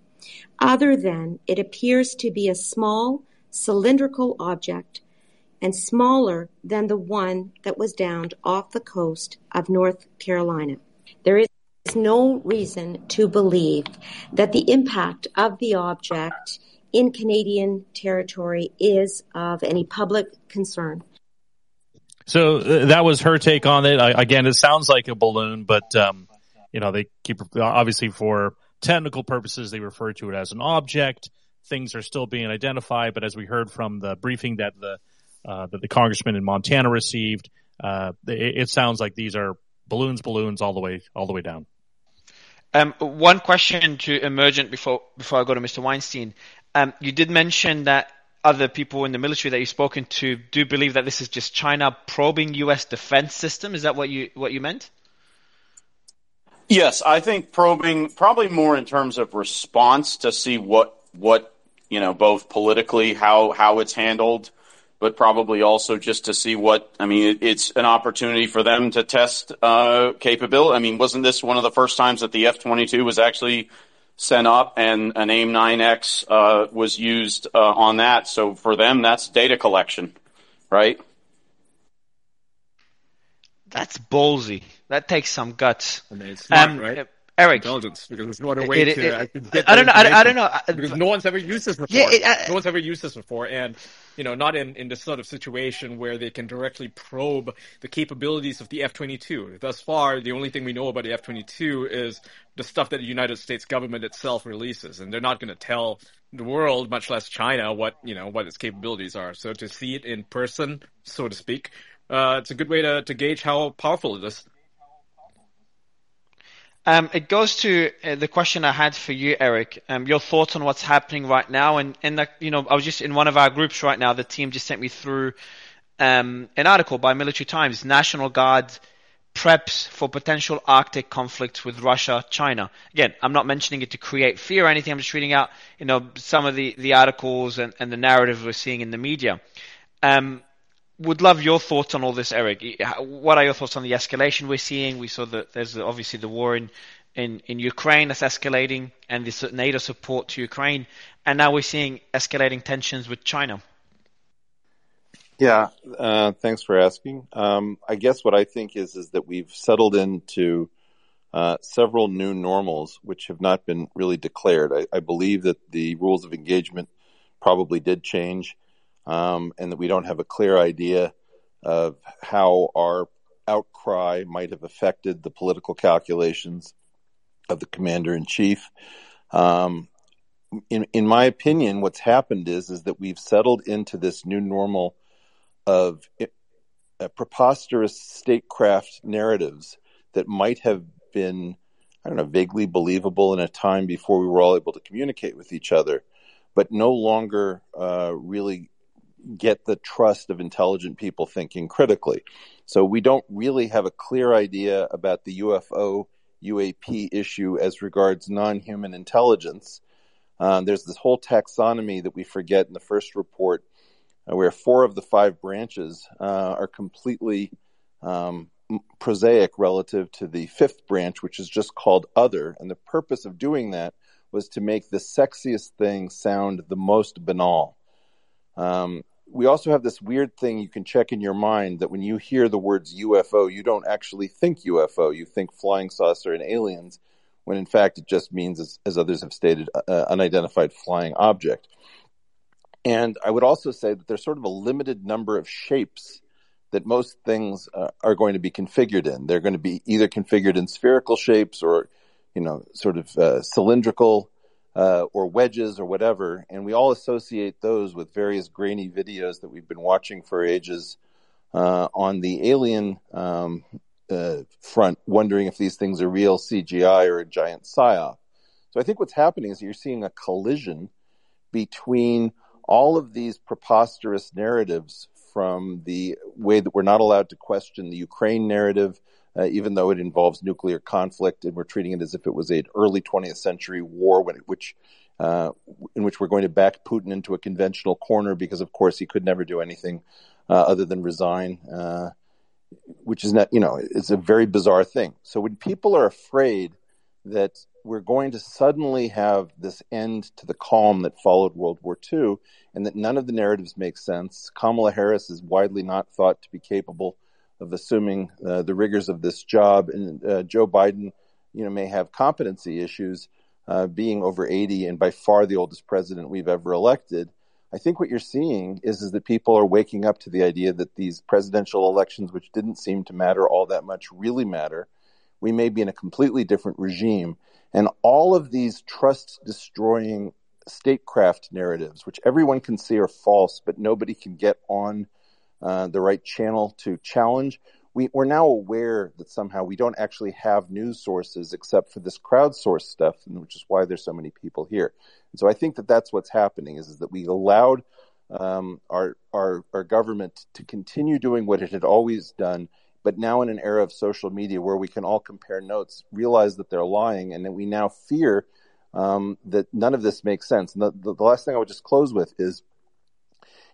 other than it appears to be a small cylindrical object and smaller than the one that was downed off the coast of North Carolina. There is no reason to believe that the impact of the object in Canadian territory is of any public concern. So uh, that was her take on it. I, again, it sounds like a balloon, but um, you know they keep obviously for technical purposes they refer to it as an object. Things are still being identified, but as we heard from the briefing that the uh, that the congressman in Montana received, uh, it, it, sounds like these are balloons, balloons all the way all the way down. Um, one question to Emergent before before I go to Mr. Weinstein. Um, you did mention that other people in the military that you've spoken to do believe that this is just China probing U.S. defense system. Is that what you what you meant? Yes, I think probing probably more in terms of response to see what what you know both politically how how it's handled but probably also just to see what, I mean, it's an opportunity for them to test, uh, capability. I mean, wasn't this one of the first times that the F-22 was actually sent up and an AIM-9X, uh, was used, uh, on that? So for them, that's data collection, right? That's ballsy. That takes some guts. I mean, it's not, Um, right? Eric. Intelligence, because there's no other way It- it- to it- I don't know. I don't- I don't know. I- Because no one's ever used this before. Yeah, I- no one's ever used this before, and you know, not in in this sort of situation where they can directly probe the capabilities of the F-22. Thus far, the only thing we know about the F-22 is the stuff that the United States government itself releases, and they're not going to tell the world, much less China, what you know what its capabilities are. So to see it in person, so to speak, uh, it's a good way to to gauge how powerful it is. Um, it goes to uh, the question I had for you, Eric. Um, your thoughts on what's happening right now, and and the, you know, I was just in one of our groups right now. The team just sent me through um, an article by Military Times. National Guard preps for potential Arctic conflicts with Russia, China. Again, I'm not mentioning it to create fear or anything. I'm just reading out, you know, some of the the articles and, and the narrative we're seeing in the media. Um, would love your thoughts on all this, Eric. What are your thoughts on the escalation we're seeing? We saw that there's obviously the war in, in, in Ukraine that's escalating and this NATO support to Ukraine. And now we're seeing escalating tensions with China. Yeah, uh, thanks for asking. Um, I guess what I think is is that we've settled into uh, several new normals, which have not been really declared. I, I believe that the rules of engagement probably did change um, and that we don't have a clear idea of how our outcry might have affected the political calculations of the commander in chief. Um, in in my opinion, what's happened is is that we've settled into this new normal of uh, preposterous statecraft narratives that might have been, I don't know, vaguely believable in a time before we were all able to communicate with each other, but no longer uh, really get the trust of intelligent people thinking critically. So we don't really have a clear idea about the UFO UAP issue as regards non-human intelligence. Um, there's this whole taxonomy that we forget in the first report, uh, where four of the five branches uh, are completely um, prosaic relative to the fifth branch, which is just called other. And the purpose of doing that was to make the sexiest thing sound the most banal. Um, we also have this weird thing you can check in your mind that when you hear the words UFO, you don't actually think UFO. You think flying saucer and aliens, when in fact it just means, as, as others have stated, uh, unidentified flying object. And I would also say that there's sort of a limited number of shapes that most things uh, are going to be configured in. They're going to be either configured in spherical shapes or, you know, sort of uh, cylindrical uh, or wedges or whatever, and we all associate those with various grainy videos that we've been watching for ages uh, on the alien um, uh, front, wondering if these things are real CGI or a giant psyop. So I think what's happening is you're seeing a collision between all of these preposterous narratives from the way that we're not allowed to question the Ukraine narrative, uh, even though it involves nuclear conflict, and we're treating it as if it was an early 20th century war, when, which uh, in which we're going to back Putin into a conventional corner because, of course, he could never do anything uh, other than resign, uh, which is not, you know, it's a very bizarre thing. So when people are afraid that we're going to suddenly have this end to the calm that followed World War II, and that none of the narratives make sense, Kamala Harris is widely not thought to be capable of assuming uh, the rigors of this job. And uh, Joe Biden, you know, may have competency issues, uh, being over 80 and by far the oldest president we've ever elected. I think what you're seeing is is that people are waking up to the idea that these presidential elections, which didn't seem to matter all that much, really matter. We may be in a completely different regime, and all of these trust destroying statecraft narratives, which everyone can see are false, but nobody can get on uh, the right channel to challenge. We, we're now aware that somehow we don't actually have news sources except for this crowdsourced stuff, which is why there's so many people here. And so I think that that's what's happening is, is that we allowed um, our, our our government to continue doing what it had always done, but now in an era of social media where we can all compare notes, realize that they're lying, and that we now fear um, that none of this makes sense. And the, the, the last thing I would just close with is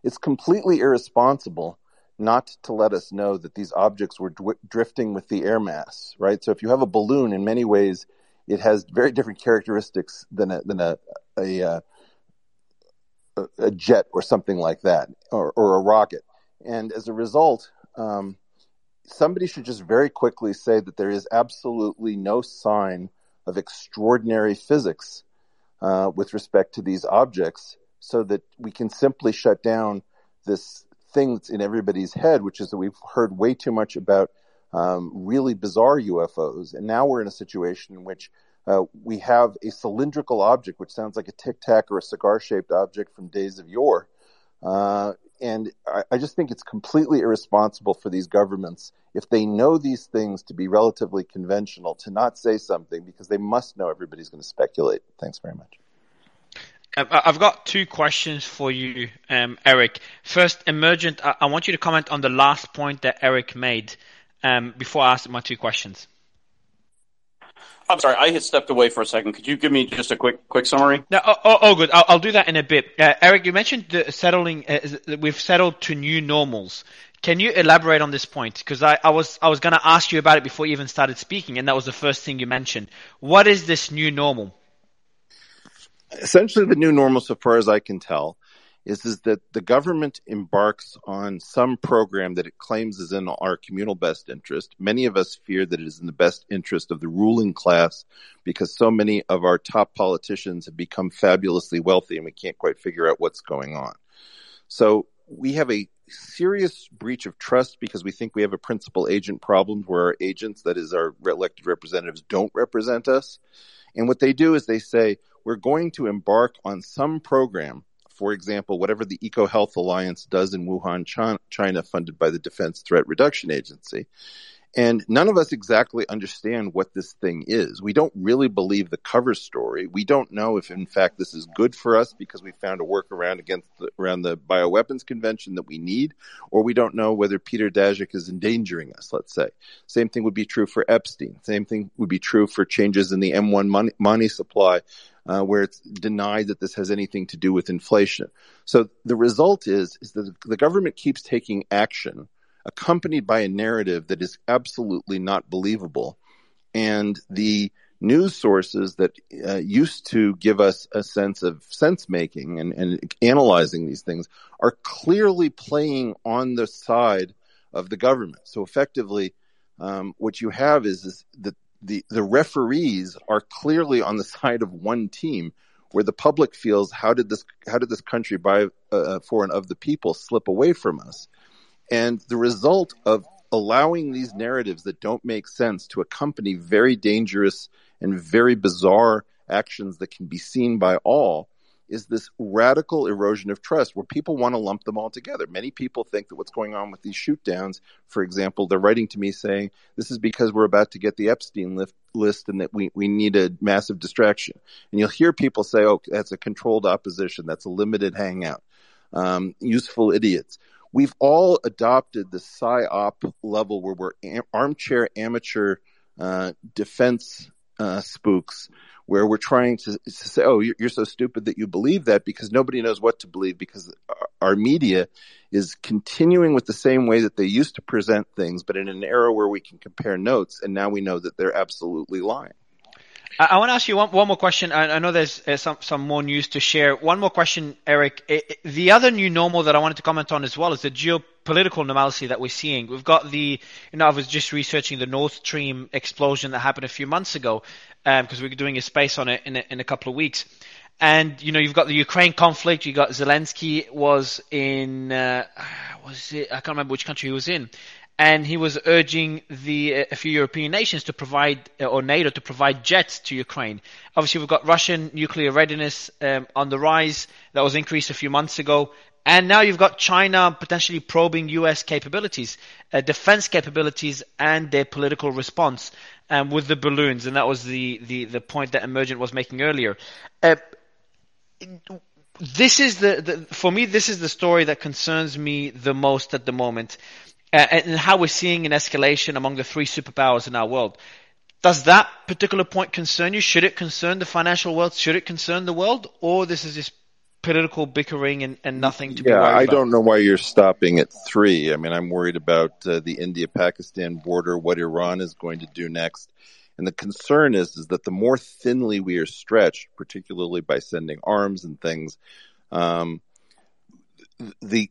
it's completely irresponsible not to let us know that these objects were dw- drifting with the air mass, right? So if you have a balloon, in many ways, it has very different characteristics than a than a a, uh, a, a jet or something like that, or, or a rocket. And as a result, um, somebody should just very quickly say that there is absolutely no sign of extraordinary physics uh, with respect to these objects, so that we can simply shut down this thing that's in everybody's head, which is that we've heard way too much about um, really bizarre UFOs, and now we're in a situation in which uh, we have a cylindrical object, which sounds like a tic tac or a cigar shaped object from days of yore. Uh, and I, I, just think it's completely irresponsible for these governments, if they know these things to be relatively conventional, to not say something because they must know everybody's going to speculate. Thanks very much. I've got two questions for you, um, Eric. First, Emergent, I, I, want you to comment on the last point that Eric made um, before I ask my two questions. I'm sorry, I had stepped away for a second. Could you give me just a quick quick summary? No, oh, oh, oh good. I'll, I'll, do that in a bit. Uh, Eric, you mentioned the settling. Uh, we've settled to new normals. Can you elaborate on this point? Because I, I, was I was going to ask you about it before you even started speaking, and that was the first thing you mentioned. What is this new normal? Essentially, the new normal, so far as I can tell, is, is that the government embarks on some program that it claims is in our communal best interest. Many of us fear that it is in the best interest of the ruling class because so many of our top politicians have become fabulously wealthy and we can't quite figure out what's going on. So we have a serious breach of trust because we think we have a principal agent problem where our agents, that is our elected representatives, don't represent us. And what they do is they say, we're going to embark on some program for example, whatever the EcoHealth Alliance does in Wuhan, China, funded by the Defense Threat Reduction Agency. And none of us exactly understand what this thing is. We don't really believe the cover story. We don't know if, in fact, this is good for us because we found a workaround against the, around the bioweapons convention that we need, or we don't know whether Peter Daszak is endangering us. Let's say same thing would be true for Epstein. Same thing would be true for changes in the M1 money, money supply, uh, where it's denied that this has anything to do with inflation. So the result is is that the government keeps taking action accompanied by a narrative that is absolutely not believable. And the news sources that uh, used to give us a sense of sense making and, and analyzing these things are clearly playing on the side of the government. So effectively, um, what you have is, is that the, the referees are clearly on the side of one team where the public feels how did this how did this country by uh, for and of the people slip away from us? And the result of allowing these narratives that don't make sense to accompany very dangerous and very bizarre actions that can be seen by all is this radical erosion of trust where people want to lump them all together. Many people think that what's going on with these shoot downs, for example, they're writing to me saying, this is because we're about to get the Epstein lift, list and that we, we need a massive distraction. And you'll hear people say, oh, that's a controlled opposition. That's a limited hangout. Um, useful idiots we've all adopted the psyop level where we're armchair amateur uh, defense uh, spooks, where we're trying to, to say, "Oh, you're, so stupid that you believe that," because nobody knows what to believe because our media is continuing with the same way that they used to present things, but in an era where we can compare notes, and now we know that they're absolutely lying. I, I want to ask you one, one more question. I, I know there's uh, some some more news to share. One more question, Eric. It, it, the other new normal that I wanted to comment on as well is the geopolitical normalcy that we're seeing. We've got the, you know, I was just researching the Nord Stream explosion that happened a few months ago because um, we're doing a space on it in a, in a couple of weeks. And you know, you've got the Ukraine conflict. You got Zelensky was in, uh, was it? I can't remember which country he was in, and he was urging the a few European nations to provide or NATO to provide jets to Ukraine. Obviously, we've got Russian nuclear readiness um, on the rise. That was increased a few months ago. And now you've got China potentially probing U.S. capabilities, uh, defense capabilities, and their political response um, with the balloons. And that was the, the, the point that Emergent was making earlier. Uh, this is the, the, for me, this is the story that concerns me the most at the moment uh, and how we're seeing an escalation among the three superpowers in our world. Does that particular point concern you? Should it concern the financial world? Should it concern the world? Or this is just political bickering and, and nothing to yeah, be worried I about. don't know why you're stopping at three. I mean, I'm worried about uh, the India-Pakistan border, what Iran is going to do next. And the concern is, is that the more thinly we are stretched, particularly by sending arms and things, um, the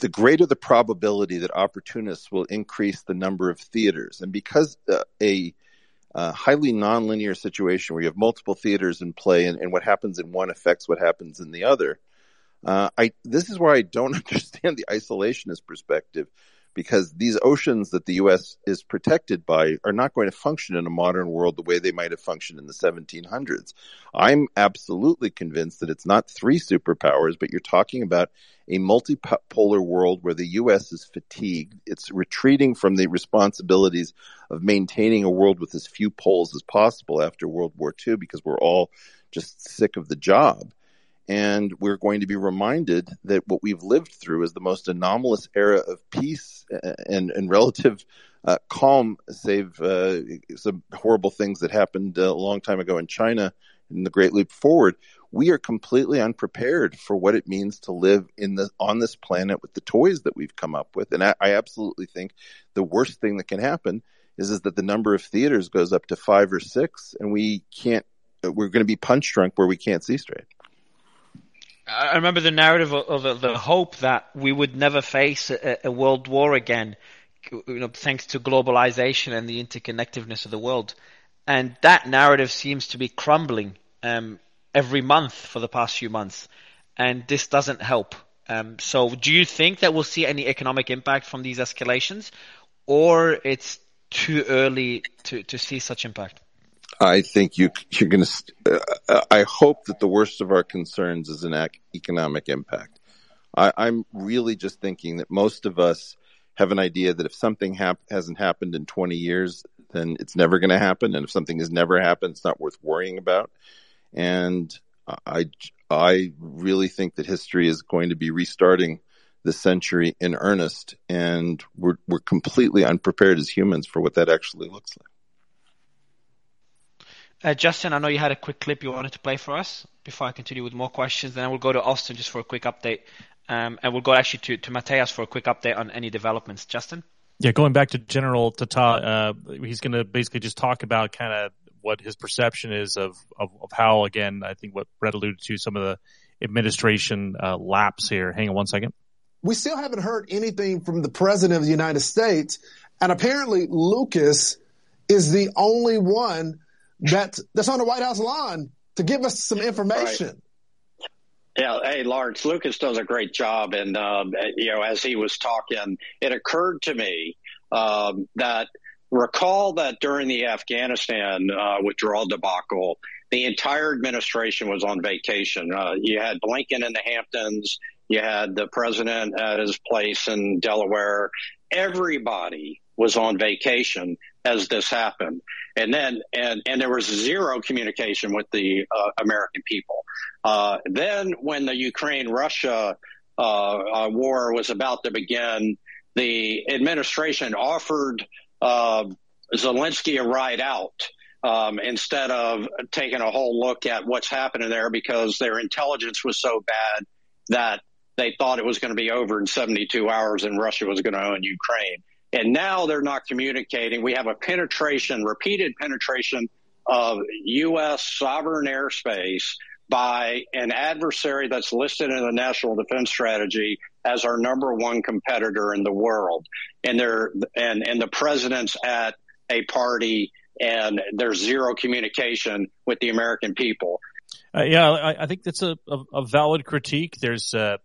the greater the probability that opportunists will increase the number of theaters. And because uh, a uh, highly nonlinear situation where you have multiple theaters in play and, and what happens in one affects what happens in the other. Uh, I this is where I don't understand the isolationist perspective because these oceans that the U.S. is protected by are not going to function in a modern world the way they might have functioned in the 1700s. I'm absolutely convinced that it's not three superpowers, but you're talking about a multipolar world where the U.S. is fatigued. It's retreating from the responsibilities of maintaining a world with as few poles as possible after World War II because we're all just sick of the job. And we're going to be reminded that what we've lived through is the most anomalous era of peace and, and relative uh, calm, save uh, some horrible things that happened a long time ago in China in the Great Leap Forward. We are completely unprepared for what it means to live in the on this planet with the toys that we've come up with. And I, I absolutely think the worst thing that can happen is is that the number of theaters goes up to five or six, and we can't. We're going to be punch drunk where we can't see straight. I remember the narrative of, of the hope that we would never face a, a, world war again, you know, thanks to globalization and the interconnectedness of the world. And that narrative seems to be crumbling um, every month for the past few months, and this doesn't help. Um, so, do you think that we'll see any economic impact from these escalations, or it's too early to, to see such impact? I think you you're going to. Uh, I hope that the worst of our concerns is an economic impact. I, I'm really just thinking that most of us have an idea that if something hap- hasn't happened in 20 years, then it's never going to happen, and if something has never happened, it's not worth worrying about. And I I really think that history is going to be restarting the century in earnest, and we're we're completely unprepared as humans for what that actually looks like. Uh, Justin, I know you had a quick clip you wanted to play for us before I continue with more questions. Then I will go to Austin just for a quick update. Um, and we'll go actually to, to Mateus for a quick update on any developments. Justin? Yeah, going back to General Tata, uh, he's going to basically just talk about kind of what his perception is of, of, of, how, again, I think what Brett alluded to, some of the administration uh, lapse here. Hang on one second. We still haven't heard anything from the President of the United States. And apparently, Lucas is the only one that's that's on the White House lawn to give us some information. Right. Yeah, hey, Lawrence Lucas does a great job, and um, you know, as he was talking, it occurred to me um, that recall that during the Afghanistan uh, withdrawal debacle, the entire administration was on vacation. Uh, you had Blinken in the Hamptons, you had the president at his place in Delaware. Everybody was on vacation as this happened and then and and there was zero communication with the uh, American people. Uh, then, when the Ukraine Russia uh, uh, war was about to begin, the administration offered uh, Zelensky a ride out. Um, instead of taking a whole look at what's happening there because their intelligence was so bad that they thought it was going to be over in 72 hours and Russia was going to own Ukraine. And now they're not communicating. We have a penetration, repeated penetration of U.S. sovereign airspace by an adversary that's listed in the National Defense Strategy as our number one competitor in the world. And they're, and, and the president's at a party and there's zero communication with the American people. Uh, yeah, I, I, think that's a, a, a valid critique. There's, uh,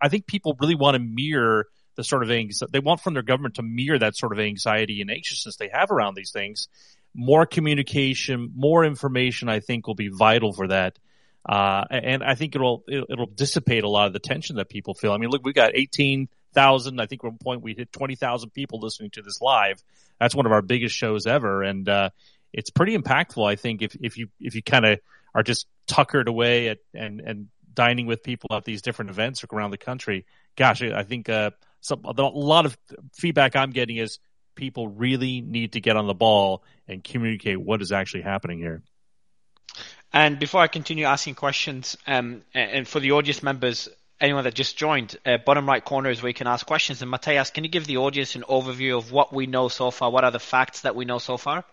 I think people really want to mirror the sort of anxiety they want from their government to mirror that sort of anxiety and anxiousness they have around these things. More communication, more information, I think will be vital for that. Uh, and I think it'll, it'll dissipate a lot of the tension that people feel. I mean, look, we got 18,000. I think at one point we hit 20,000 people listening to this live. That's one of our biggest shows ever. And, uh, it's pretty impactful. I think if, if you, if you kind of are just tuckered away at, and, and dining with people at these different events around the country, gosh, I think, uh, some a lot of feedback I'm getting is people really need to get on the ball and communicate what is actually happening here. And before I continue asking questions, um, and for the audience members, anyone that just joined, uh, bottom right corner is where you can ask questions. And Matthias, can you give the audience an overview of what we know so far? What are the facts that we know so far?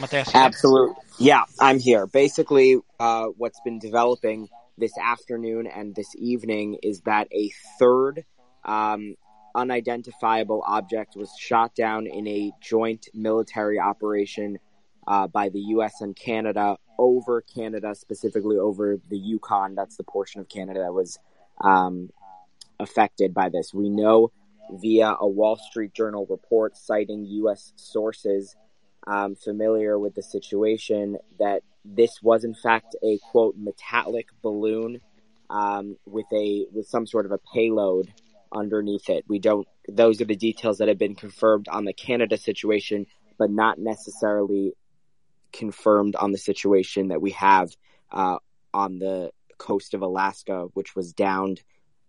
Matthias? Absolutely. Yeah, I'm here. Basically, uh, what's been developing this afternoon and this evening is that a third um, unidentifiable object was shot down in a joint military operation uh, by the U.S. and Canada over Canada, specifically over the Yukon. That's the portion of Canada that was um, affected by this. We know via a Wall Street Journal report citing U.S. sources um, familiar with the situation that this was in fact a quote metallic balloon um, with a with some sort of a payload underneath it. We don't. Those are the details that have been confirmed on the Canada situation, but not necessarily confirmed on the situation that we have uh, on the coast of Alaska, which was downed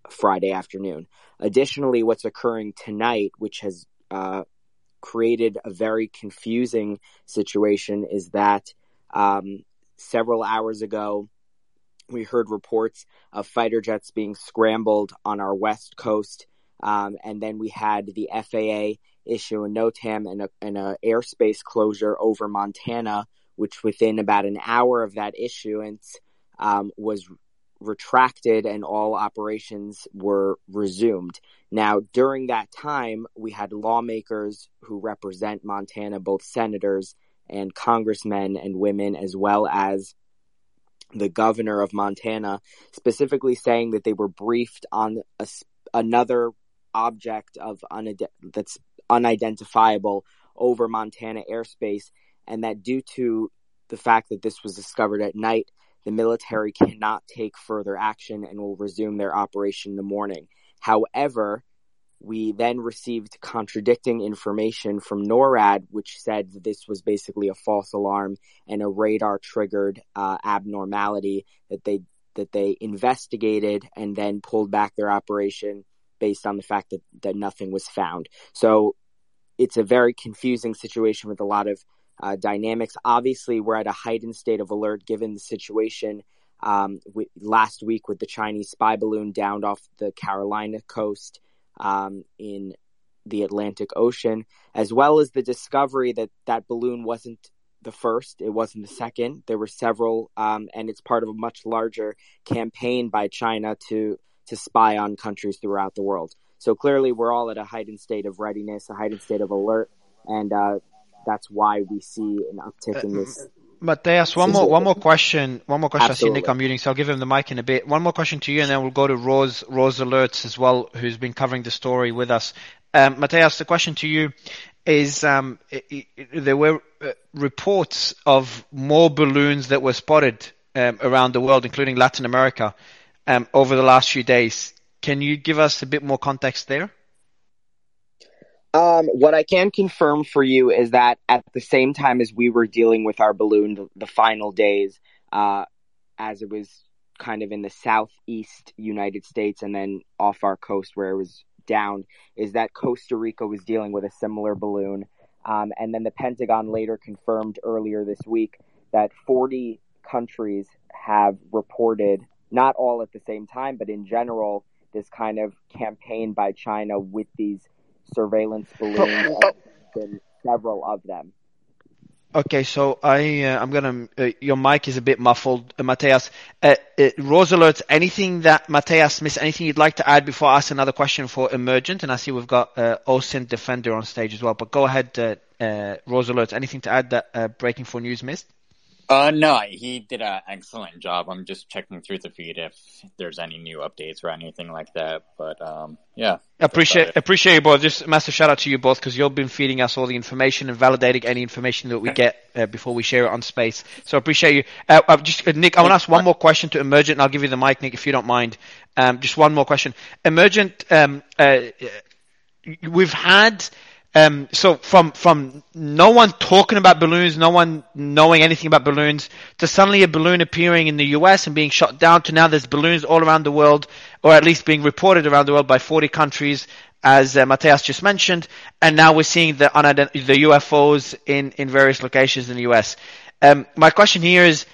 Friday afternoon. Additionally, what's occurring tonight, which has uh, created a very confusing situation, is that um, several hours ago, we heard reports of fighter jets being scrambled on our west coast, um, and then we had the FAA issue a NOTAM and a, and a airspace closure over Montana, which within about an hour of that issuance um, was retracted and all operations were resumed. Now, during that time, we had lawmakers who represent Montana, both senators and congressmen and women, as well as the governor of Montana, specifically saying that they were briefed on a, another object of unide- that's unidentifiable over Montana airspace, and that due to the fact that this was discovered at night, the military cannot take further action and will resume their operation in the morning. However, we then received contradicting information from NORAD, which said that this was basically a false alarm and a radar triggered uh, abnormality that they that they investigated and then pulled back their operation based on the fact that, that nothing was found. So it's a very confusing situation with a lot of uh, dynamics. Obviously, we're at a heightened state of alert given the situation um, we, last week with the Chinese spy balloon downed off the Carolina coast um, in the Atlantic Ocean, as well as the discovery that that balloon wasn't the first, it wasn't the second. There were several, um, and it's part of a much larger campaign by China to to spy on countries throughout the world. So clearly, we're all at a heightened state of readiness, a heightened state of alert, and uh, that's why we see an uptick in this Matthias, one more one more question. One more question. Absolutely. I see Nick unmuting, so I'll give him the mic in a bit. One more question to you, and then we'll go to Rose Rose Alerts as well, who's been covering the story with us. Um, Matthias, the question to you is: um, it, it, there were uh, reports of more balloons that were spotted um, around the world, including Latin America, um, over the last few days. Can you give us a bit more context there? Um, what I can confirm for you is that at the same time as we were dealing with our balloon, the, the final days, uh, as it was kind of in the southeast United States and then off our coast where it was down, is that Costa Rica was dealing with a similar balloon. Um, and then the Pentagon later confirmed earlier this week that 40 countries have reported, not all at the same time, but in general, this kind of campaign by China with these surveillance balloons. been several of them. Okay, so I uh, I'm gonna uh, your mic is a bit muffled, uh, Matthias. Uh, uh, Rose alerts. Anything that Matthias missed? Anything you'd like to add before I ask another question for Emergent? And I see we've got uh, OSINT Defender on stage as well. But go ahead, uh, uh, Rose alerts. Anything to add that uh, Breaking for News missed? Uh, no, he did an excellent job. I'm just checking through the feed if there's any new updates or anything like that. But um, yeah, appreciate appreciate you both. Just a massive shout out to you both because you've been feeding us all the information and validating any information that we get uh, before we share it on space. So appreciate you. Uh, uh just uh, Nick, I want to ask one more question to Emergent, and I'll give you the mic, Nick, if you don't mind. Um, just one more question. Emergent, um, uh, we've had um, so from from no one talking about balloons, no one knowing anything about balloons, to suddenly a balloon appearing in the U.S. and being shot down, to now there's balloons all around the world, or at least being reported around the world by 40 countries, as uh, just mentioned, and now we're seeing the unident- the UFOs in in various locations in the U.S. Um, my question here is,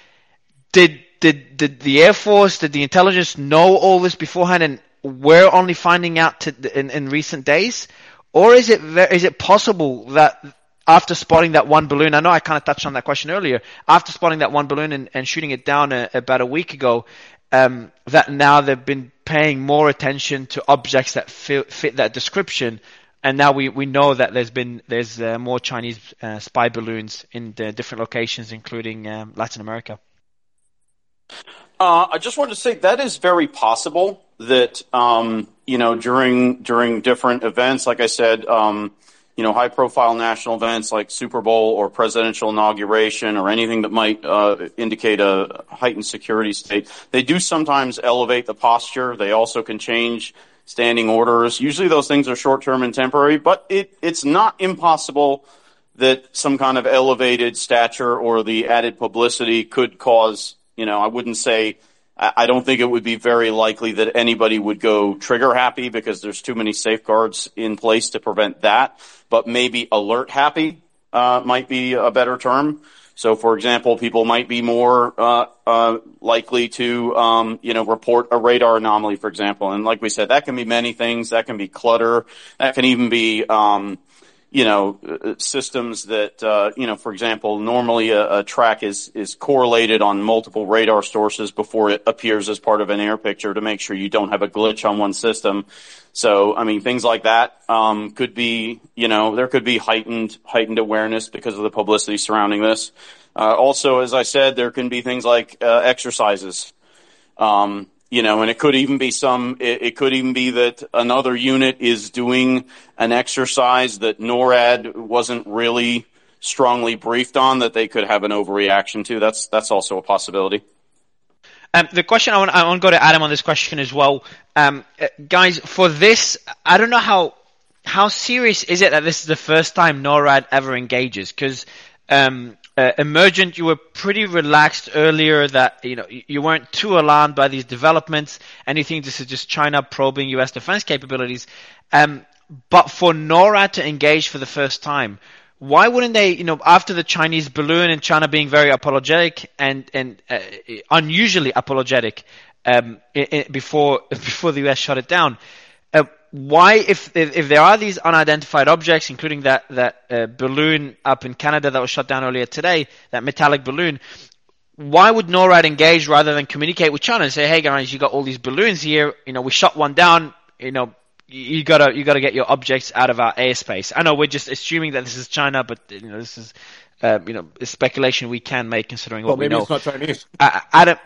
did did did the Air Force, did the intelligence know all this beforehand, and we're only finding out to, in in recent days, or is it is it possible that after spotting that one balloon, I know I kind of touched on that question earlier. After spotting that one balloon and, and shooting it down a, about a week ago, um, that now they've been paying more attention to objects that fit, fit that description, and now we, we know that there's been there's uh, more Chinese uh, spy balloons in different locations, including um, Latin America. Uh, I just wanted to say that is very possible that um, you know during during different events, like I said, um, you know, high profile national events like Super Bowl or presidential inauguration or anything that might uh, indicate a heightened security state, they do sometimes elevate the posture. They also can change standing orders. Usually those things are short term and temporary, but it, it's not impossible that some kind of elevated stature or the added publicity could cause, you know, I wouldn't say I don't think it would be very likely that anybody would go trigger happy because there's too many safeguards in place to prevent that. But maybe alert happy uh, might be a better term. So, for example, people might be more uh, uh, likely to, um, you know, report a radar anomaly, for example. And like we said, that can be many things. That can be clutter. That can even be um, you know, systems that, uh, you know, for example, normally a, a, track is, is correlated on multiple radar sources before it appears as part of an air picture to make sure you don't have a glitch on one system. So, I mean, things like that, um, could be, you know, there could be heightened, heightened awareness because of the publicity surrounding this. Uh, also, as I said, there can be things like, uh, exercises. Um, you know, and it could even be some, it, it, could even be that another unit is doing an exercise that NORAD wasn't really strongly briefed on that they could have an overreaction to. That's, that's also a possibility. Um, the question I want, I want to go to Adam on this question as well. Um, uh, guys, for this, I don't know how, how serious is it that this is the first time NORAD ever engages? Because, um, uh, Emergent, you were pretty relaxed earlier that you know you weren't too alarmed by these developments, anything this is just China probing U.S. defense capabilities. Um, but for NORAD to engage for the first time, why wouldn't they? You know, after the Chinese balloon and China being very apologetic and and uh, unusually apologetic um, before before the U.S. shut it down, why, if, if, if there are these unidentified objects, including that that uh, balloon up in Canada that was shot down earlier today, that metallic balloon, why would NORAD engage rather than communicate with China and say, "Hey guys, you got all these balloons here. You know, we shot one down. You know, you gotta you gotta get your objects out of our airspace." I know we're just assuming that this is China, but you know, this is uh, you know speculation we can make considering what well, maybe we know. it's not Chinese. Uh, Adam,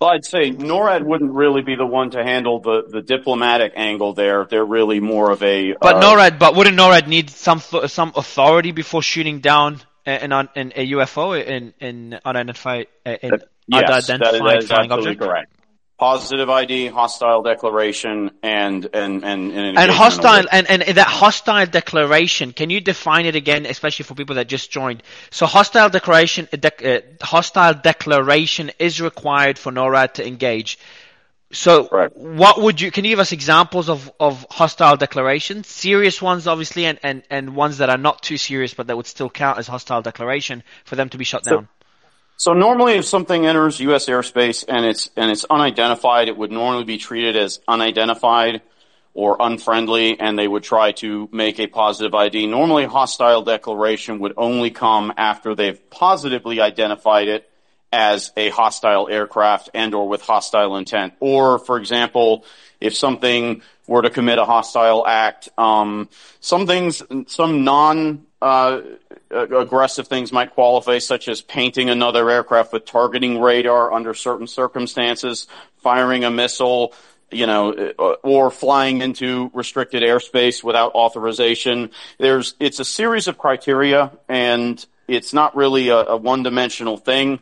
well, I'd say NORAD wouldn't really be the one to handle the, the diplomatic angle there. They're really more of a. But uh, NORAD, but wouldn't NORAD need some some authority before shooting down an, an, an a UFO in in unidentified in yes, unidentified that, flying object? correct. Positive ID, hostile declaration, and and and and, And hostile and, and that hostile declaration, can you define it again, especially for people that just joined? So hostile declaration, uh, dec- uh, hostile declaration is required for NORAD to engage. So what would you, can you give us examples of, of hostile declarations? Serious ones, obviously, and, and, and ones that are not too serious, but that would still count as hostile declaration for them to be shut So- down. So normally, if something enters U.S. airspace and it's and it's unidentified, it would normally be treated as unidentified or unfriendly, and they would try to make a positive ID. Normally, hostile declaration would only come after they've positively identified it as a hostile aircraft and or with hostile intent. Or, for example, if something were to commit a hostile act, um, some things, some non uh, aggressive things might qualify, such as painting another aircraft with targeting radar under certain circumstances, firing a missile, you know, uh, or flying into restricted airspace without authorization. There's, it's a series of criteria, and it's not really a, a one-dimensional thing.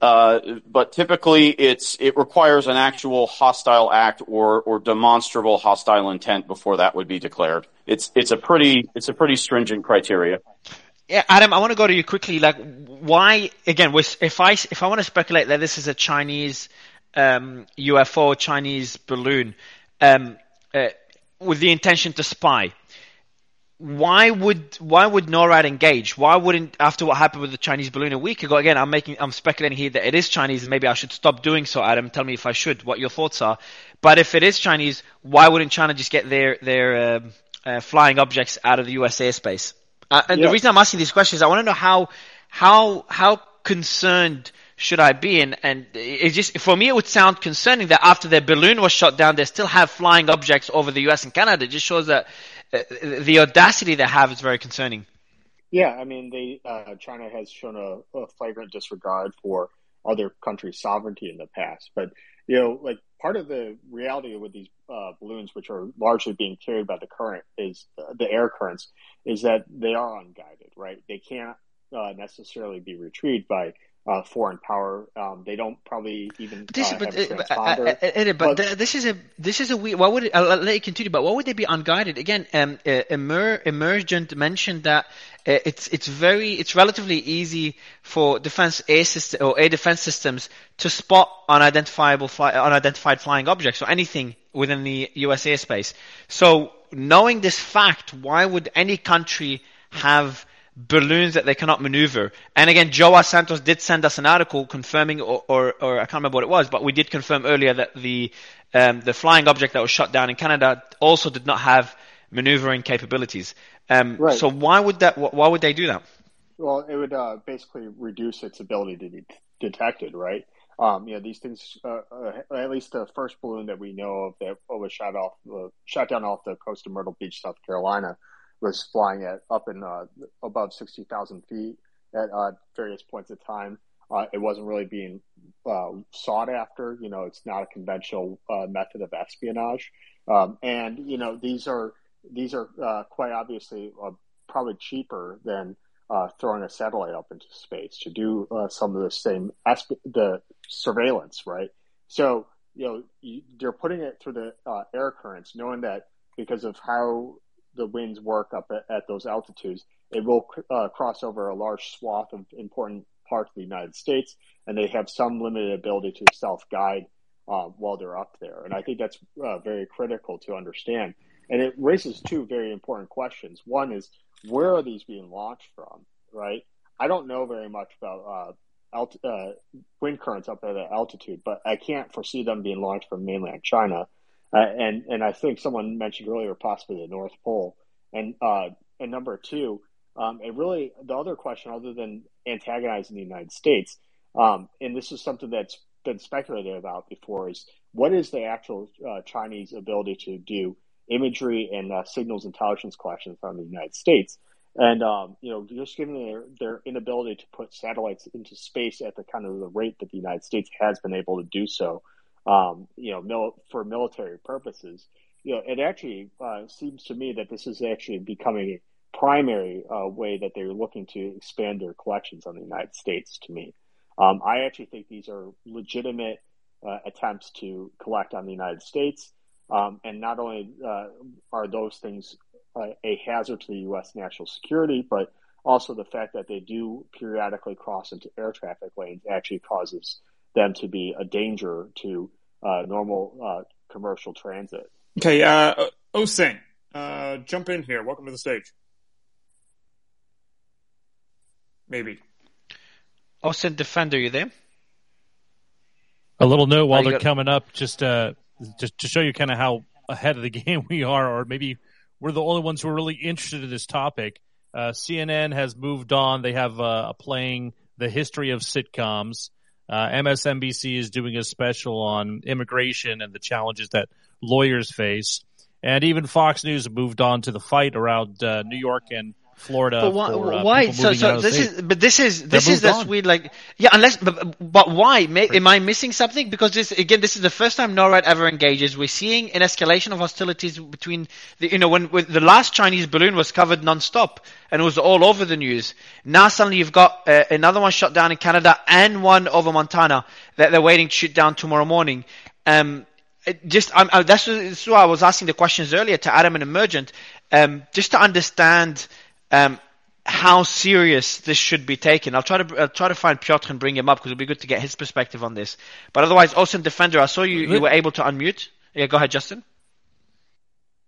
Uh, but typically it's, it requires an actual hostile act or, or demonstrable hostile intent before that would be declared. It's, it's a pretty, it's a pretty stringent criteria. Yeah, Adam, I want to go to you quickly. Like, why again? If I if I want to speculate that this is a Chinese um, UFO, Chinese balloon, um, uh, with the intention to spy, why would why would NORAD engage? Why wouldn't after what happened with the Chinese balloon a week ago? Again, I'm making I'm speculating here that it is Chinese, and maybe I should stop doing so. Adam, tell me if I should. What your thoughts are? But if it is Chinese, why wouldn't China just get their their um, uh, flying objects out of the U.S. airspace? Uh, and yeah. the reason I'm asking these questions, I want to know how how how concerned should I be? And and it just for me, it would sound concerning that after their balloon was shot down, they still have flying objects over the U.S. and Canada. It just shows that the audacity they have is very concerning. Yeah, I mean, they uh, China has shown a, a, flagrant disregard for other countries' sovereignty in the past. But you know, like part of the reality with these uh, balloons, which are largely being carried by the current, is uh, the air currents, is that they are unguided. Right? They can't uh, necessarily be retrieved by uh, foreign power. Um, they don't probably even but this, uh, but, have a transponder. Uh, but, but this is a this is a weird. Why would it, I'll, let you continue? But why would they be unguided? Again, um, uh, Emer, Emergent mentioned that uh, it's it's very it's relatively easy for defense air system or air defense systems to spot unidentifiable fly, unidentified flying objects or anything within the U.S. airspace. So knowing this fact, why would any country have balloons that they cannot maneuver. And again, Joao Santos did send us an article confirming, or, or, or, I can't remember what it was, but we did confirm earlier that the um, the flying object that was shot down in Canada also did not have maneuvering capabilities. Um, right. So why would that? Why would they do that? Well, it would uh, basically reduce its ability to be detected, right? Um, you know, these things, uh, uh, at least the first balloon that we know of that was shot off, uh, shot down off the coast of Myrtle Beach, South Carolina, was flying at up in uh, above 60,000 feet at uh, various points of time. Uh, it wasn't really being uh, sought after. You know, it's not a conventional uh, method of espionage. Um, and you know, these are these are uh, quite obviously probably cheaper than throwing a satellite up into space to do some of the same asp- the surveillance, right? So you know, you, they're putting it through the air currents, knowing that because of how the winds work up at, at those altitudes, it will uh, cross over a large swath of important parts of the United States, and they have some limited ability to self guide uh, while they're up there. And I think that's uh, very critical to understand. And it raises two very important questions. One is where are these being launched from, right? I don't know very much about uh, alt- uh, wind currents up at that altitude, but I can't foresee them being launched from mainland China. Uh, and and I think someone mentioned earlier possibly the North Pole. And uh, and number two, um, it really the other question other than antagonizing the United States, um, and this is something that's been speculated about before, is what is the actual uh, Chinese ability to do imagery and uh, signals intelligence collection from the United States? And um, you know, just given their, their inability to put satellites into space at the kind of the rate that the United States has been able to do so, um, you know, mil- for military purposes. You know, it actually uh, seems to me that this is actually becoming a primary uh, way that they're looking to expand their collections on the United States. To me, um, I actually think these are legitimate uh, attempts to collect on the United States, um, and not only uh, are those things uh, a hazard to the U.S. national security, but also the fact that they do periodically cross into air traffic lanes actually causes them to be a danger to uh, normal uh, commercial transit. Okay, uh, Sing, uh, jump in here. Welcome to the stage. Maybe. OSINT Defender, you there? A little note while they're got... coming up, just uh, just to show you kind of how ahead of the game we are, or maybe we're the only ones who are really interested in this topic. Uh, CNN has moved on. They have uh, a playing the history of sitcoms. Uh, MSNBC is doing a special on immigration and the challenges that lawyers face. And even Fox News moved on to the fight around uh, New York and Florida. But why? For, uh, why? So, so this is, but this is, this is that's weird. Like, yeah, unless, but, but why? May, am I missing something? Because this, again, this is the first time NORAD ever engages. We're seeing an escalation of hostilities between, the, you know, when, when the last Chinese balloon was covered non-stop and it was all over the news. Now suddenly you've got uh, another one shot down in Canada and one over Montana that they're waiting to shoot down tomorrow morning. Um, just I'm, I, that's, that's why I was asking the questions earlier to Adam and Emergent, um, just to understand um, how serious this should be taken. I'll try to I'll try to find Piotr and bring him up because it'll be good to get his perspective on this. But otherwise, OSINT Defender, I saw you you were able to unmute. Yeah, go ahead, Justin.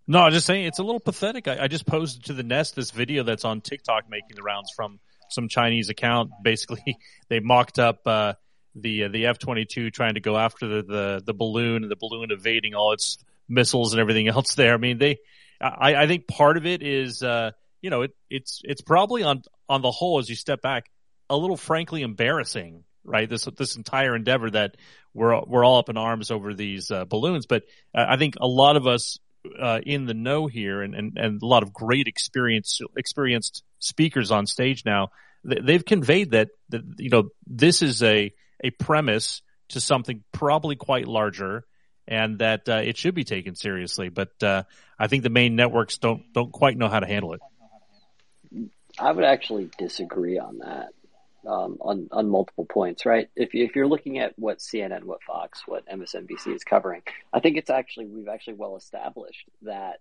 No, I'm just saying it's a little pathetic. I, I, just posted to the nest this video that's on TikTok making the rounds from some Chinese account. Basically, they mocked up uh, the uh, the F twenty two trying to go after the, the the balloon and the balloon evading all its missiles and everything else there. I mean, they. I, I think part of it is, uh, you know, it, it's it's probably on on the whole as you step back a little frankly embarrassing, right? This this entire endeavor that we're we're all up in arms over these uh, balloons, but I think a lot of us uh, in the know here, and, and and a lot of great experience experienced speakers on stage now, they've conveyed that that you know this is a a premise to something probably quite larger and that uh, it should be taken seriously. But uh, I think the main networks don't don't quite know how to handle it. I would actually disagree on that um, on on multiple points, right? If you, if you're looking at what CNN, what Fox, what MSNBC is covering, I think it's actually we've actually well established that.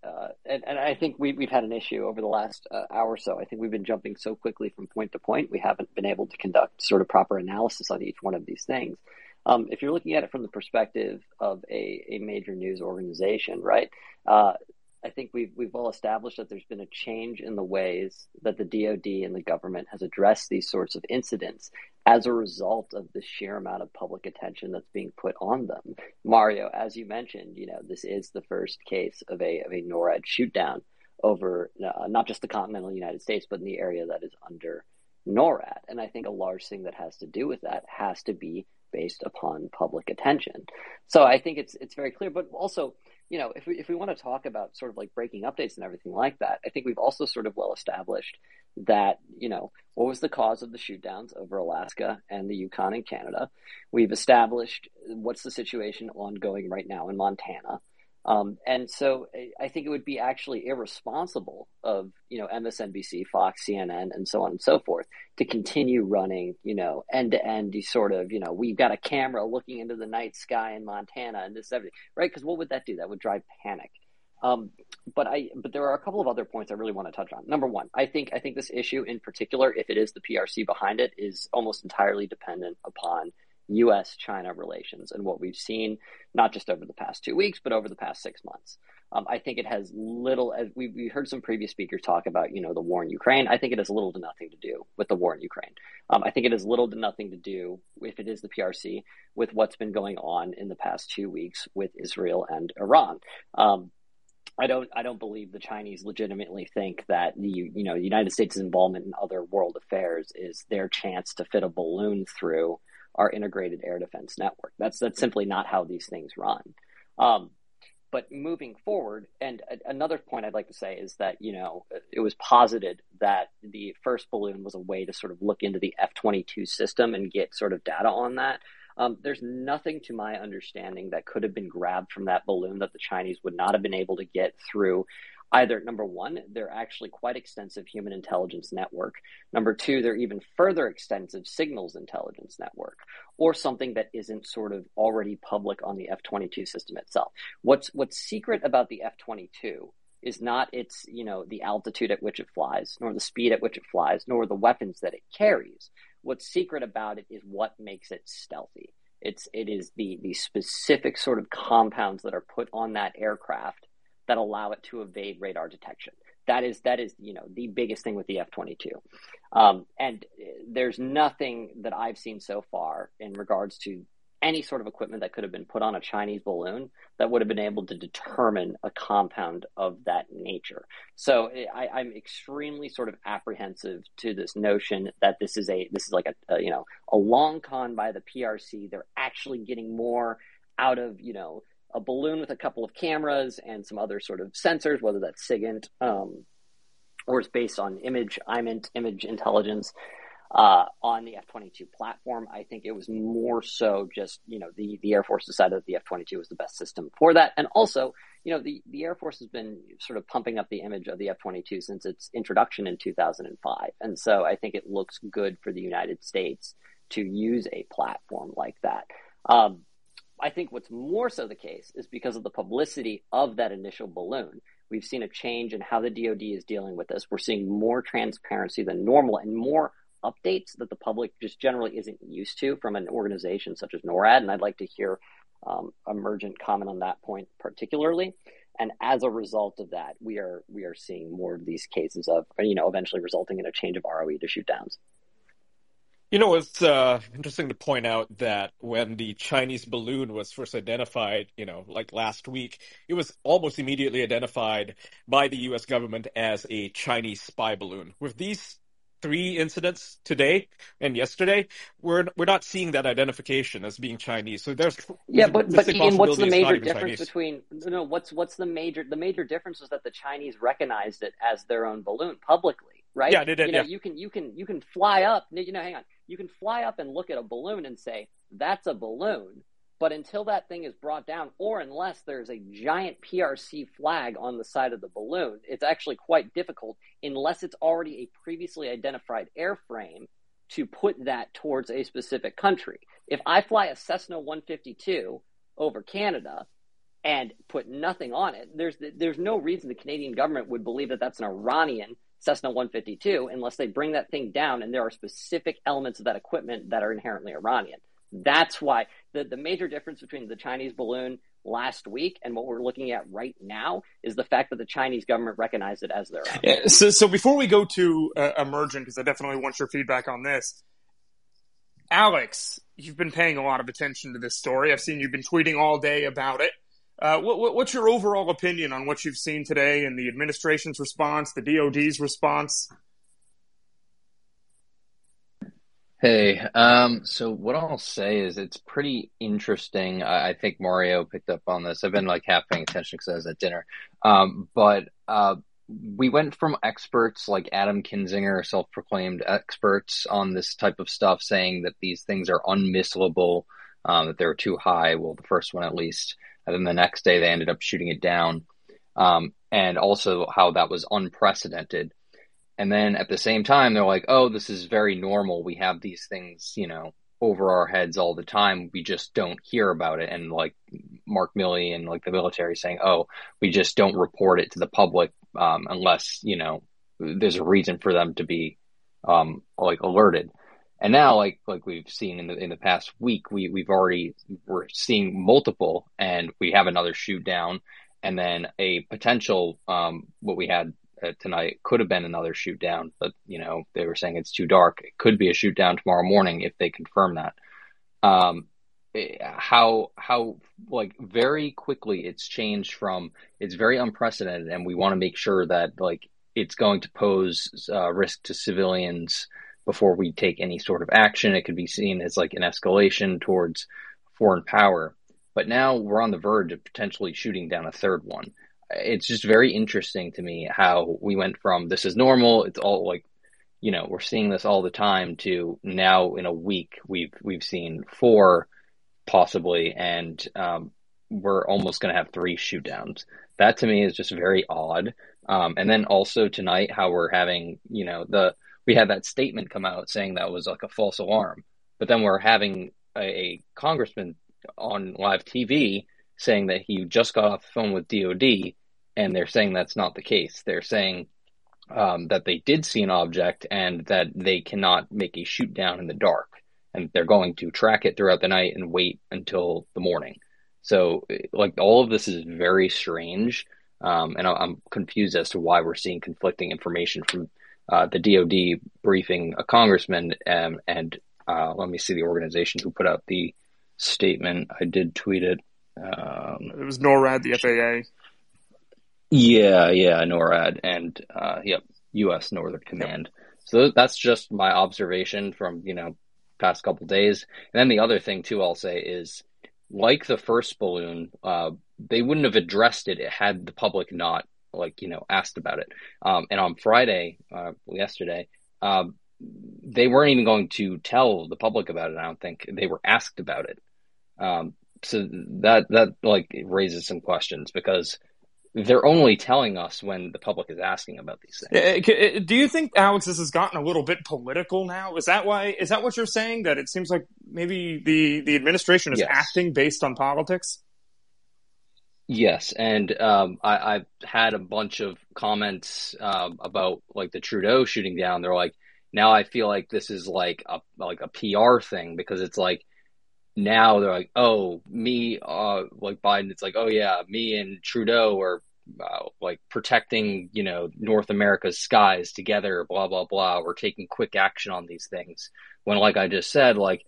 Uh, and, and I think we, we've had an issue over the last uh, hour or so. I think we've been jumping so quickly from point to point, we haven't been able to conduct sort of proper analysis on each one of these things. Um, if you're looking at it from the perspective of a, a major news organization, right? Uh, I think we've we've well established that there's been a change in the ways that the DoD and the government has addressed these sorts of incidents as a result of the sheer amount of public attention that's being put on them. Mario, as you mentioned, you know this is the first case of a of a NORAD shootdown over uh, not just the continental United States, but in the area that is under NORAD. And I think a large thing that has to do with that has to be based upon public attention. So I think it's it's very clear, but also you know, if we if we want to talk about sort of like breaking updates and everything like that, I think we've also sort of well established that you know what was the cause of the shootdowns over Alaska and the Yukon in Canada. We've established what's the situation ongoing right now in Montana. Um, and so I think it would be actually irresponsible of, you know, MSNBC, Fox, CNN, and so on and so forth to continue running, you know, end to end, sort of, you know, we've got a camera looking into the night sky in Montana and this, everything, right? Because what would that do? That would drive panic. Um, but I, but there are a couple of other points I really want to touch on. Number one, I think, I think this issue in particular, if it is the PRC behind it, is almost entirely dependent upon U.S. China relations and what we've seen, not just over the past two weeks, but over the past six months. Um, I think it has little, as we, we heard some previous speakers talk about, you know, the war in Ukraine. I think it has little to nothing to do with the war in Ukraine. Um, I think it has little to nothing to do, if it is the PRC, with what's been going on in the past two weeks with Israel and Iran. Um, I don't. I don't believe the Chinese legitimately think that the you know the United States' involvement in other world affairs is their chance to fit a balloon through our integrated air defense network. That's that's simply not how these things run. Um, but moving forward, and a- another point I'd like to say is that you know it was posited that the first balloon was a way to sort of look into the F twenty two system and get sort of data on that. Um, there's nothing to my understanding that could have been grabbed from that balloon that the Chinese would not have been able to get through either number one, their actually quite extensive human intelligence network. Number two, they're even further extensive signals intelligence network, or something that isn't sort of already public on the F twenty two system itself. What's what's secret about the F twenty two is not its you know the altitude at which it flies, nor the speed at which it flies, nor the weapons that it carries. What's secret about it is what makes it stealthy. It's it is the the specific sort of compounds that are put on that aircraft that allow it to evade radar detection. That is that is you know the biggest thing with the F twenty two, um, and there's nothing that I've seen so far in regards to any sort of equipment that could have been put on a Chinese balloon that would have been able to determine a compound of that nature. So I, am extremely sort of apprehensive to this notion that this is a this is like a, a you know a long con by the PRC. They're actually getting more out of you know a balloon with a couple of cameras and some other sort of sensors, whether that's SIGINT um, or it's based on image, IMINT, image intelligence uh, on the F 22 platform. I think it was more so just, you know, the, the Air Force decided that the F 22 was the best system for that. And also, you know, the, the Air Force has been sort of pumping up the image of the F 22 since its introduction in 2005. And so I think it looks good for the United States to use a platform like that. Um, I think what's more so the case is because of the publicity of that initial balloon. We've seen a change in how the DoD is dealing with this. We're seeing more transparency than normal and more updates that the public just generally isn't used to from an organization such as NORAD. And I'd like to hear um, Emergent comment on that point particularly. And as a result of that, we are we are seeing more of these cases of you know eventually resulting in a change of ROE to shoot downs. You know, it's uh, interesting to point out that when the Chinese balloon was first identified, you know, like last week, it was almost immediately identified by the U.S. government as a Chinese spy balloon. With these three incidents today and yesterday, we're we're not seeing that identification as being Chinese. So there's yeah, but but Ian, what's the major difference Chinese. between no? What's what's the major the major difference was that the Chinese recognized it as their own balloon publicly, right? Yeah, they did. You know, yeah. you can you can you can fly up. You know, hang on you can fly up and look at a balloon and say, that's a balloon. But until that thing is brought down, or unless there's a giant PRC flag on the side of the balloon, it's actually quite difficult, unless it's already a previously identified airframe, to put that towards a specific country. If I fly a Cessna 152 over Canada and put nothing on it, there's there's no reason the Canadian government would believe that that's an Iranian Cessna 152 unless they bring that thing down and there are specific elements of that equipment that are inherently Iranian. That's why the, the major difference between the Chinese balloon last week and what we're looking at right now is the fact that the Chinese government recognized it as their own. So, so before we go to uh, emergent, because I definitely want your feedback on this, Alex, you've been paying a lot of attention to this story. I've seen you've been tweeting all day about it. Uh, what, what's your overall opinion on what you've seen today and the administration's response, the DoD's response? Hey, um, so what I'll say is it's pretty interesting. I, I, think Mario picked up on this. I've been like half paying attention because I was at dinner. Um, but uh, we went from experts like Adam Kinzinger, self-proclaimed experts on this type of stuff, saying that these things are unmissable, um, that they're too high. Well, the first one at least. And then the next day they ended up shooting it down. Um, and also how that was unprecedented. And then at the same time, they're like, oh, this is very normal. We have these things, you know, over our heads all the time. We just don't hear about it. And like Mark Milley and like the military saying, oh, we just don't report it to the public um, unless, you know, there's a reason for them to be um, like alerted. And now, like like we've seen in the in the past week, we we've already we're seeing multiple, and we have another shoot down, and then a potential um, what we had uh, tonight could have been another shoot down, but you know they were saying it's too dark. It could be a shoot down tomorrow morning if they confirm that. Um, eh, how how like very quickly it's changed from it's very unprecedented, and we want to make sure that like it's going to pose uh, risk to civilians before we take any sort of action. It could be seen as like an escalation towards foreign power. But now we're on the verge of potentially shooting down a third one. It's just very interesting to me how we went from this is normal, it's all like you know, we're seeing this all the time to now in a week we've we've seen four possibly and um, we're almost going to have three shoot downs. That to me is just very odd. Um, and then also tonight, how we're having, you know, the we had that statement come out saying that was like a false alarm. But then we're having a, a congressman on live TV saying that he just got off the phone with DOD, and they're saying that's not the case. They're saying um, that they did see an object and that they cannot make a shoot down in the dark, and they're going to track it throughout the night and wait until the morning. So, like, all of this is very strange, um, and I'm confused as to why we're seeing conflicting information from uh, the DoD briefing a congressman, um, and uh, let me see the organization who put out the statement. I did tweet it. Um, it was NORAD, the FAA. Yeah, yeah, NORAD, and uh, yep, U.S. Northern Command. Yep. So that's just my observation from you know past couple days. And then the other thing too, I'll say is like the first balloon, uh, they wouldn't have addressed it had the public not like you know asked about it. Um, and on Friday, uh, yesterday, um, they weren't even going to tell the public about it. I don't think they were asked about it. Um, so that that like raises some questions because they're only telling us when the public is asking about these things. Do you think Alex this has gotten a little bit political now? Is that why? Is that what you're saying? That it seems like maybe the the administration is yes. acting based on politics? Yes, and um, I, have had a bunch of comments um, about like the Trudeau shooting down. They're like, now I feel like this is like a like a PR thing because it's like now they're like, oh, me, uh, like Biden. It's like, oh yeah, me and Trudeau are uh, like protecting, you know, North America's skies together, blah blah blah. We're taking quick action on these things. When, like I just said, like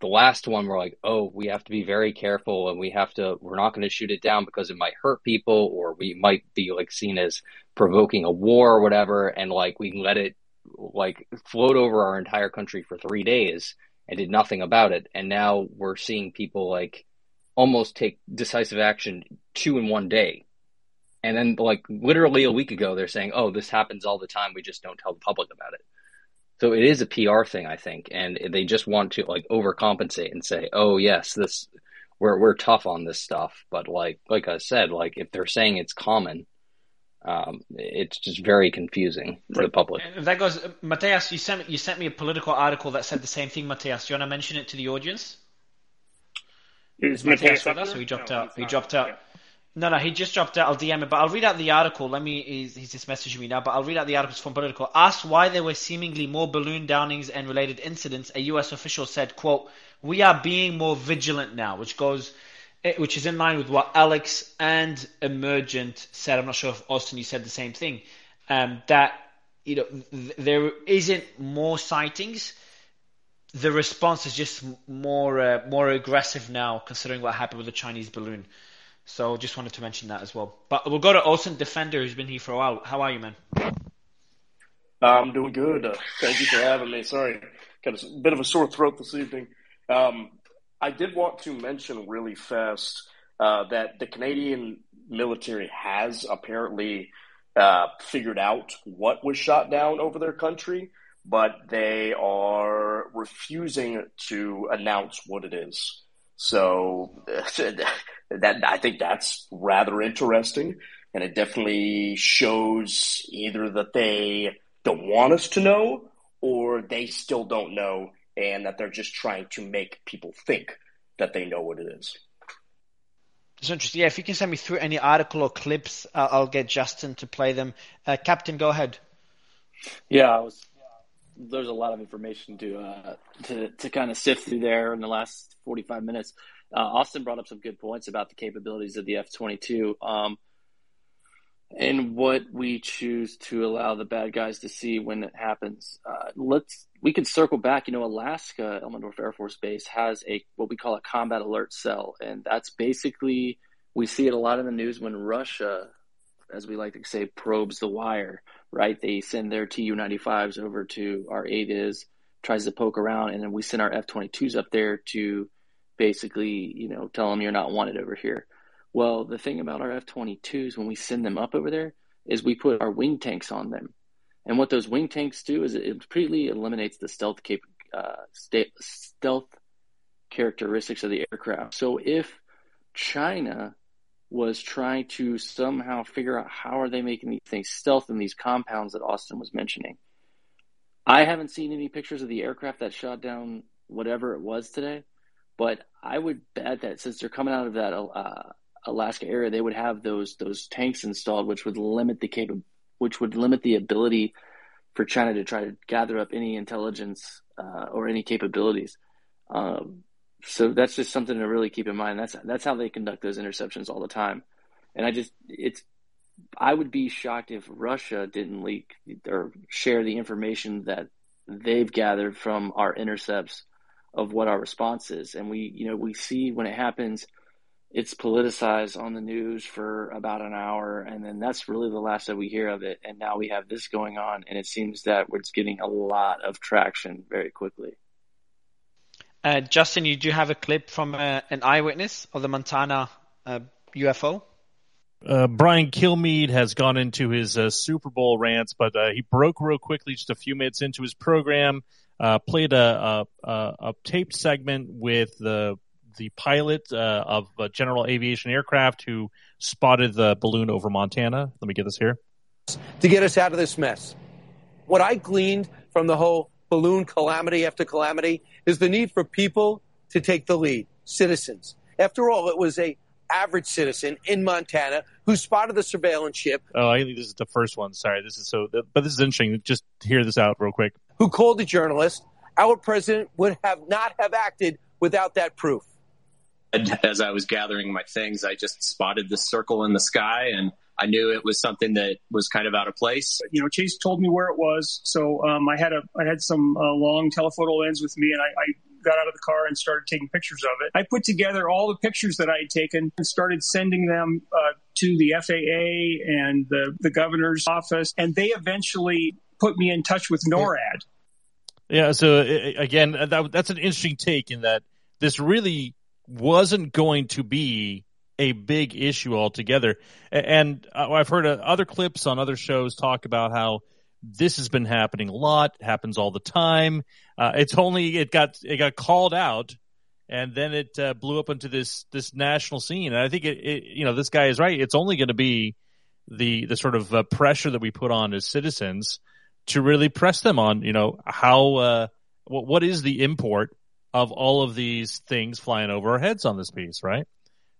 the last one, we're like, oh, we have to be very careful, and we have to. We're not going to shoot it down because it might hurt people, or we might be like seen as provoking a war or whatever, and like we let it like float over our entire country for three days and did nothing about it, and now we're seeing people like almost take decisive action two in one day. And then, like, literally a week ago, they're saying, oh, this happens all the time. We just don't tell the public about it. So it is a PR thing, I think. And they just want to, like, overcompensate and say, oh, yes, this, we're, we're tough on this stuff. But, like, like I said, like, if they're saying it's common, um, it's just very confusing for the public. And that goes, Matthias, you sent, you sent me a Politico article that said the same thing, Matthias. Do you want to mention it to the audience? Is Matthias Matthias with us? there? Or he dropped No, out. He dropped out. No, no, he just dropped out. I'll DM it, but I'll read out the article. Let me. He's, he's just messaging me now, but I'll read out the articles from Politico. Asked why there were seemingly more balloon downings and related incidents, a U.S. official said, "quote We are being more vigilant now," which goes, eh, which is in line with what Alex and Emergent said. I'm not sure if Austin you said the same thing. Um, that you know th- there isn't more sightings the response is just more uh, more aggressive now, considering what happened with the Chinese balloon. So just wanted to mention that as well. But we'll go to OSINT Defender, who's been here for a while. How are you, man? I'm doing good. Uh, thank you for having me. Sorry, got a bit of a sore throat this evening. Um, I did want to mention really fast uh, that the Canadian military has apparently uh, figured out what was shot down over their country, but they are refusing to announce what it is. So that I think that's rather interesting, and it definitely shows either that they don't want us to know, or they still don't know, and that they're just trying to make people think that they know what it is. It's interesting. Yeah, if you can send me through any article or clips, uh, I'll get Justin to play them. Uh, Captain, go ahead. Yeah, I was. There's a lot of information to uh, to to kind of sift through there in the last 45 minutes. Uh, Austin brought up some good points about the capabilities of the F-22 um, and what we choose to allow the bad guys to see when it happens. Uh, let's we can circle back. You know, Alaska Elmendorf Air Force Base has a what we call a combat alert cell, and that's basically we see it a lot in the news when Russia as we like to say, probes the wire, right? They send their Tu 95s over to our ADIZ, tries to poke around, and then we send our F 22s up there to basically, you know, tell them you're not wanted over here. Well, the thing about our F 22s, when we send them up over there, is we put our wing tanks on them. And what those wing tanks do is it completely eliminates the stealth cap- uh, sta- stealth characteristics of the aircraft. So if China was trying to somehow figure out how are they making these things stealth in these compounds that Austin was mentioning. I haven't seen any pictures of the aircraft that shot down whatever it was today, but I would bet that since they're coming out of that uh, Alaska area, they would have those those tanks installed, which would limit the cap- which would limit the ability for China to try to gather up any intelligence uh, or any capabilities. Um, so that's just something to really keep in mind. That's that's how they conduct those interceptions all the time. And I just it's I would be shocked if Russia didn't leak or share the information that they've gathered from our intercepts of what our response is. And we you know we see when it happens it's politicized on the news for about an hour and then that's really the last that we hear of it and now we have this going on and it seems that it's getting a lot of traction very quickly uh, Justin, you do have a clip from uh, an eyewitness of the Montana uh, UFO. Uh, Brian Kilmeade has gone into his uh, Super Bowl rants, but uh, he broke real quickly just a few minutes into his program. Uh, played a, a, a, taped segment with the the pilot uh, of a General Aviation Aircraft who spotted the balloon over Montana. Let me get this here. To get us out of this mess, what I gleaned from the whole balloon calamity after calamity is the need for people to take the lead, citizens. After all, it was a average citizen in Montana who spotted the surveillance ship. Oh, I think this is the first one. Sorry, this is so, but this is interesting. Just hear this out real quick. Who called the journalist? Our president would have not have acted without that proof. As I was gathering my things, I just spotted this circle in the sky, and I knew it was something that was kind of out of place. You know, Chase told me where it was, so um, I had a I had some uh, long telephoto lens with me, and I, I got out of the car and started taking pictures of it. I put together all the pictures that I had taken and started sending them uh, to the FAA and the, the governor's office, and they eventually put me in touch with NORAD. Yeah. So again, that, that's an interesting take in that this really wasn't going to be a big issue altogether. And uh, I've heard uh, other clips on other shows talk about how this has been happening a lot, happens all the time. Uh, it's only it got it got called out, and then it uh, blew up into this this national scene. And I think it, it you know this guy is right. It's only going to be the the sort of uh, pressure that we put on as citizens to really press them on you know how uh, what, what is the import of all of these things flying over our heads on this piece, right?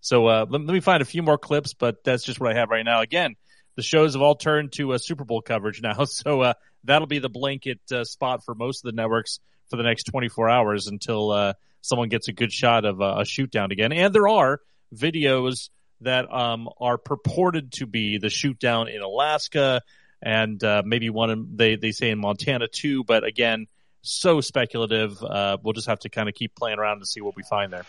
So uh, let, let, me find a few more clips, but that's just what I have right now. Again, the shows have all turned to a Super Bowl coverage now, so uh, that'll be the blanket uh, spot for most of the networks for the next 24 hours until uh, someone gets a good shot of a shoot down again. And there are videos that um, are purported to be the shoot down in Alaska, and uh, maybe one in, they they say in Montana too. But again, so speculative. Uh, we'll just have to kind of keep playing around to see what we find there.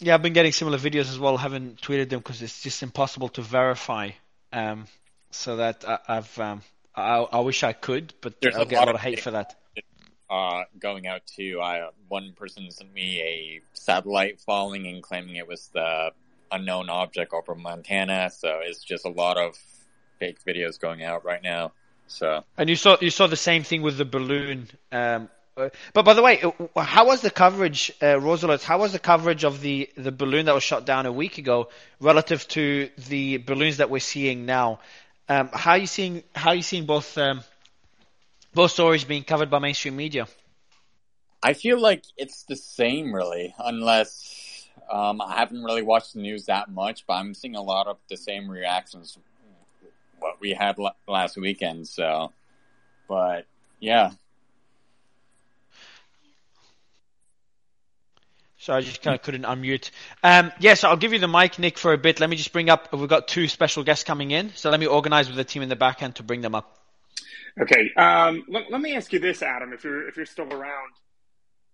Yeah, I've been getting similar videos as well. Haven't tweeted them because it's just impossible to verify. Um, so that I, have um, I, I, wish I could, but There's I'll a get a lot of hate for that. Uh, going out too. I one person sent me a satellite falling and claiming it was the unknown object over Montana. So it's just a lot of fake videos going out right now. So and you saw you saw the same thing with the balloon. Um, uh, but by the way, how was the coverage, uh? How was the coverage of the, the balloon that was shot down a week ago relative to the balloons that we're seeing now? Um, how are you seeing how are you seeing both um, both stories being covered by mainstream media? I feel like it's the same, really, unless um, I haven't really watched the news that much. But I'm seeing a lot of the same reactions what we had l- last weekend. So, but yeah. So I just kind of couldn't unmute. Um, yes, yeah, so I'll give you the mic, Nick, for a bit. Let me just bring up. We've got two special guests coming in, so let me organize with the team in the back end to bring them up. Okay. Um, let, let, me ask you this, Adam, if you're if you're still around.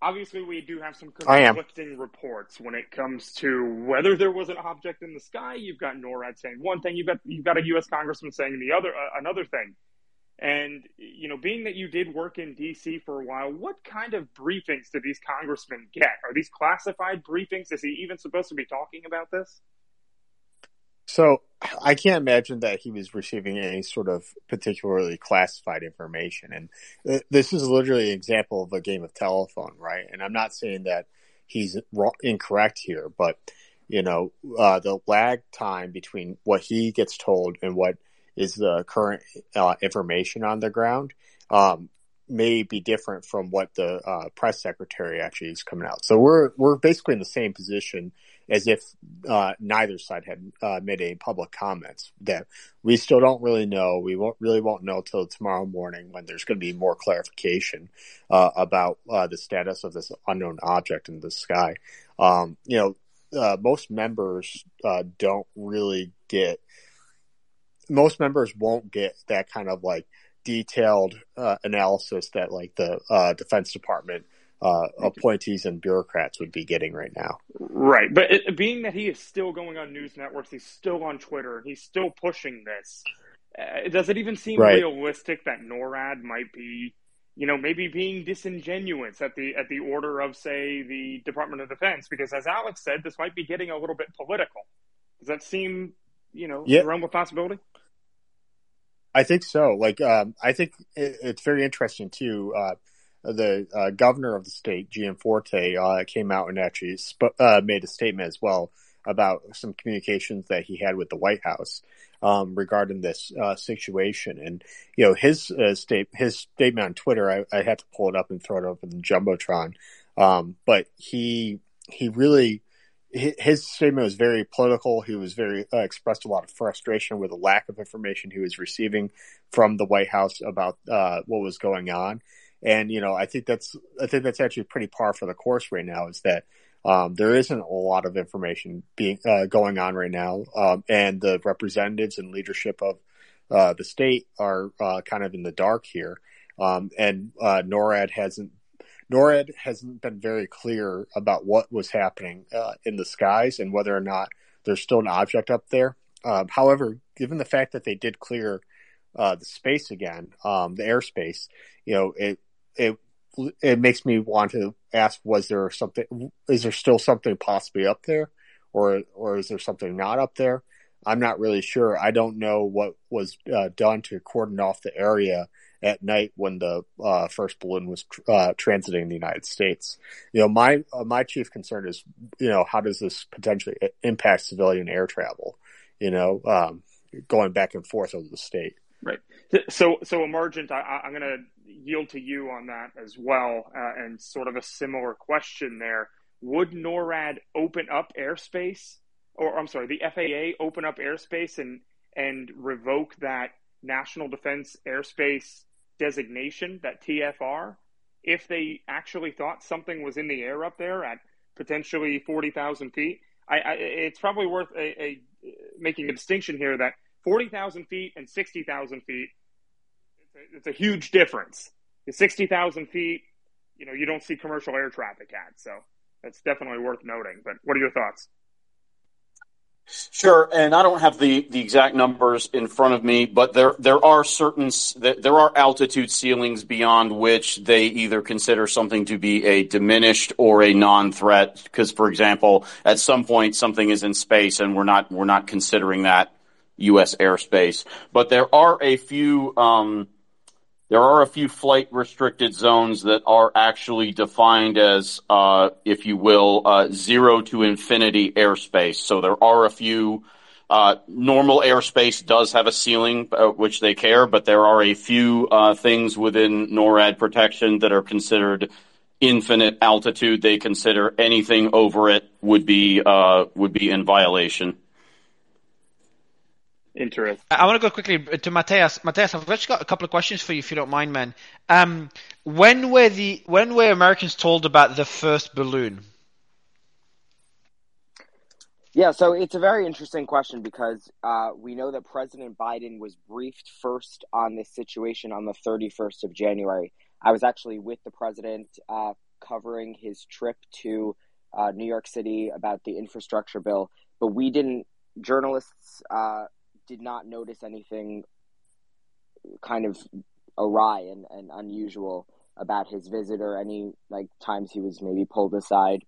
Obviously, we do have some conflicting reports when it comes to whether there was an object in the sky. You've got NORAD saying one thing. You've got you've got a U.S. congressman saying the other uh, another thing. And you know, being that you did work in D.C. for a while, what kind of briefings do these congressmen get? Are these classified briefings? Is he even supposed to be talking about this? So I can't imagine that he was receiving any sort of particularly classified information. And uh, this is literally an example of a game of telephone, right? And I'm not saying that he's wrong, incorrect here, but you know, uh, the lag time between what he gets told and what is the current uh, information on the ground um, may be different from what the uh, press secretary actually is coming out. So we're we're basically in the same position as if uh, neither side had uh, made any public comments that we still don't really know. We won't really won't know till tomorrow morning when there's going to be more clarification uh, about uh, the status of this unknown object in the sky. Um, you know, uh, most members uh, don't really get. Most members won't get that kind of like detailed analysis that like the Defense Department uh, appointees and bureaucrats would be getting right now. Right, but it, being that he is still going on news networks, he's still on Twitter, he's still pushing this. Uh, does it even seem right. realistic that NORAD might be, you know, maybe being disingenuous at the at the order of, say, the Department of Defense? Because as Alex said, this might be getting a little bit political. Does that seem, you know, yeah. realm of possibility? I think so. Like, um, I think it, it's very interesting too. Uh, the uh, governor of the state, Gianforte, uh, came out and actually sp- uh, made a statement as well about some communications that he had with the White House um, regarding this uh, situation. And you know, his uh, state his statement on Twitter, I, I, had to pull it up and throw it in the jumbotron. Um, but he he really his statement was very political. He was very uh, expressed a lot of frustration with the lack of information he was receiving from the White House about uh, what was going on. And you know, I think that's I think that's actually pretty par for the course right now. Is that Um, there isn't a lot of information being uh, going on right now, um, and the representatives and leadership of uh, the state are uh, kind of in the dark here. Um, and uh, NORAD hasn't NORAD hasn't been very clear about what was happening uh, in the skies and whether or not there's still an object up there. Um, however, given the fact that they did clear uh, the space again, um, the airspace, you know, it it it makes me want to ask: Was there something? Is there still something possibly up there, or or is there something not up there? I'm not really sure. I don't know what was uh, done to cordon off the area at night when the uh, first balloon was uh, transiting the United States. You know, my uh, my chief concern is, you know, how does this potentially impact civilian air travel? You know, um, going back and forth over the state. Right. So, so Emergent, I, am going to yield to you on that as well, uh, and sort of a similar question there. Would NORAD open up airspace, or I'm sorry, the FAA open up airspace and and revoke that National Defense Airspace designation, that TFR, if they actually thought something was in the air up there at potentially 40,000 feet. I, I, it's probably worth a, a, making a distinction here that 40,000 feet and 60,000 feet, it's a, it's a huge difference. 60,000 feet, you know, you don't see commercial air traffic at. So that's definitely worth noting. But what are your thoughts? Sure, and I don't have the, the exact numbers in front of me, but there there are certain there are altitude ceilings beyond which they either consider something to be a diminished or a non-threat. Because, for example, at some point something is in space and we're not we're not considering that U.S. airspace. But there are a few um, there are a few flight restricted zones that are actually defined as, uh, if you will, uh, zero to infinity airspace. So there are a few. Uh, normal airspace does have a ceiling, uh, which they care, but there are a few uh, things within NORAD protection that are considered infinite altitude. They consider anything over it would be uh, would be in violation. Interesting. I want to go quickly to Mateus. Mateus, I've just got a couple of questions for you, if you don't mind, man. Um, when were the when were Americans told about the first balloon? Yeah, so it's a very interesting question because uh, we know that President Biden was briefed first on this situation on the 31st of January. I was actually with the president uh, covering his trip to uh, New York City about the infrastructure bill, but we didn't. Journalists uh, did not notice anything kind of awry and, and unusual about his visit or any like times he was maybe pulled aside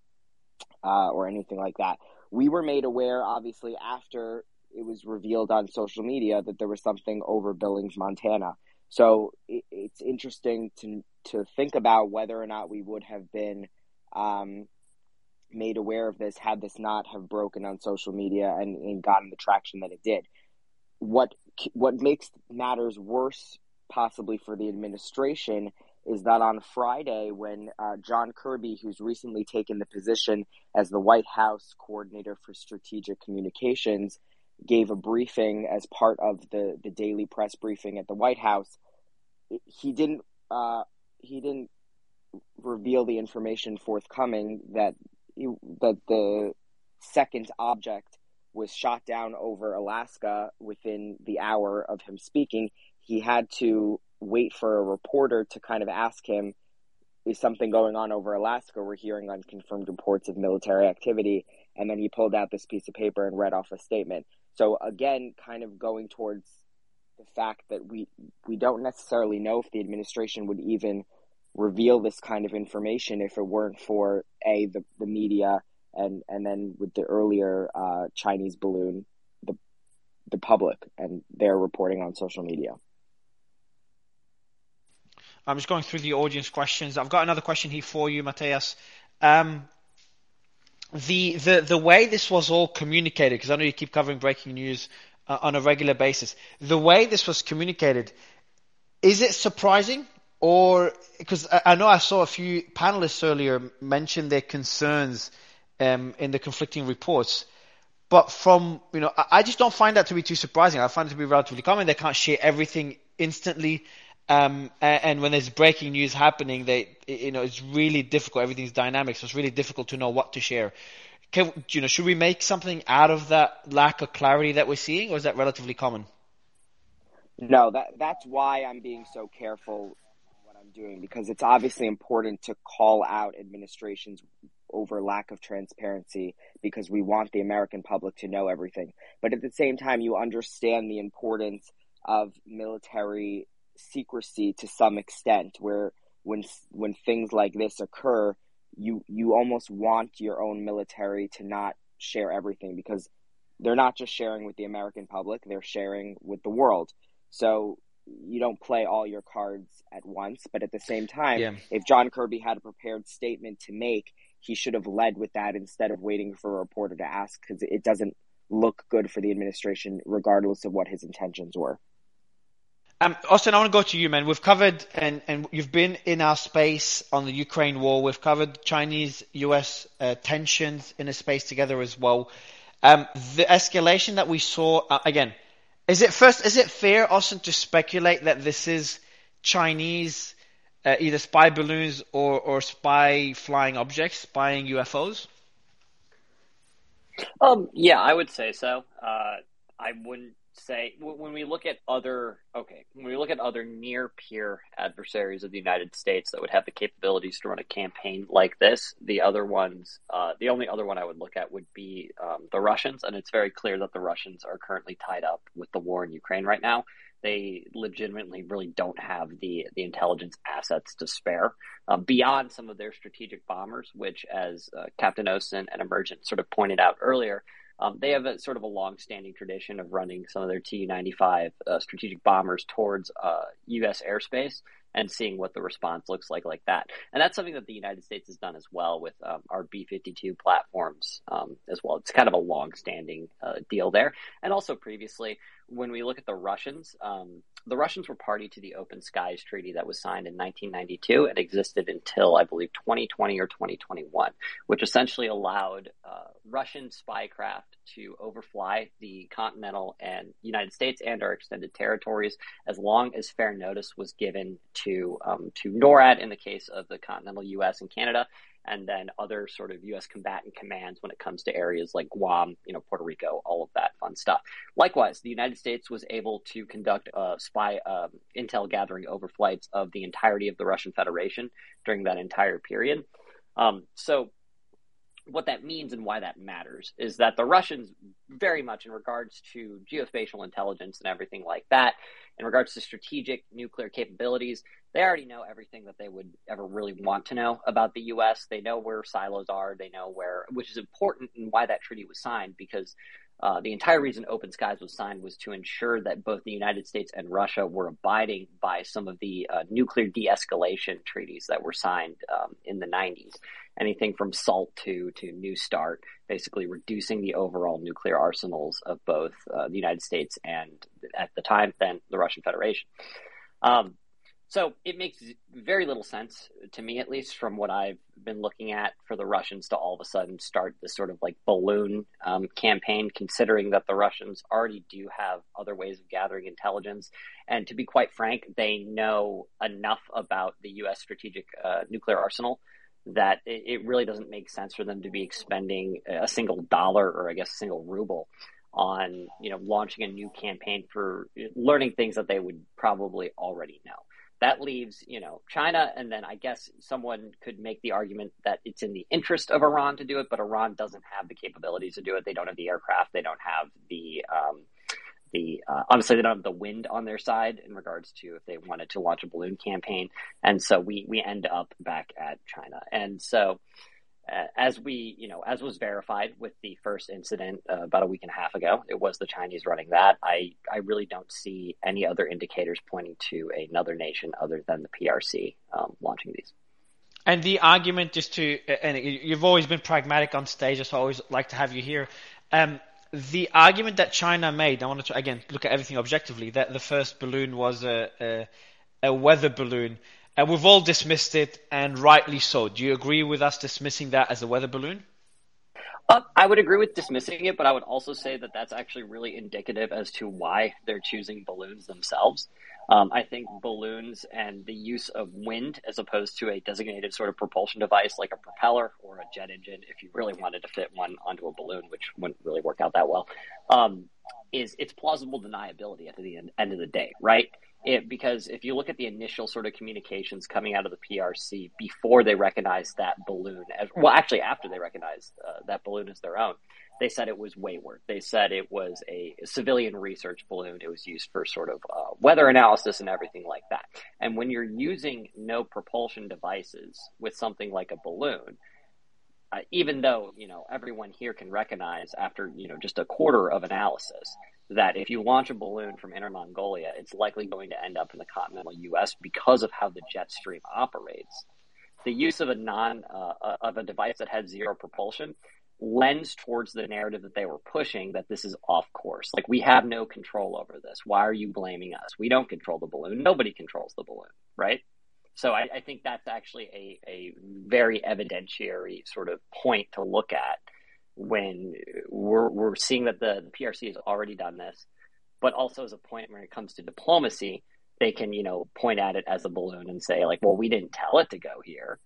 uh, or anything like that. We were made aware, obviously, after it was revealed on social media that there was something over Billings, Montana. So it, it's interesting to to think about whether or not we would have been um, made aware of this had this not have broken on social media and, and gotten the traction that it did what what makes matters worse possibly for the administration is that on Friday, when uh, John Kirby, who's recently taken the position as the White House coordinator for strategic communications, gave a briefing as part of the, the daily press briefing at the White House, he didn't uh, he didn't reveal the information forthcoming that that the second object was shot down over Alaska within the hour of him speaking, he had to wait for a reporter to kind of ask him, Is something going on over Alaska? We're hearing unconfirmed reports of military activity. And then he pulled out this piece of paper and read off a statement. So, again, kind of going towards the fact that we, we don't necessarily know if the administration would even reveal this kind of information if it weren't for A, the, the media and and then with the earlier uh, Chinese balloon, the the public and their reporting on social media. I'm just going through the audience questions. I've got another question here for you, Mateus. Um, the the the way this was all communicated, because I know you keep covering breaking news uh, on a regular basis. The way this was communicated, is it surprising, or because I know I saw a few panelists earlier mention their concerns um, in the conflicting reports. But from, you know, I, I just don't find that to be too surprising. I find it to be relatively common. They can't share everything instantly. Um, and, and, when there's breaking news happening, they, you know, it's really difficult. Everything's dynamic, so it's really difficult to know what to share. Can, you know, should we make something out of that lack of clarity that we're seeing, or is that relatively common? No, that that's why I'm being so careful what I'm doing because it's obviously important to call out administrations over lack of transparency because we want the American public to know everything. But at the same time, you understand the importance of military secrecy to some extent, where when when things like this occur, you you almost want your own military to not share everything because they're not just sharing with the American public, they're sharing with the world. So you don't play all your cards at once, but at the same time, yeah. if John Kirby had a prepared statement to make, he should have led with that instead of waiting for a reporter to ask because it doesn't look good for the administration, regardless of what his intentions were. Um, Austin, I want to go to you, man. We've covered, and, and you've been in our space on the Ukraine war. We've covered Chinese-U.S. Uh, tensions in a space together as well. Um, the escalation that we saw, uh, again, is it first? Is it fair, Austin, to speculate that this is Chinese, uh, either spy balloons or or spy flying objects, spying UFOs? Um, yeah, I would say so. Uh, I wouldn't say when we look at other okay when we look at other near peer adversaries of the United States that would have the capabilities to run a campaign like this, the other ones, uh, the only other one I would look at would be um, the Russians, and it's very clear that the Russians are currently tied up with the war in Ukraine right now. They legitimately really don't have the the intelligence assets to spare uh, beyond some of their strategic bombers, which, as uh, Captain OSINT and Emergent sort of pointed out earlier, um, they have a sort of a long-standing tradition of running some of their Tu-95 uh, strategic bombers towards uh, U.S. airspace and seeing what the response looks like like that. And that's something that the United States has done as well with um, our B-52 platforms um, as well. It's kind of a long-standing uh, deal there. And also previously, when we look at the Russians, um, the Russians were party to the Open Skies Treaty that was signed in 1992 and existed until, I believe, 2020 or 2021, which essentially allowed uh, Russian spycraft to overfly the continental and United States and our extended territories as long as fair notice was given to um, to NORAD in the case of the continental U.S. and Canada, and then other sort of U.S. combatant commands when it comes to areas like Guam, you know, Puerto Rico, all of that fun stuff. Likewise, the United States was able to conduct spy um, intel gathering overflights of the entirety of the Russian Federation during that entire period. Um, so what that means and why that matters is that the Russians, very much in regards to geospatial intelligence and everything like that, in regards to strategic nuclear capabilities, they already know everything that they would ever really want to know about the U.S. They know where silos are. They know where, which is important and why that treaty was signed because uh, the entire reason Open Skies was signed was to ensure that both the United States and Russia were abiding by some of the uh, nuclear de escalation treaties that were signed um, in the 90s. Anything from SALT II to New START, basically reducing the overall nuclear arsenals of both uh, the United States and, at the time, then the Russian Federation. Um, so it makes very little sense to me, at least from what I've been looking at, for the Russians to all of a sudden start this sort of like balloon um, campaign, considering that the Russians already do have other ways of gathering intelligence. And to be quite frank, they know enough about the U.S. strategic uh, nuclear arsenal that it, really doesn't make sense for them to be expending a single dollar or I guess a single ruble on you know launching a new campaign for learning things that they would probably already know that leaves, you know, China, and then I guess someone could make the argument that it's in the interest of Iran to do it, but Iran doesn't have the capabilities to do it. They don't have the aircraft. They don't have the, um, the uh, honestly, they don't have the wind on their side in regards to if they wanted to launch a balloon campaign, and so we we end up back at China, and so uh, as we, you know, as was verified with the first incident uh, about a week and a half ago, it was the Chinese running that. I, I really don't see any other indicators pointing to another nation other than the PRC um, launching these. And the argument is to, and you've always been pragmatic on stage, so I always like to have you here. Um, the argument that China made, I want to again look at everything objectively, that the first balloon was a, a, a weather balloon. And we've all dismissed it, and rightly so. Do you agree with us dismissing that as a weather balloon? Uh, I would agree with dismissing it, but I would also say that that's actually really indicative as to why they're choosing balloons themselves. Um, I think balloons and the use of wind as opposed to a designated sort of propulsion device like a propeller or a jet engine, if you really wanted to fit one onto a balloon, which wouldn't really work out that well, um, is it's plausible deniability at the end, end of the day, right? It, because if you look at the initial sort of communications coming out of the PRC before they recognized that balloon, as, well, actually after they recognized uh, that balloon as their own, they said it was wayward. They said it was a civilian research balloon. It was used for sort of uh, weather analysis and everything like that. And when you're using no propulsion devices with something like a balloon, uh, even though you know everyone here can recognize after you know just a quarter of analysis that if you launch a balloon from Inner Mongolia, it's likely going to end up in the continental U.S. because of how the jet stream operates. The use of a non uh, uh, of a device that had zero propulsion lends towards the narrative that they were pushing that this is off course. Like we have no control over this. Why are you blaming us? We don't control the balloon. Nobody controls the balloon, right? So I, I think that's actually a, a very evidentiary sort of point to look at when we're, we're seeing that the, the PRC has already done this, but also as a point when it comes to diplomacy, they can, you know, point at it as a balloon and say like, well, we didn't tell it to go here.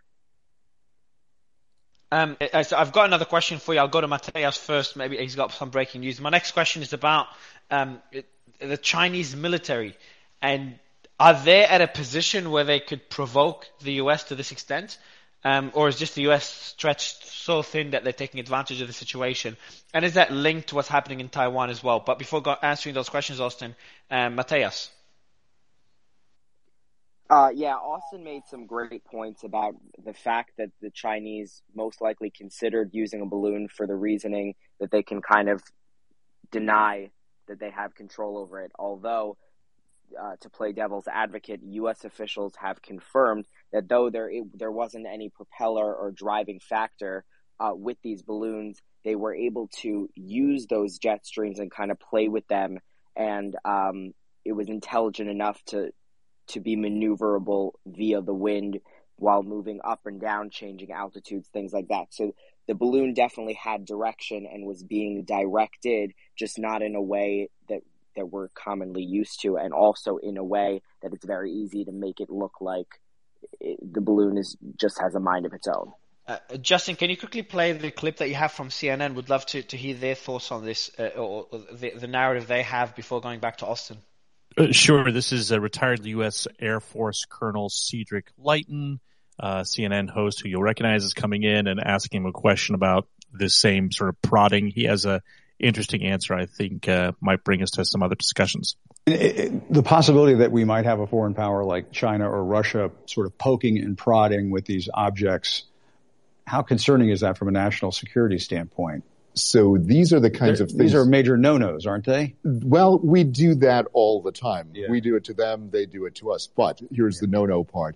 Um, I've got another question for you. I'll go to Mateus first. Maybe he's got some breaking news. My next question is about um, the Chinese military, and are they at a position where they could provoke the US to this extent? Um, or is just the US stretched so thin that they're taking advantage of the situation? And is that linked to what's happening in Taiwan as well? But before answering those questions, Austin, um, Mateus. Uh, yeah, Austin made some great points about the fact that the Chinese most likely considered using a balloon for the reasoning that they can kind of deny that they have control over it. Although uh, to play devil's advocate, U.S. officials have confirmed that though there it, there wasn't any propeller or driving factor uh, with these balloons, they were able to use those jet streams and kind of play with them, and um, it was intelligent enough to to be maneuverable via the wind while moving up and down, changing altitudes, things like that. So the balloon definitely had direction and was being directed, just not in a way that that we're commonly used to, and also in a way that it's very easy to make it look like it, the balloon is just has a mind of its own. Uh, Justin, can you quickly play the clip that you have from CNN? Would love to, to hear their thoughts on this, uh, or, or the, the, narrative they have before going back to Austin. Uh, sure. This is a retired U.S. Air Force Colonel Cedric Leighton, uh, CNN host who you'll recognize is coming in and asking him a question about this same sort of prodding. He has a interesting answer, I think, uh, might bring us to some other discussions. The possibility that we might have a foreign power like China or Russia sort of poking and prodding with these objects, how concerning is that from a national security standpoint? So these are the kinds They're, of things. These are major no-nos, aren't they? Well, we do that all the time. Yeah. We do it to them, they do it to us. But here's the no-no part.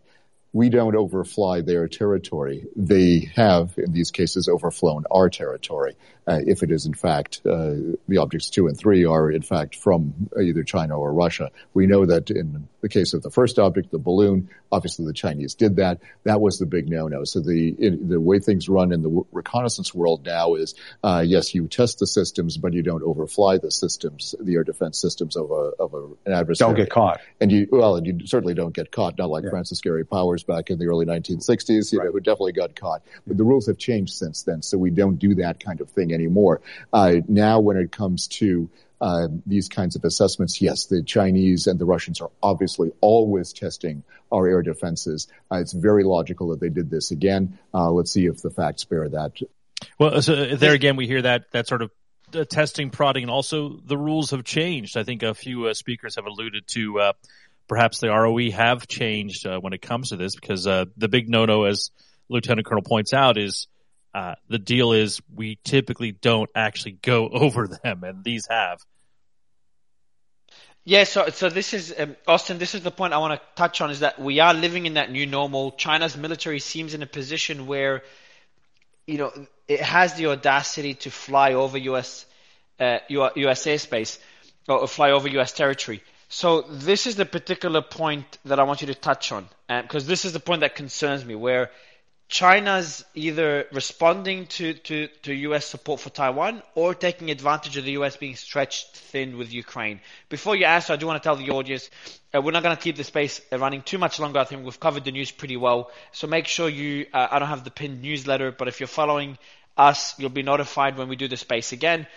We don't overfly their territory. They have, in these cases, overflown our territory. Uh, if it is in fact, uh, the objects two and three are in fact from either China or Russia. We know that in the case of the first object, the balloon, obviously the Chinese did that. That was the big no-no. So the, in, the way things run in the reconnaissance world now is, uh, yes, you test the systems, but you don't overfly the systems, the air defense systems of a, of a, an adversary. Don't get caught. And you, well, and you certainly don't get caught, not like yeah. Francis Gary Powers back in the early 1960s, you right. know, who definitely got caught. But the rules have changed since then, so we don't do that kind of thing anymore. Uh, now when it comes to uh, these kinds of assessments, yes, the Chinese and the Russians are obviously always testing our air defenses. Uh, it's very logical that they did this again. Uh, let's see if the facts bear that. Well, so there again, we hear that that sort of uh, testing, prodding, and also the rules have changed. I think a few uh, speakers have alluded to uh, perhaps the ROE have changed when it comes to this because the big no-no, as Lieutenant Colonel points out, is uh, the deal is we typically don't actually go over them, and these have. Yeah, so so this is um, Austin. This is the point I want to touch on: is that we are living in that new normal. China's military seems in a position where, you know, it has the audacity to fly over U.S. Uh, U.S. airspace or fly over U.S. territory. So this is the particular point that I want you to touch on, because um, this is the point that concerns me, where China's either responding to, to, to US support for Taiwan or taking advantage of the US being stretched thin with Ukraine. Before you answer, I do want to tell the audience uh, we're not going to keep the space running too much longer. I think we've covered the news pretty well. So make sure you, uh, I don't have the pinned newsletter, but if you're following us, you'll be notified when we do the space again.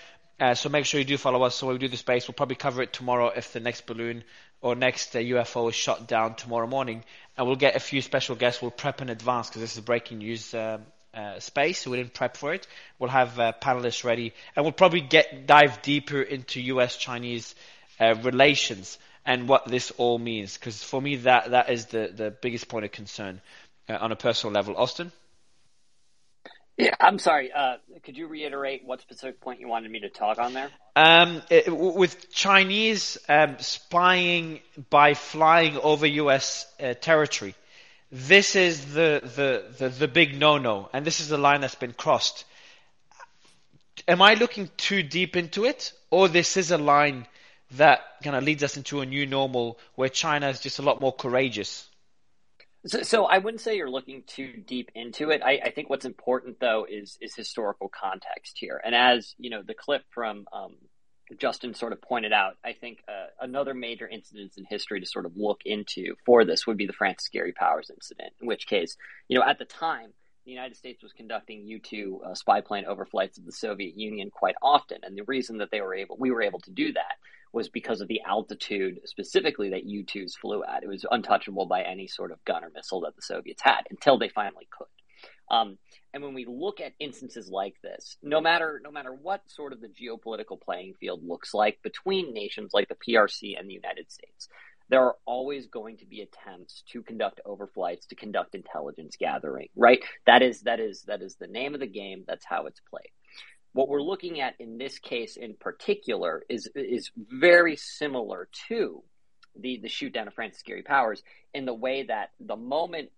Uh, so make sure you do follow us. So when we do the space, we'll probably cover it tomorrow if the next balloon or next uh, UFO is shot down tomorrow morning. And we'll get a few special guests. We'll prep in advance because this is breaking news um, uh, space. So we didn't prep for it. We'll have uh, panelists ready, and we'll probably get dive deeper into U.S.-Chinese uh, relations and what this all means. Because for me, that that is the the biggest point of concern uh, on a personal level. Austin. Yeah, I'm sorry. Uh, could you reiterate what specific point you wanted me to talk on there? Um, it, with Chinese um, spying by flying over U.S. Uh, territory, this is the, the, the, the big no-no, and this is the line that's been crossed. Am I looking too deep into it, or this is a line that kind of leads us into a new normal where China is just a lot more courageous? So, so, I wouldn't say you're looking too deep into it. I, I, think what's important though is is historical context here. And as you know, the clip from um, Justin sort of pointed out, I think uh, another major incident in history to sort of look into for this would be the Francis Gary Powers incident. In which case, you know, at the time, the United States was conducting U two uh, spy plane overflights of the Soviet Union quite often, and the reason that they were able, we were able to do that was because of the altitude specifically that U-2s flew at. It was untouchable by any sort of gun or missile that the Soviets had until they finally could. Um, and when we look at instances like this, no matter no matter what sort of the geopolitical playing field looks like between nations like the PRC and the United States, there are always going to be attempts to conduct overflights, to conduct intelligence gathering. Right? That is that is that is the name of the game. That's how it's played what we're looking at in this case in particular is is very similar to the the shoot down of Francis Gary Powers in the way that the moment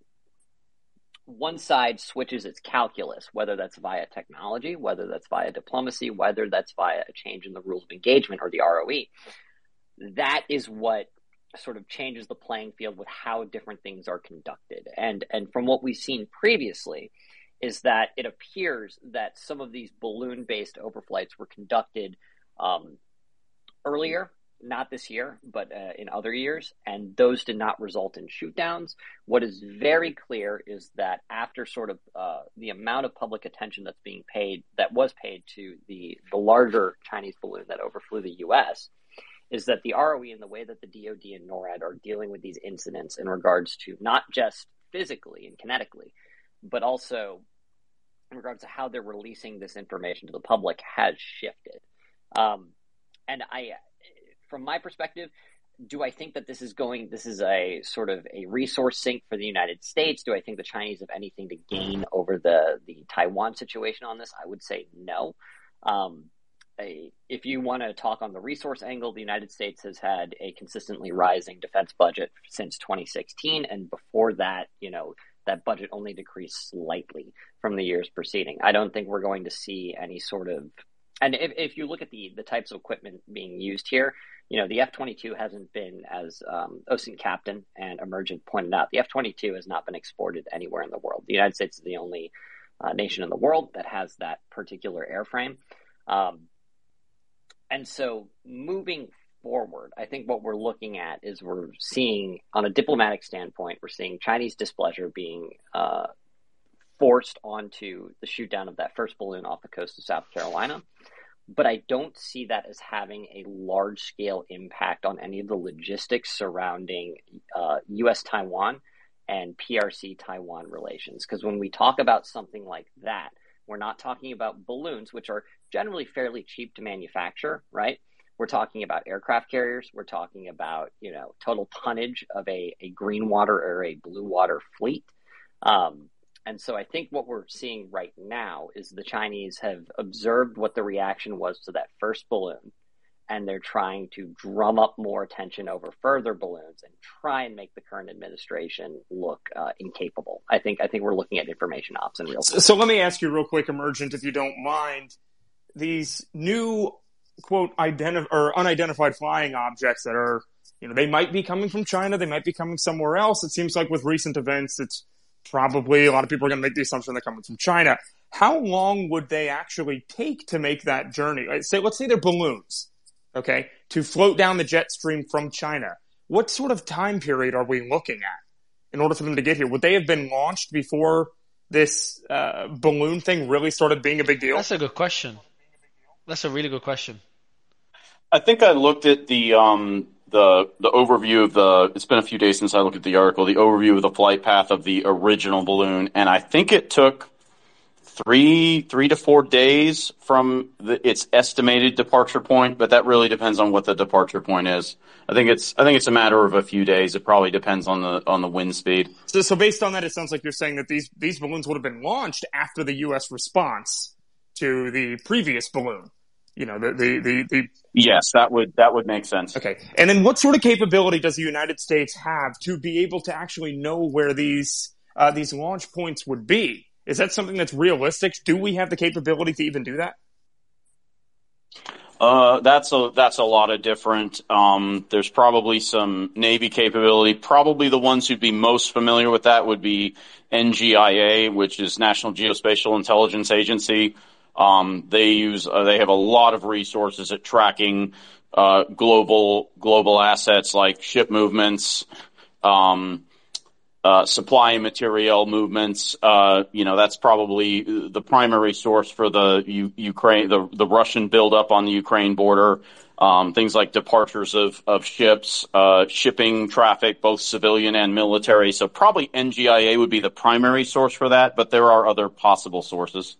one side switches its calculus, whether that's via technology, whether that's via diplomacy, whether that's via a change in the rules of engagement or the ROE, that is what sort of changes the playing field with how different things are conducted. And and from what we've seen previously, is that it appears that some of these balloon based overflights were conducted um, earlier, not this year, but uh, in other years, and those did not result in shootdowns. What is very clear is that after sort of uh, the amount of public attention that's being paid, that was paid to the, the larger Chinese balloon that overflew the U.S., is that the ROE and the way that the DoD and NORAD are dealing with these incidents in regards to not just physically and kinetically, but also in regards to how they're releasing this information to the public has shifted. Um, and I, from my perspective, do I think that this is going? This is a sort of a resource sink for the United States. Do I think the Chinese have anything to gain over the the Taiwan situation on this? I would say no. Um, if you want to talk on the resource angle, the United States has had a consistently rising defense budget since 2016, and before that, you know, that budget only decreased slightly from the years preceding. I don't think we're going to see any sort of and if, if you look at the the types of equipment being used here, you know the F twenty two hasn't been as um, OSINT Captain and Emergent pointed out. The F twenty two has not been exported anywhere in the world. The United States is the only uh, nation in the world that has that particular airframe. Um, and so moving forward, I think what we're looking at is we're seeing, on a diplomatic standpoint, we're seeing Chinese displeasure being uh, forced onto the shoot down of that first balloon off the coast of South Carolina. But I don't see that as having a large scale impact on any of the logistics surrounding uh, US Taiwan and PRC Taiwan relations. Because when we talk about something like that, we're not talking about balloons, which are generally fairly cheap to manufacture, right? We're talking about aircraft carriers. We're talking about, you know, total tonnage of a, a green water or a blue water fleet. Um, and so I think what we're seeing right now is the Chinese have observed what the reaction was to that first balloon, and they're trying to drum up more attention over further balloons and try and make the current administration look uh, incapable. I think I think we're looking at information ops in real time. So let me ask you real quick, Emergent, if you don't mind. These new quote identif- or unidentified flying objects that are you know they might be coming from China, they might be coming somewhere else. It seems like with recent events, it's probably a lot of people are going to make the assumption they're coming from China. How long would they actually take to make that journey? Say, let's say they're balloons, okay, to float down the jet stream from China. What sort of time period are we looking at in order for them to get here? Would they have been launched before this uh, balloon thing really started being a big deal? That's a good question. That's a really good question. I think I looked at the um, the the overview of the. It's been a few days since I looked at the article. The overview of the flight path of the original balloon, and I think it took three three to four days from the, its estimated departure point. But that really depends on what the departure point is. I think it's I think it's a matter of a few days. It probably depends on the on the wind speed. So, so based on that, it sounds like you're saying that these these balloons would have been launched after the U.S. response to the previous balloon. You know, the the the, the Yes, that would that would make sense. Okay. And then what sort of capability does the United States have to be able to actually know where these uh, these launch points would be? Is that something that's realistic? Do we have the capability to even do that? Uh, that's a that's a lot of different. Um, there's probably some Navy capability. Probably the ones who'd be most familiar with that would be NGIA, which is National Geospatial Intelligence Agency. Um, they use uh, they have a lot of resources at tracking uh, global global assets like ship movements, um, uh, supply and material movements. Uh, you know that's probably the primary source for the U- Ukraine the the Russian buildup on the Ukraine border. Um, things like departures of of ships, uh, shipping traffic, both civilian and military. So probably NGIA would be the primary source for that, but there are other possible sources.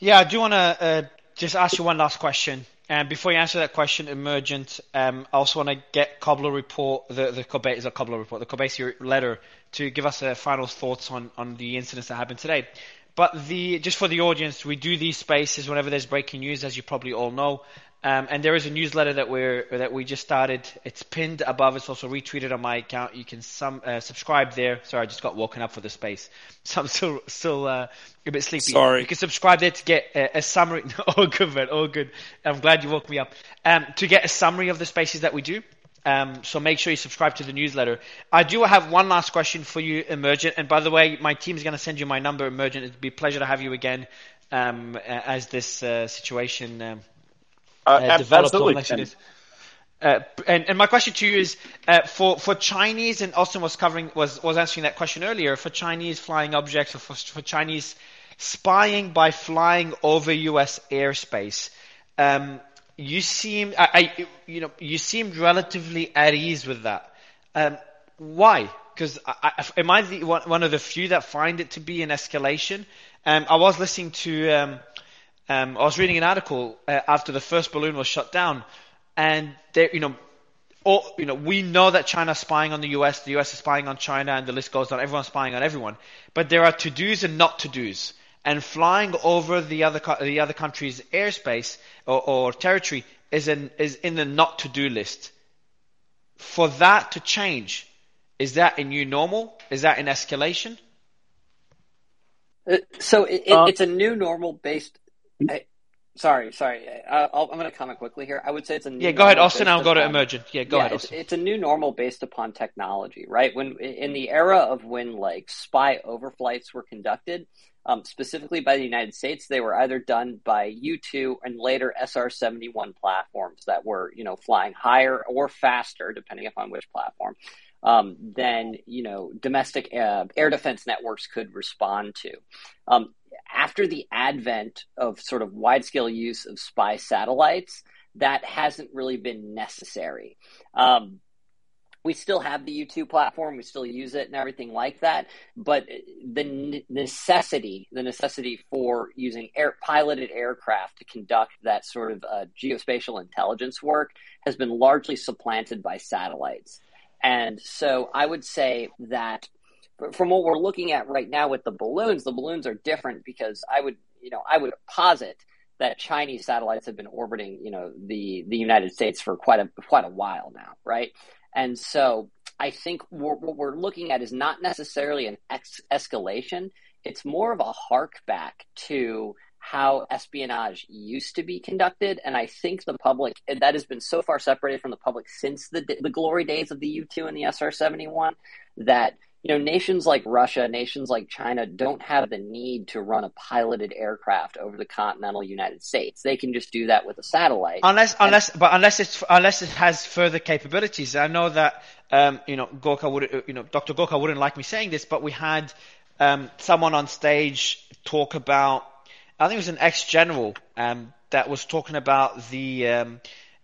Yeah, I do want to uh, just ask you one last question. And before you answer that question, Emergent, um, I also want to get Cobbler report, the the Kobe, is a Cobbler report, the Kobeissi letter, to give us uh, final thoughts on, on the incidents that happened today. But the just for the audience, we do these spaces whenever there's breaking news, as you probably all know. Um, and there is a newsletter that we're that we just started. It's pinned above. It's also retweeted on my account. You can some uh, subscribe there. Sorry, I just got woken up for the space, so I'm still still uh, a bit sleepy. Sorry. You can subscribe there to get a, a summary. all good, man. All good. I'm glad you woke me up. Um, to get a summary of the spaces that we do. Um, so make sure you subscribe to the newsletter. I do have one last question for you, Emergent. And by the way, my team is going to send you my number, Emergent. It'd be a pleasure to have you again um, as this uh, situation. Um, uh, developed absolutely. on uh, and, and my question to you is uh, for for Chinese and Austin was covering was was answering that question earlier for Chinese flying objects or for, for Chinese spying by flying over U.S. airspace. Um, you seem I, I, you know you seemed relatively at ease with that. Um, why? Because am I the, one of the few that find it to be an escalation? Um, I was listening to um, I was reading an article uh, after the first balloon was shut down, and there, you know, all, you know, we know that China's spying on the US, the US is spying on China, and the list goes on. Everyone's spying on everyone, but there are to dos and not to dos, and flying over the other the other country's airspace or, or territory is in is in the not to do list. For that to change, is that a new normal? Is that an escalation? Uh, so it, it, Uh, it's a new normal based. I, sorry, sorry. I, I'll, I'm going to comment quickly here. I would say it's a new Yeah, go ahead, Austin. I'll go to emergent. Yeah, go ahead, it's, Austin. it's a new normal based upon technology, right? When in the era of when like spy overflights were conducted, um, specifically by the United States, they were either done by U-2 and later SR-71 platforms that were, you know, flying higher or faster, depending upon which platform, um, than you know domestic uh, air defense networks could respond to. Um, after the advent of sort of wide scale use of spy satellites, that hasn't really been necessary. Um, we still have the U2 platform, we still use it and everything like that, but the necessity, the necessity for using air piloted aircraft to conduct that sort of uh, geospatial intelligence work has been largely supplanted by satellites. And so I would say that from what we're looking at right now with the balloons, the balloons are different because I would, you know, I would posit that Chinese satellites have been orbiting, you know, the the United States for quite a quite a while now, right? And so I think we're, what we're looking at is not necessarily an ex- escalation; it's more of a hark back to how espionage used to be conducted. And I think the public that has been so far separated from the public since the the glory days of the U two and the SR seventy one that you know, nations like Russia, nations like China don't have the need to run a piloted aircraft over the continental United States. They can just do that with a satellite. Unless, And- unless, but unless it's unless it has further capabilities. I know that um, you know Gorka would, you know, Dr. Gorka wouldn't like me saying this, but we had um, someone on stage talk about. I think it was an ex-general um, that was talking about the um,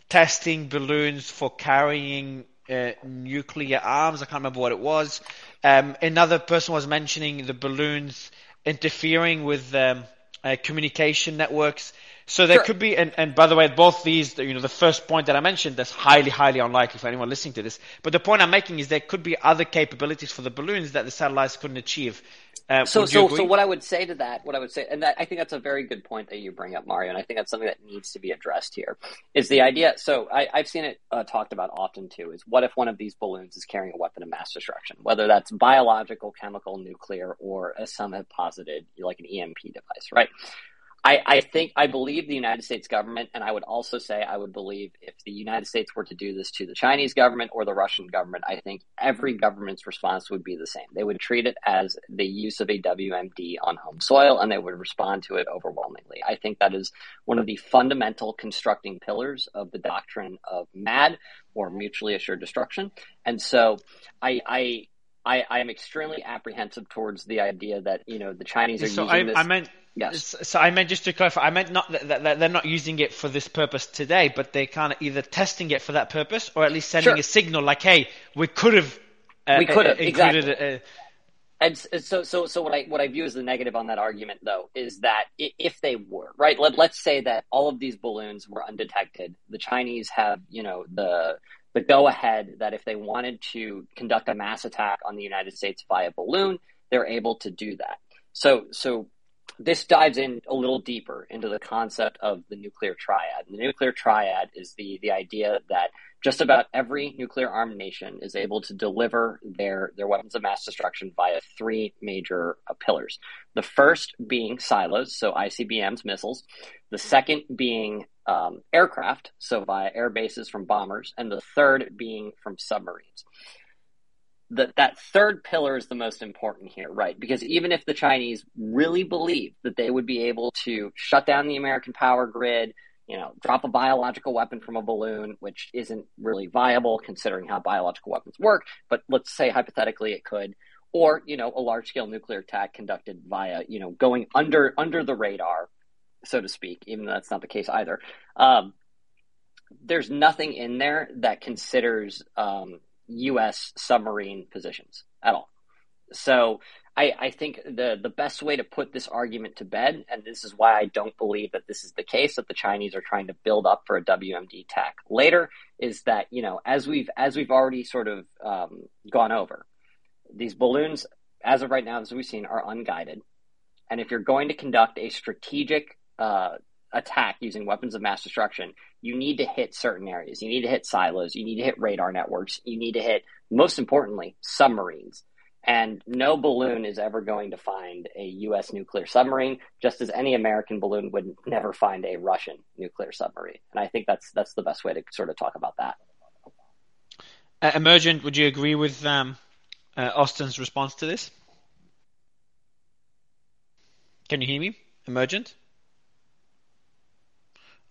testing balloons for carrying uh, nuclear arms. I can't remember what it was. Um, another person was mentioning the balloons interfering with um, uh, communication networks. So there Sure. could be, and, and by the way, both these, you know, the first point that I mentioned, that's highly, highly unlikely for anyone listening to this. But the point I'm making is there could be other capabilities for the balloons that the satellites couldn't achieve. Uh, So, so, agree? so what I would say to that, what I would say, and that, I think that's a very good point that you bring up, Mario, and I think that's something that needs to be addressed here, is the idea. So I, I've seen it uh, talked about often too. Is what if one of these balloons is carrying a weapon of mass destruction, whether that's biological, chemical, nuclear, or as some have posited, like an EMP device, right? I, I think I believe the United States government, and I would also say I would believe if the United States were to do this to the Chinese government or the Russian government, I think every government's response would be the same. They would treat it as the use of a WMD on home soil, and they would respond to it overwhelmingly. I think that is one of the fundamental constructing pillars of the doctrine of MAD or mutually assured destruction. And so, I. I I, I am extremely apprehensive towards the idea that you know the Chinese are so using I, this. I meant, Yes. so I meant just to clarify, I meant not that, that they're not using it for this purpose today, but they're kind of either testing it for that purpose or at least sending Sure. a signal like, hey, we could have, uh, We could have, uh, included, exactly. uh, And so, so, so what I what I view as the negative on that argument, though, is that if they were right, let let's say that all of these balloons were undetected. The Chinese have, you know, the the go ahead that if they wanted to conduct a mass attack on the United States via balloon, they're able to do that. So, so this dives in a little deeper into the concept of the nuclear triad. The nuclear triad is the the idea that just about every nuclear armed nation is able to deliver their their weapons of mass destruction via three major uh, pillars. The first being silos, so ICBMs, missiles. The second being um, aircraft, so via air bases from bombers, and the third being from submarines that that third pillar is the most important here, right? Because even if the Chinese really believed that they would be able to shut down the American power grid, you know, drop a biological weapon from a balloon, which isn't really viable considering how biological weapons work, but let's say hypothetically it could, or you know, a large scale nuclear attack conducted via, you know, going under under the radar, so to speak, even though that's not the case either. Um, there's nothing in there that considers um, U.S. submarine positions at all. So I, I think the the best way to put this argument to bed, and this is why I don't believe that this is the case that the Chinese are trying to build up for a WMD attack later, is that you know as we've as we've already sort of um, gone over, these balloons as of right now, as we've seen, are unguided, and if you're going to conduct a strategic uh, attack using weapons of mass destruction, you need to hit certain areas. You need to hit silos. You need to hit radar networks. You need to hit, most importantly, submarines. And no balloon is ever going to find a U.S. nuclear submarine, just as any American balloon would never find a Russian nuclear submarine. And I think that's that's the best way to sort of talk about that. uh, Emergent, would you agree with um, uh, Austin's response to this? Can you hear me? Emergent?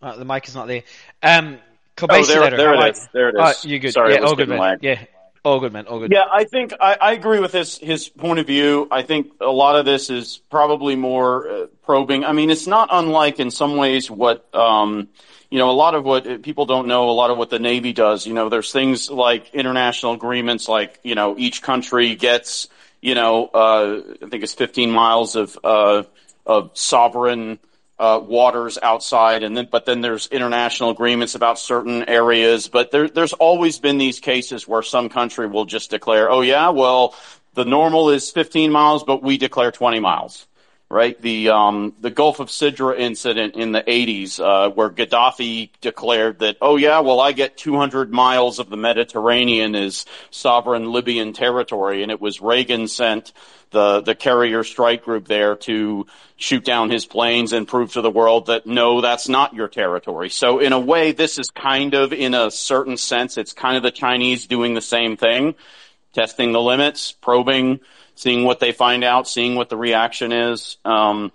Uh, the mic is not there. Um, Oh, there- letter, there how it are- is. There it Oh, is. you good? Sorry, yeah, it was all good, man. lag. Yeah, all good, man. All good. Yeah, I think I, I agree with his his point of view. I think a lot of this is probably more uh, probing. I mean, it's not unlike in some ways what um, you know. A lot of what people don't know. A lot of what the Navy does. You know, there's things like international agreements, like you know, each country gets you know, uh, I think it's 15 miles of uh, of sovereign uh, waters outside, and then but then there's international agreements about certain areas. But there, there's always been these cases where some country will just declare, "Oh yeah, well the normal is 15 miles, but we declare 20 miles." Right? The um, the Gulf of Sidra incident in the 80s, uh, where Gaddafi declared that, "Oh yeah, well I get 200 miles of the Mediterranean as sovereign Libyan territory," and it was Reagan sent the the carrier strike group there to shoot down his planes and prove to the world that no, that's not your territory. So in a way, this is kind of, in a certain sense, it's kind of the Chinese doing the same thing. testing the limits, probing, seeing what they find out, seeing what the reaction is. Um,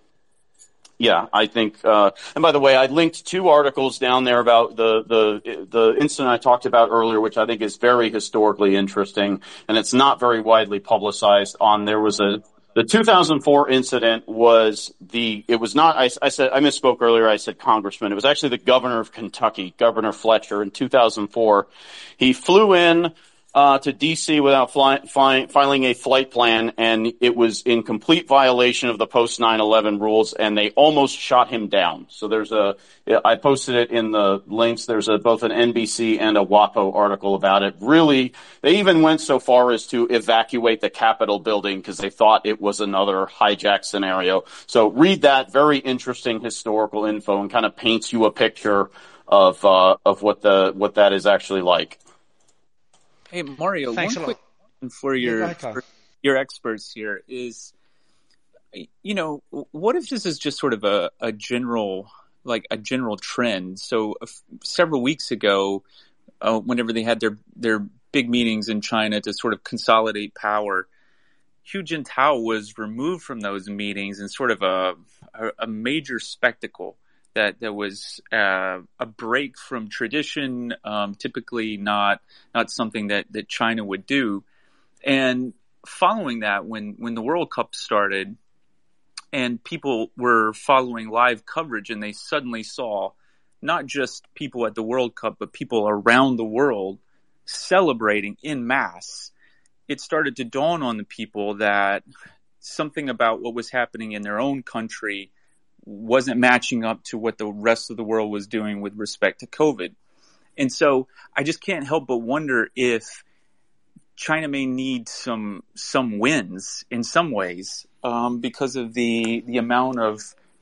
yeah, I think. Uh, and by the way, I linked two articles down there about the the the incident I talked about earlier, which I think is very historically interesting, and it's not very widely publicized. On there was a the 2004 incident was the it was not I, I said I misspoke earlier. I said congressman. It was actually the governor of Kentucky, Governor Fletcher, in 2004. He flew in uh, to DC without fly, fly, filing a flight plan, and it was in complete violation of the post 9/11 rules, and they almost shot him down. So there's a, I posted it in the links. There's a, both an NBC and a WAPO article about it. Really, they even went so far as to evacuate the Capitol building because they thought it was another hijack scenario. So read that very interesting historical info and kind of paints you a picture of uh, of what the what that is actually like. Hey Mario, Thanks one quick question for your for your experts here is, you know, what if this is just sort of a, a general like a general trend? So uh, f- several weeks ago, uh, whenever they had their their big meetings in China to sort of consolidate power, Hu Jintao was removed from those meetings in sort of a a, a major spectacle that there was uh, a break from tradition, um, typically not not something that that China would do. And following that, when when the World Cup started, and people were following live coverage, and they suddenly saw not just people at the World Cup, but people around the world celebrating in mass. It started to dawn on the people that something about what was happening in their own country wasn't matching up to what the rest of the world was doing with respect to COVID. And so I just can't help but wonder if China may need some some wins in some ways um, because of the the amount of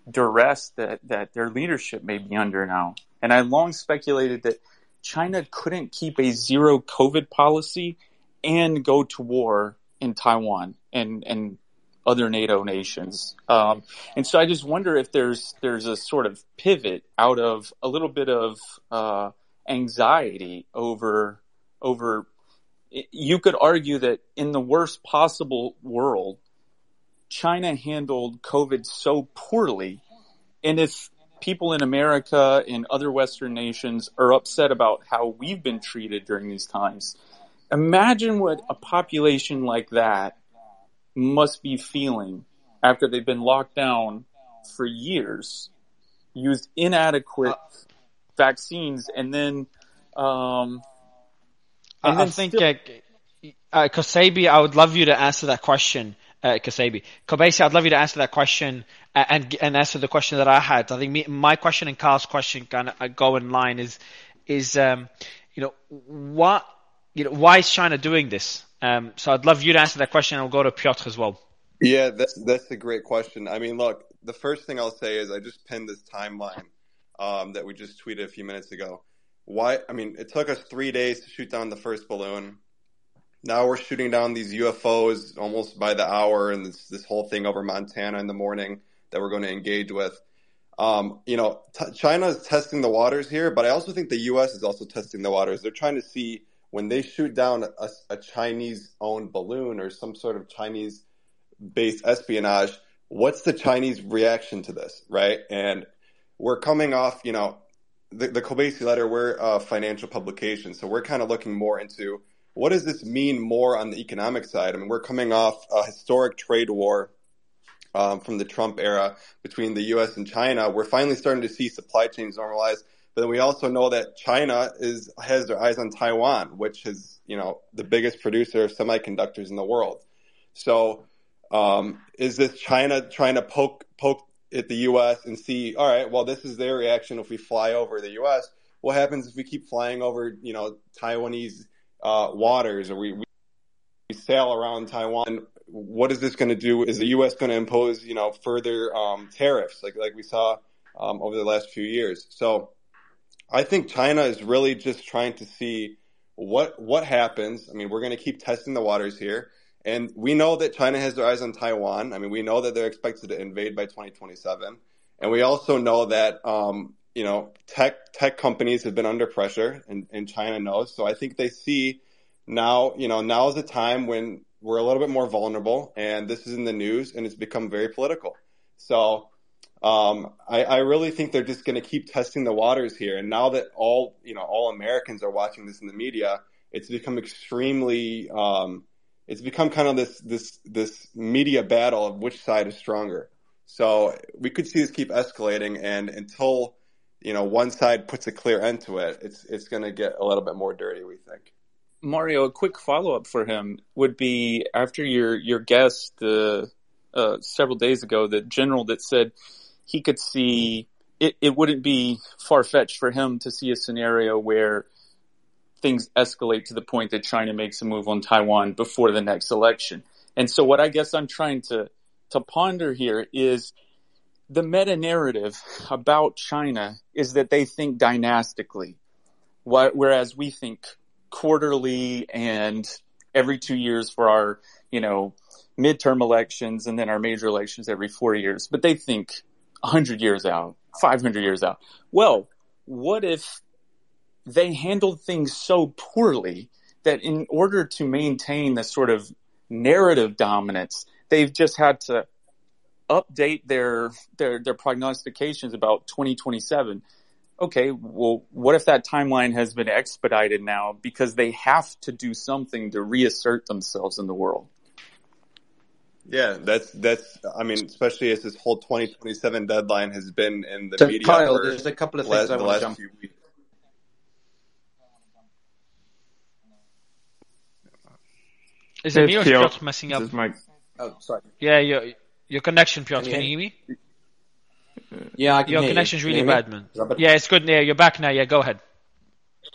duress that that their leadership may be under now. And I long speculated that China couldn't keep a zero COVID policy and go to war in Taiwan and and other NATO nations. Um, and so I just wonder if there's there's a sort of pivot out of a little bit of uh, anxiety over over. You could argue that in the worst possible world, China handled COVID so poorly, and if people in America and other Western nations are upset about how we've been treated during these times, imagine what a population like that must be feeling after they've been locked down for years, used inadequate vaccines, and then, um, and I, I then think, still- uh, uh, Kasabi, I would love you to answer that question. Uh, Kasabi, Kobeissi, I'd love you to answer that question uh, and and answer the question that I had. I think me, my question and Carl's question kind of go in line. Is is um, you know what you know why is China doing this? Um, so I'd love you to answer that question. I'll go to Piotr as well. Yeah, that's that's a great question. I mean, look, the first thing I'll say is I just pinned this timeline um, that we just tweeted a few minutes ago. Why? I mean, it took us three days to shoot down the first balloon. Now we're shooting down these UFOs almost by the hour, and this this whole thing over Montana in the morning that we're going to engage with. Um, you know, t- China is testing the waters here, but I also think the U.S. is also testing the waters. They're trying to see when they shoot down a, a Chinese-owned balloon or some sort of Chinese-based espionage, what's the Chinese reaction to this, right? And we're coming off, you know, the, the Kobeissi letter, we're a financial publication, so we're kind of looking more into what does this mean more on the economic side? I mean, we're coming off a historic trade war um, from the Trump era between the U.S. and China. We're finally starting to see supply chains normalize, but then we also know that China is has their eyes on Taiwan, which is you know the biggest producer of semiconductors in the world. So, um, is this China trying to poke poke at the U.S. and see, all right, well, this is their reaction if we fly over the U.S. What happens if we keep flying over, you know, Taiwanese uh, waters, or we, we sail around Taiwan? What is this going to do? Is the U.S. going to impose, you know, further um, tariffs like like we saw um, over the last few years? So, I think China is really just trying to see what what happens. I mean, we're going to keep testing the waters here. And we know that China has their eyes on Taiwan. I mean, we know that they're expected to invade by 2027. And we also know that, um, you know, tech, tech companies have been under pressure and, and China knows. So I think they see now, you know, now is the time when we're a little bit more vulnerable, and this is in the news, and it's become very political. So um, I, I really think they're just going to keep testing the waters here. And now that all you know, all Americans are watching this in the media, it's become extremely. Um, it's become kind of this this this media battle of which side is stronger. So we could see this keep escalating, and until you know one side puts a clear end to it, it's it's going to get a little bit more dirty. We think. Mario, a quick follow up for him would be after your your guest uh, uh, several days ago, the general that said he could see it, it wouldn't be far fetched for him to see a scenario where things escalate to the point that China makes a move on Taiwan before the next election. And so what I guess I'm trying to, to ponder here is the meta narrative about China is that they think dynastically, whereas we think quarterly and every two years for our, you know, midterm elections and then our major elections every four years. But they think 100 years out, 500 years out. Well, what if they handled things so poorly that in order to maintain the sort of narrative dominance, they've just had to update their their their prognostications about 2027 okay well what if that timeline has been expedited now because they have to do something to reassert themselves in the world yeah, that's that's. I mean, especially as this whole 2027 deadline has been in the so media. Kyle, there's a couple of last, things I want to jump. few weeks. Is it It's me or is Piotr. Piotr messing up? This is my Oh, sorry. Yeah, your your connection, Piotr. Can Can you you hear hear me? Yeah, I can Your hear you. connection's Can you really bad, man. Is that better? Yeah, it's good. Yeah, you're back now. Yeah, go ahead.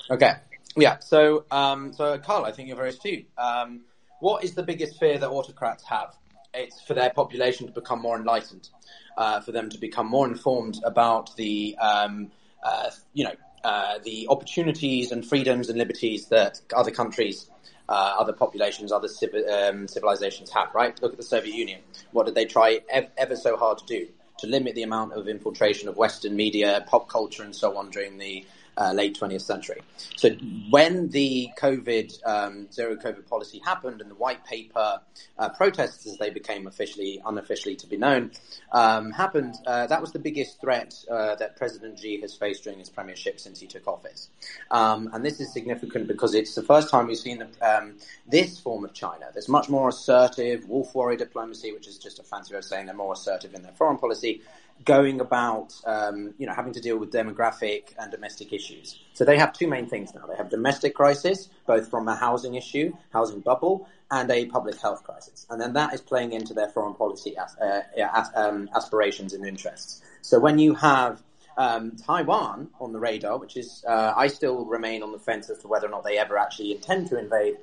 Okay. Yeah. So, um, so Carl, I think you're very astute. Um, what is the biggest fear that autocrats have? It's for their population to become more enlightened, uh, for them to become more informed about the, um, uh, you know, uh, the opportunities and freedoms and liberties that other countries, uh, other populations, other civ- um, civilizations have. Right? Look at the Soviet Union. What did they try ev- ever so hard to do? To limit the amount of infiltration of Western media, pop culture, and so on during the uh, late 20th century. So when the COVID um, zero COVID policy happened and the white paper uh, protests, as they became officially unofficially to be known, um, happened, uh, that was the biggest threat uh, that President Xi has faced during his premiership since he took office. Um, and this is significant because it's the first time we've seen um, this form of China. There's much more assertive wolf warrior diplomacy, which is just a fancy way of saying they're more assertive in their foreign policy going about, um, you know, having to deal with demographic and domestic issues. So they have two main things now. They have domestic crisis, both from a housing issue, housing bubble, and a public health crisis. And then that is playing into their foreign policy as, uh, as, um, aspirations and interests. So when you have um, Taiwan on the radar, which is, uh, I still remain on the fence as to whether or not they ever actually intend to invade,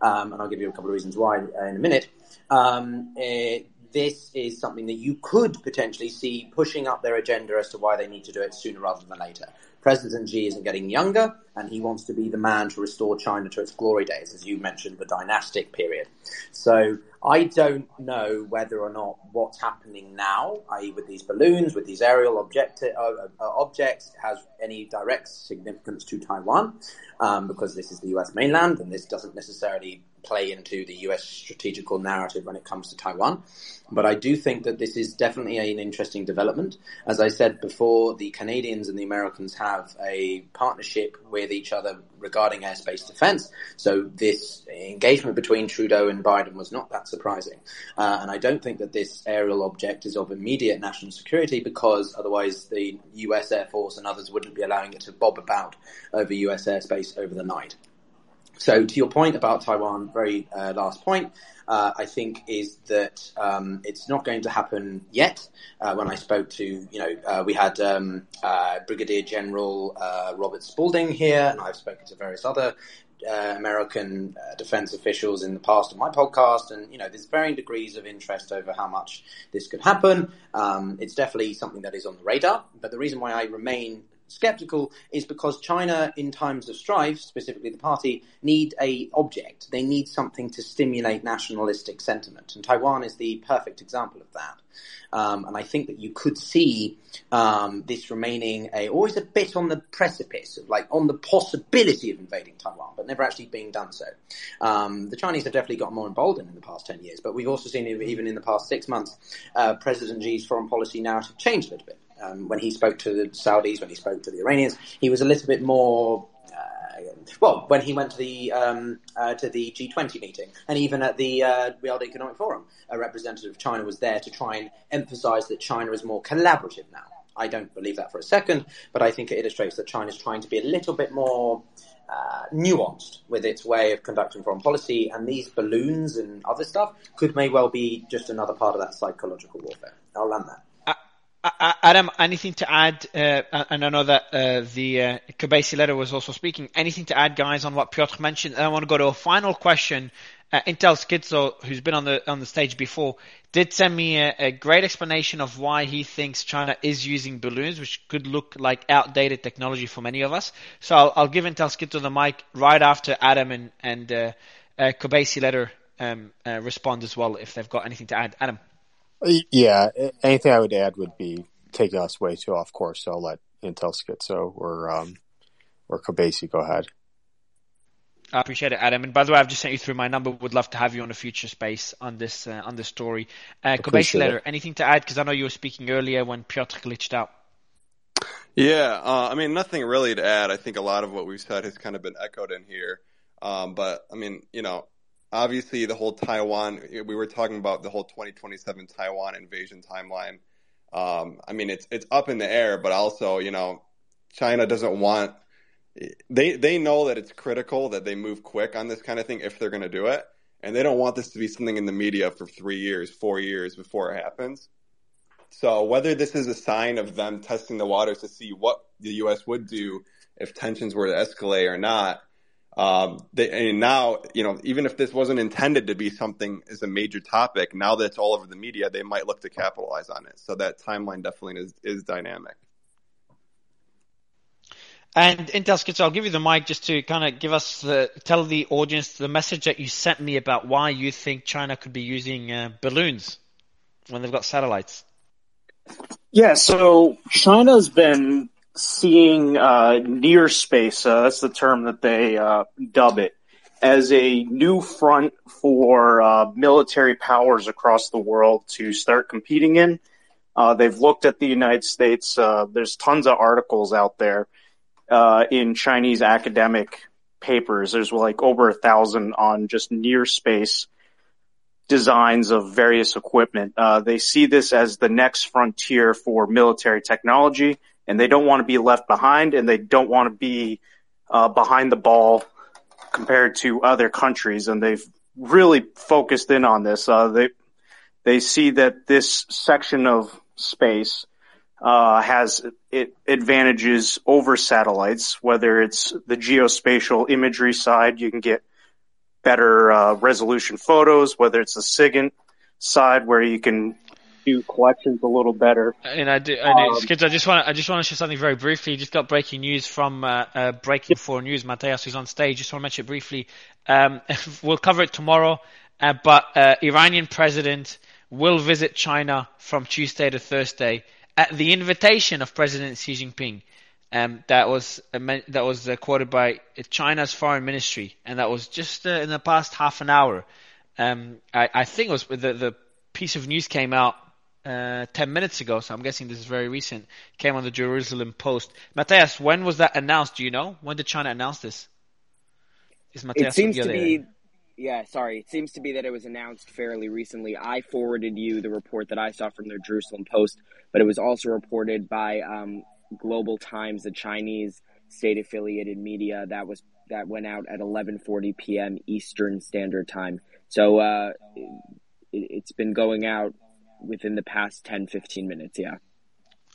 um, and I'll give you a couple of reasons why uh, in a minute. Um, it, this is something that you could potentially see pushing up their agenda as to why they need to do it sooner rather than later. President Xi isn't getting younger, and he wants to be the man to restore China to its glory days, as you mentioned, the dynastic period. So I don't know whether or not what's happening now, i.e., with these balloons, with these aerial object- uh, uh, objects, has any direct significance to Taiwan, um, because this is the U.S. mainland, and this doesn't necessarily play into the U.S. strategical narrative when it comes to Taiwan. But I do think that this is definitely an interesting development. As I said before, the Canadians and the Americans have a partnership with each other regarding airspace defense. So this engagement between Trudeau and Biden was not that surprising. Uh, and I don't think that this aerial object is of immediate national security because otherwise the US Air Force and others wouldn't be allowing it to bob about over US airspace over the night. So to your point about Taiwan, very uh, last point, uh, I think is that um, it's not going to happen yet. Uh, when I spoke to, you know, uh, we had um, uh, Brigadier General uh, Robert Spalding here, and I've spoken to various other American defense officials in the past on my podcast, and you know, there's varying degrees of interest over how much this could happen. Um, it's definitely something that is on the radar, but the reason why I remain skeptical is because China, in times of strife, specifically the party, need a object. They need something to stimulate nationalistic sentiment, and Taiwan is the perfect example of that. Um, and I think that you could see um, this remaining a always a bit on the precipice of like on the possibility of invading Taiwan, but never actually being done so. Um, the Chinese have definitely got more emboldened in the past ten years, but we've also seen even in the past six months, uh, President Xi's foreign policy narrative changed a little bit. Um, when he spoke to the Saudis, when he spoke to the Iranians, he was a little bit more well, when he went to the um, uh, to the G20 meeting, and even at the uh, World Economic Forum, a representative of China was there to try and emphasise that China is more collaborative now. I don't believe that for a second, but I think it illustrates that China is trying to be a little bit more uh, nuanced with its way of conducting foreign policy, and these balloons and other stuff could may well be just another part of that psychological warfare. I'll land that. Adam, anything to add? Uh, and I know that uh, the uh, letter was also speaking. Anything to add, guys, on what Piotr mentioned? And I want to go to a final question. Uh, Intel Schizo, who's been on the on the stage before, did send me a, a, great explanation of why he thinks China is using balloons, which could look like outdated technology for many of us. So I'll, I'll give Intel Schizo the mic right after Adam and and uh, uh, letter um, uh, respond as well if they've got anything to add. Adam. Yeah, anything I would add would be taking us way too off course. So I'll let Intel Schizo or um, or Kobeissi go ahead. I appreciate it, Adam. And by the way, I've just sent you through my number. Would love to have you on a future space on this uh, on this story. Uh, Kobeissi letter. Anything to add? Because I know you were speaking earlier when Piotr glitched out. Yeah, uh, I mean, nothing really to add. I think a lot of what we've said has kind of been echoed in here. Um, but I mean, you know, obviously the whole Taiwan, we were talking about the whole 2027 Taiwan invasion timeline. Um, I mean, it's it's up in the air, but also, you know, China doesn't want they they know that it's critical that they move quick on this kind of thing if they're going to do it, and they don't want this to be something in the media for three years, four years before it happens. So whether this is a sign of them testing the waters to see what the U.S. would do if tensions were to escalate or not, um, they, and now, you know, even if this wasn't intended to be something as a major topic, now that it's all over the media, they might look to capitalize on it. So that timeline definitely is, is dynamic. And Intel Schizo, I'll give you the mic just to kind of give us the, tell the audience the message that you sent me about why you think China could be using uh, balloons when they've got satellites. Yeah, so China's been seeing uh, near space, uh, that's the term that they uh, dub it, as a new front for uh, military powers across the world to start competing in. Uh, they've looked at the United States. Uh, there's tons of articles out there in Chinese academic papers. There's like over a thousand on just near space designs of various equipment. they see this as the next frontier for military technology and they don't want to be left behind and they don't want to be uh, behind the ball compared to other countries. And they've really focused in on this. Uh, they they see that this section of space uh, has it advantages over satellites. Whether it's the geospatial imagery side, you can get better uh, resolution photos. Whether it's the SIGINT side, where you can do collections a little better. And I do, I do. Um, Skids, I just want to, I just want to share something very briefly. Just got breaking news from uh, uh, Breaking Four News. Mateus, who's on stage, just want to mention it briefly. Um, we'll cover it tomorrow. Uh, but uh, Iranian president will visit China from Tuesday to Thursday at the invitation of President Xi Jinping. Um, that was uh, that was uh, quoted by China's foreign ministry, and that was just in the past half an hour. Um, I, I, think it was the, the piece of news came out uh, 10 minutes ago, so I'm guessing this is very recent, came on the Jerusalem Post. Matthias, when was that announced? Do you know? When did China announce this? Is Matthias it seems to be, yeah, sorry. It seems to be that it was announced fairly recently. I forwarded you the report that I saw from the Jerusalem Post, but it was also reported by um, Global Times, the Chinese state affiliated media that was that went out at 11:40 p.m. Eastern Standard Time. So uh, it, has been going out within the past 10, 15 minutes. Yeah.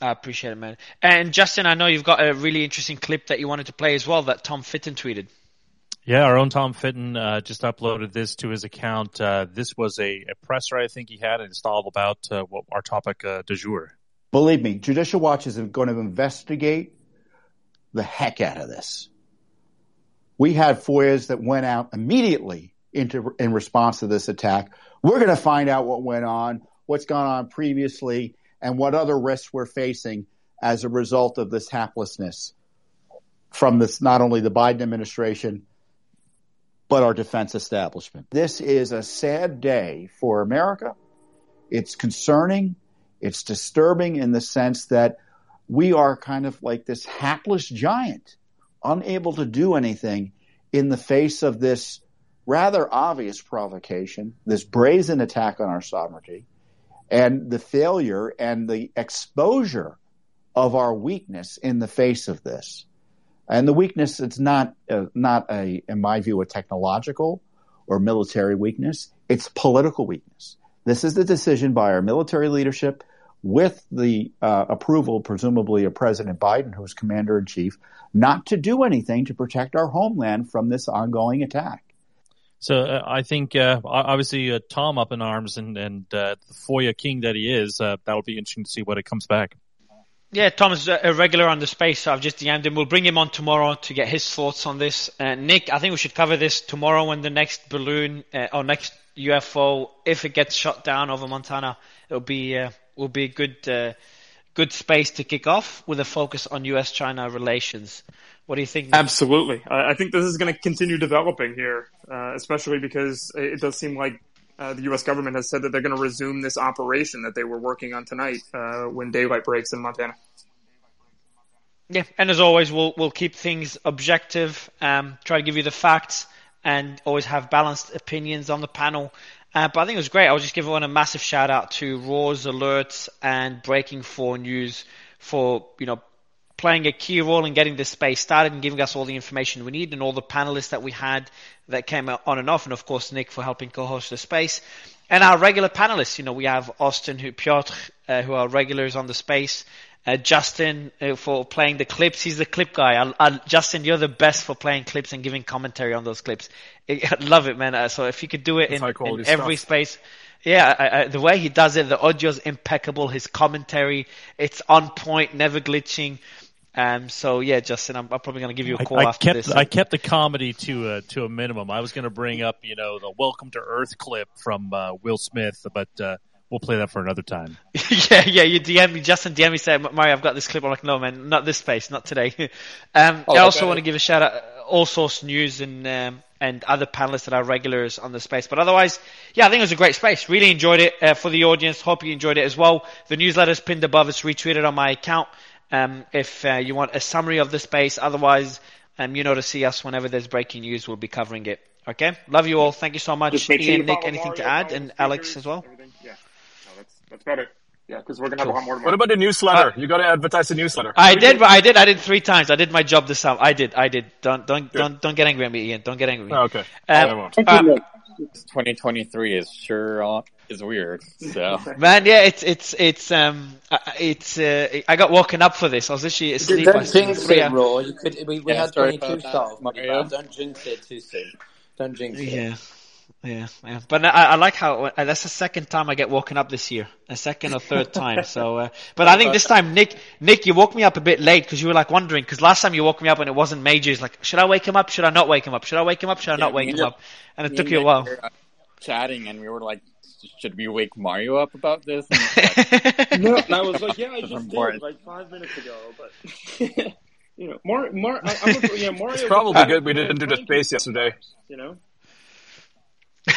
I appreciate it, man. And Justin, I know you've got a really interesting clip that you wanted to play as well that Tom Fitton tweeted. Yeah, our own Tom Fitton uh, just uploaded this to his account. Uh, this was a, a, presser I think he had, and it's all about uh, what our topic uh, du jour. Believe me, Judicial Watch is going to investigate the heck out of this. We had FOIAs that went out immediately into in response to this attack. We're going to find out what went on, what's gone on previously, and what other risks we're facing as a result of this haplessness from this not only the Biden administration but our defense establishment. This is a sad day for America. It's concerning. It's disturbing in the sense that we are kind of like this hapless giant, unable to do anything in the face of this rather obvious provocation, this brazen attack on our sovereignty, and the failure and the exposure of our weakness in the face of this. And the weakness, it's not, uh, not a, in my view, a technological or military weakness. It's political weakness. This is the decision by our military leadership with the uh, approval, presumably, of President Biden, who's commander in chief, not to do anything to protect our homeland from this ongoing attack. So uh, I think uh, obviously uh, Tom up in arms and and uh, the FOIA king that he is. Uh, that'll be interesting to see what it comes back. Yeah, Tom's a regular on the space, so I've just DM'd him. We'll bring him on tomorrow to get his thoughts on this. Uh, Nick, I think we should cover this tomorrow when the next balloon or next UFO, if it gets shot down over Montana, it'll be will be a good good space to kick off with a focus on U.S.-China relations. What do you think? Absolutely. I think this is going to continue developing here, uh, especially because it does seem like uh, the U.S. government has said that they're going to resume this operation that they were working on tonight uh, when daylight breaks in Montana. Yeah, and as always, we'll we'll keep things objective, um, try to give you the facts, and always have balanced opinions on the panel. Uh, but I think it was great. I will just give one a massive shout out to Raw's Alerts and Breaking Four News for you know playing a key role in getting this space started and giving us all the information we need and all the panelists that we had that came on and off. And of course, Nick for helping co-host the space and our regular panelists. You know, we have Austin, who, Piotr, uh, who are regulars on the space. Uh, Justin uh, for playing the clips. He's the clip guy. I, I, Justin, you're the best for playing clips and giving commentary on those clips. I, love it, man. Uh, so if you could do it in, in every space, yeah, the way he does it, the audio's impeccable. His commentary, it's on point, never glitching. Um, so yeah, Justin, I'm, I'm probably going to give you a call I, I after kept, this. I kept the comedy to a, to a minimum. I was going to bring up, you know, the "Welcome to Earth" clip from uh, Will Smith, but uh, we'll play that for another time. yeah, yeah. You DM me, Justin. DM me, say, Mario, I've got this clip. I'm like, no, man, not this space, not today. um, Oh, I also want to give a shout out, all source news and um, and other panelists that are regulars on the space. But otherwise, yeah, I think it was a great space. Really enjoyed it uh, for the audience. Hope you enjoyed it as well. The newsletter's pinned above. It's retweeted on my account. Um, if uh, you want a summary of the space, otherwise, um, you know to see us whenever there's breaking news, we'll be covering it. Okay, love you all. Thank you so much, sure Ian, Nick. follow Anything to add, and his Alex as well. everything. Yeah, no, that's that's better. Yeah, because we're gonna have a lot more. What about the newsletter? you got to advertise the newsletter. I did, but I did. I did three times. I did my job this time. I did. I did. Don't don't don't don't get angry at me, Ian. Don't get angry. At me. Oh, okay. Um, I won't. um, 2023 is sure uh, is weird. So man, yeah, it's it's it's um it's uh, I got woken up for this. I was literally asleep. Don't I jinx it, hours. Raw. You could. We, we Yeah, had sorry 22 about that, stars. Mario. Don't jinx it too soon. Don't jinx it. Yeah. Yeah, yeah, but I, I like how uh, that's the second time I get woken up this year, a second or third time. So, uh, but I think this time, Nick, Nick, you woke me up a bit late because you were like wondering. Because last time you woke me up and it wasn't major. It's like, should I wake him up? Should I not wake him up? Should I wake him up? Should I not Yeah, wake him up? And it took you a while. uh, chatting, and we were like, "Should we wake Mario up about this?" No, and I was like, yeah, I That's just did like five minutes ago, but you know, Mar, Mar, I, I'm a, yeah, Mario. It's probably good we didn't do the space yesterday. You know,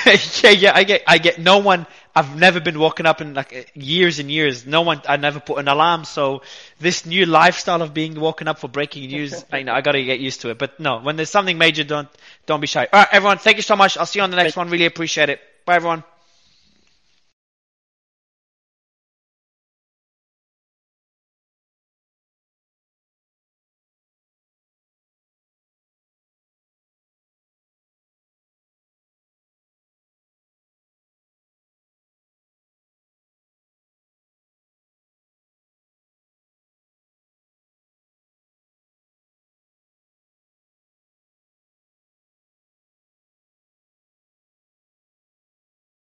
yeah, yeah, I get, I get no one. I've never been woken up in like years and years. No one. I never put an alarm. So this new lifestyle of being woken up for breaking news, I know I got to get used to it. But no, when there's something major, don't don't be shy. All right, everyone, thank you so much. I'll see you on the next one. Really appreciate it. Bye, everyone.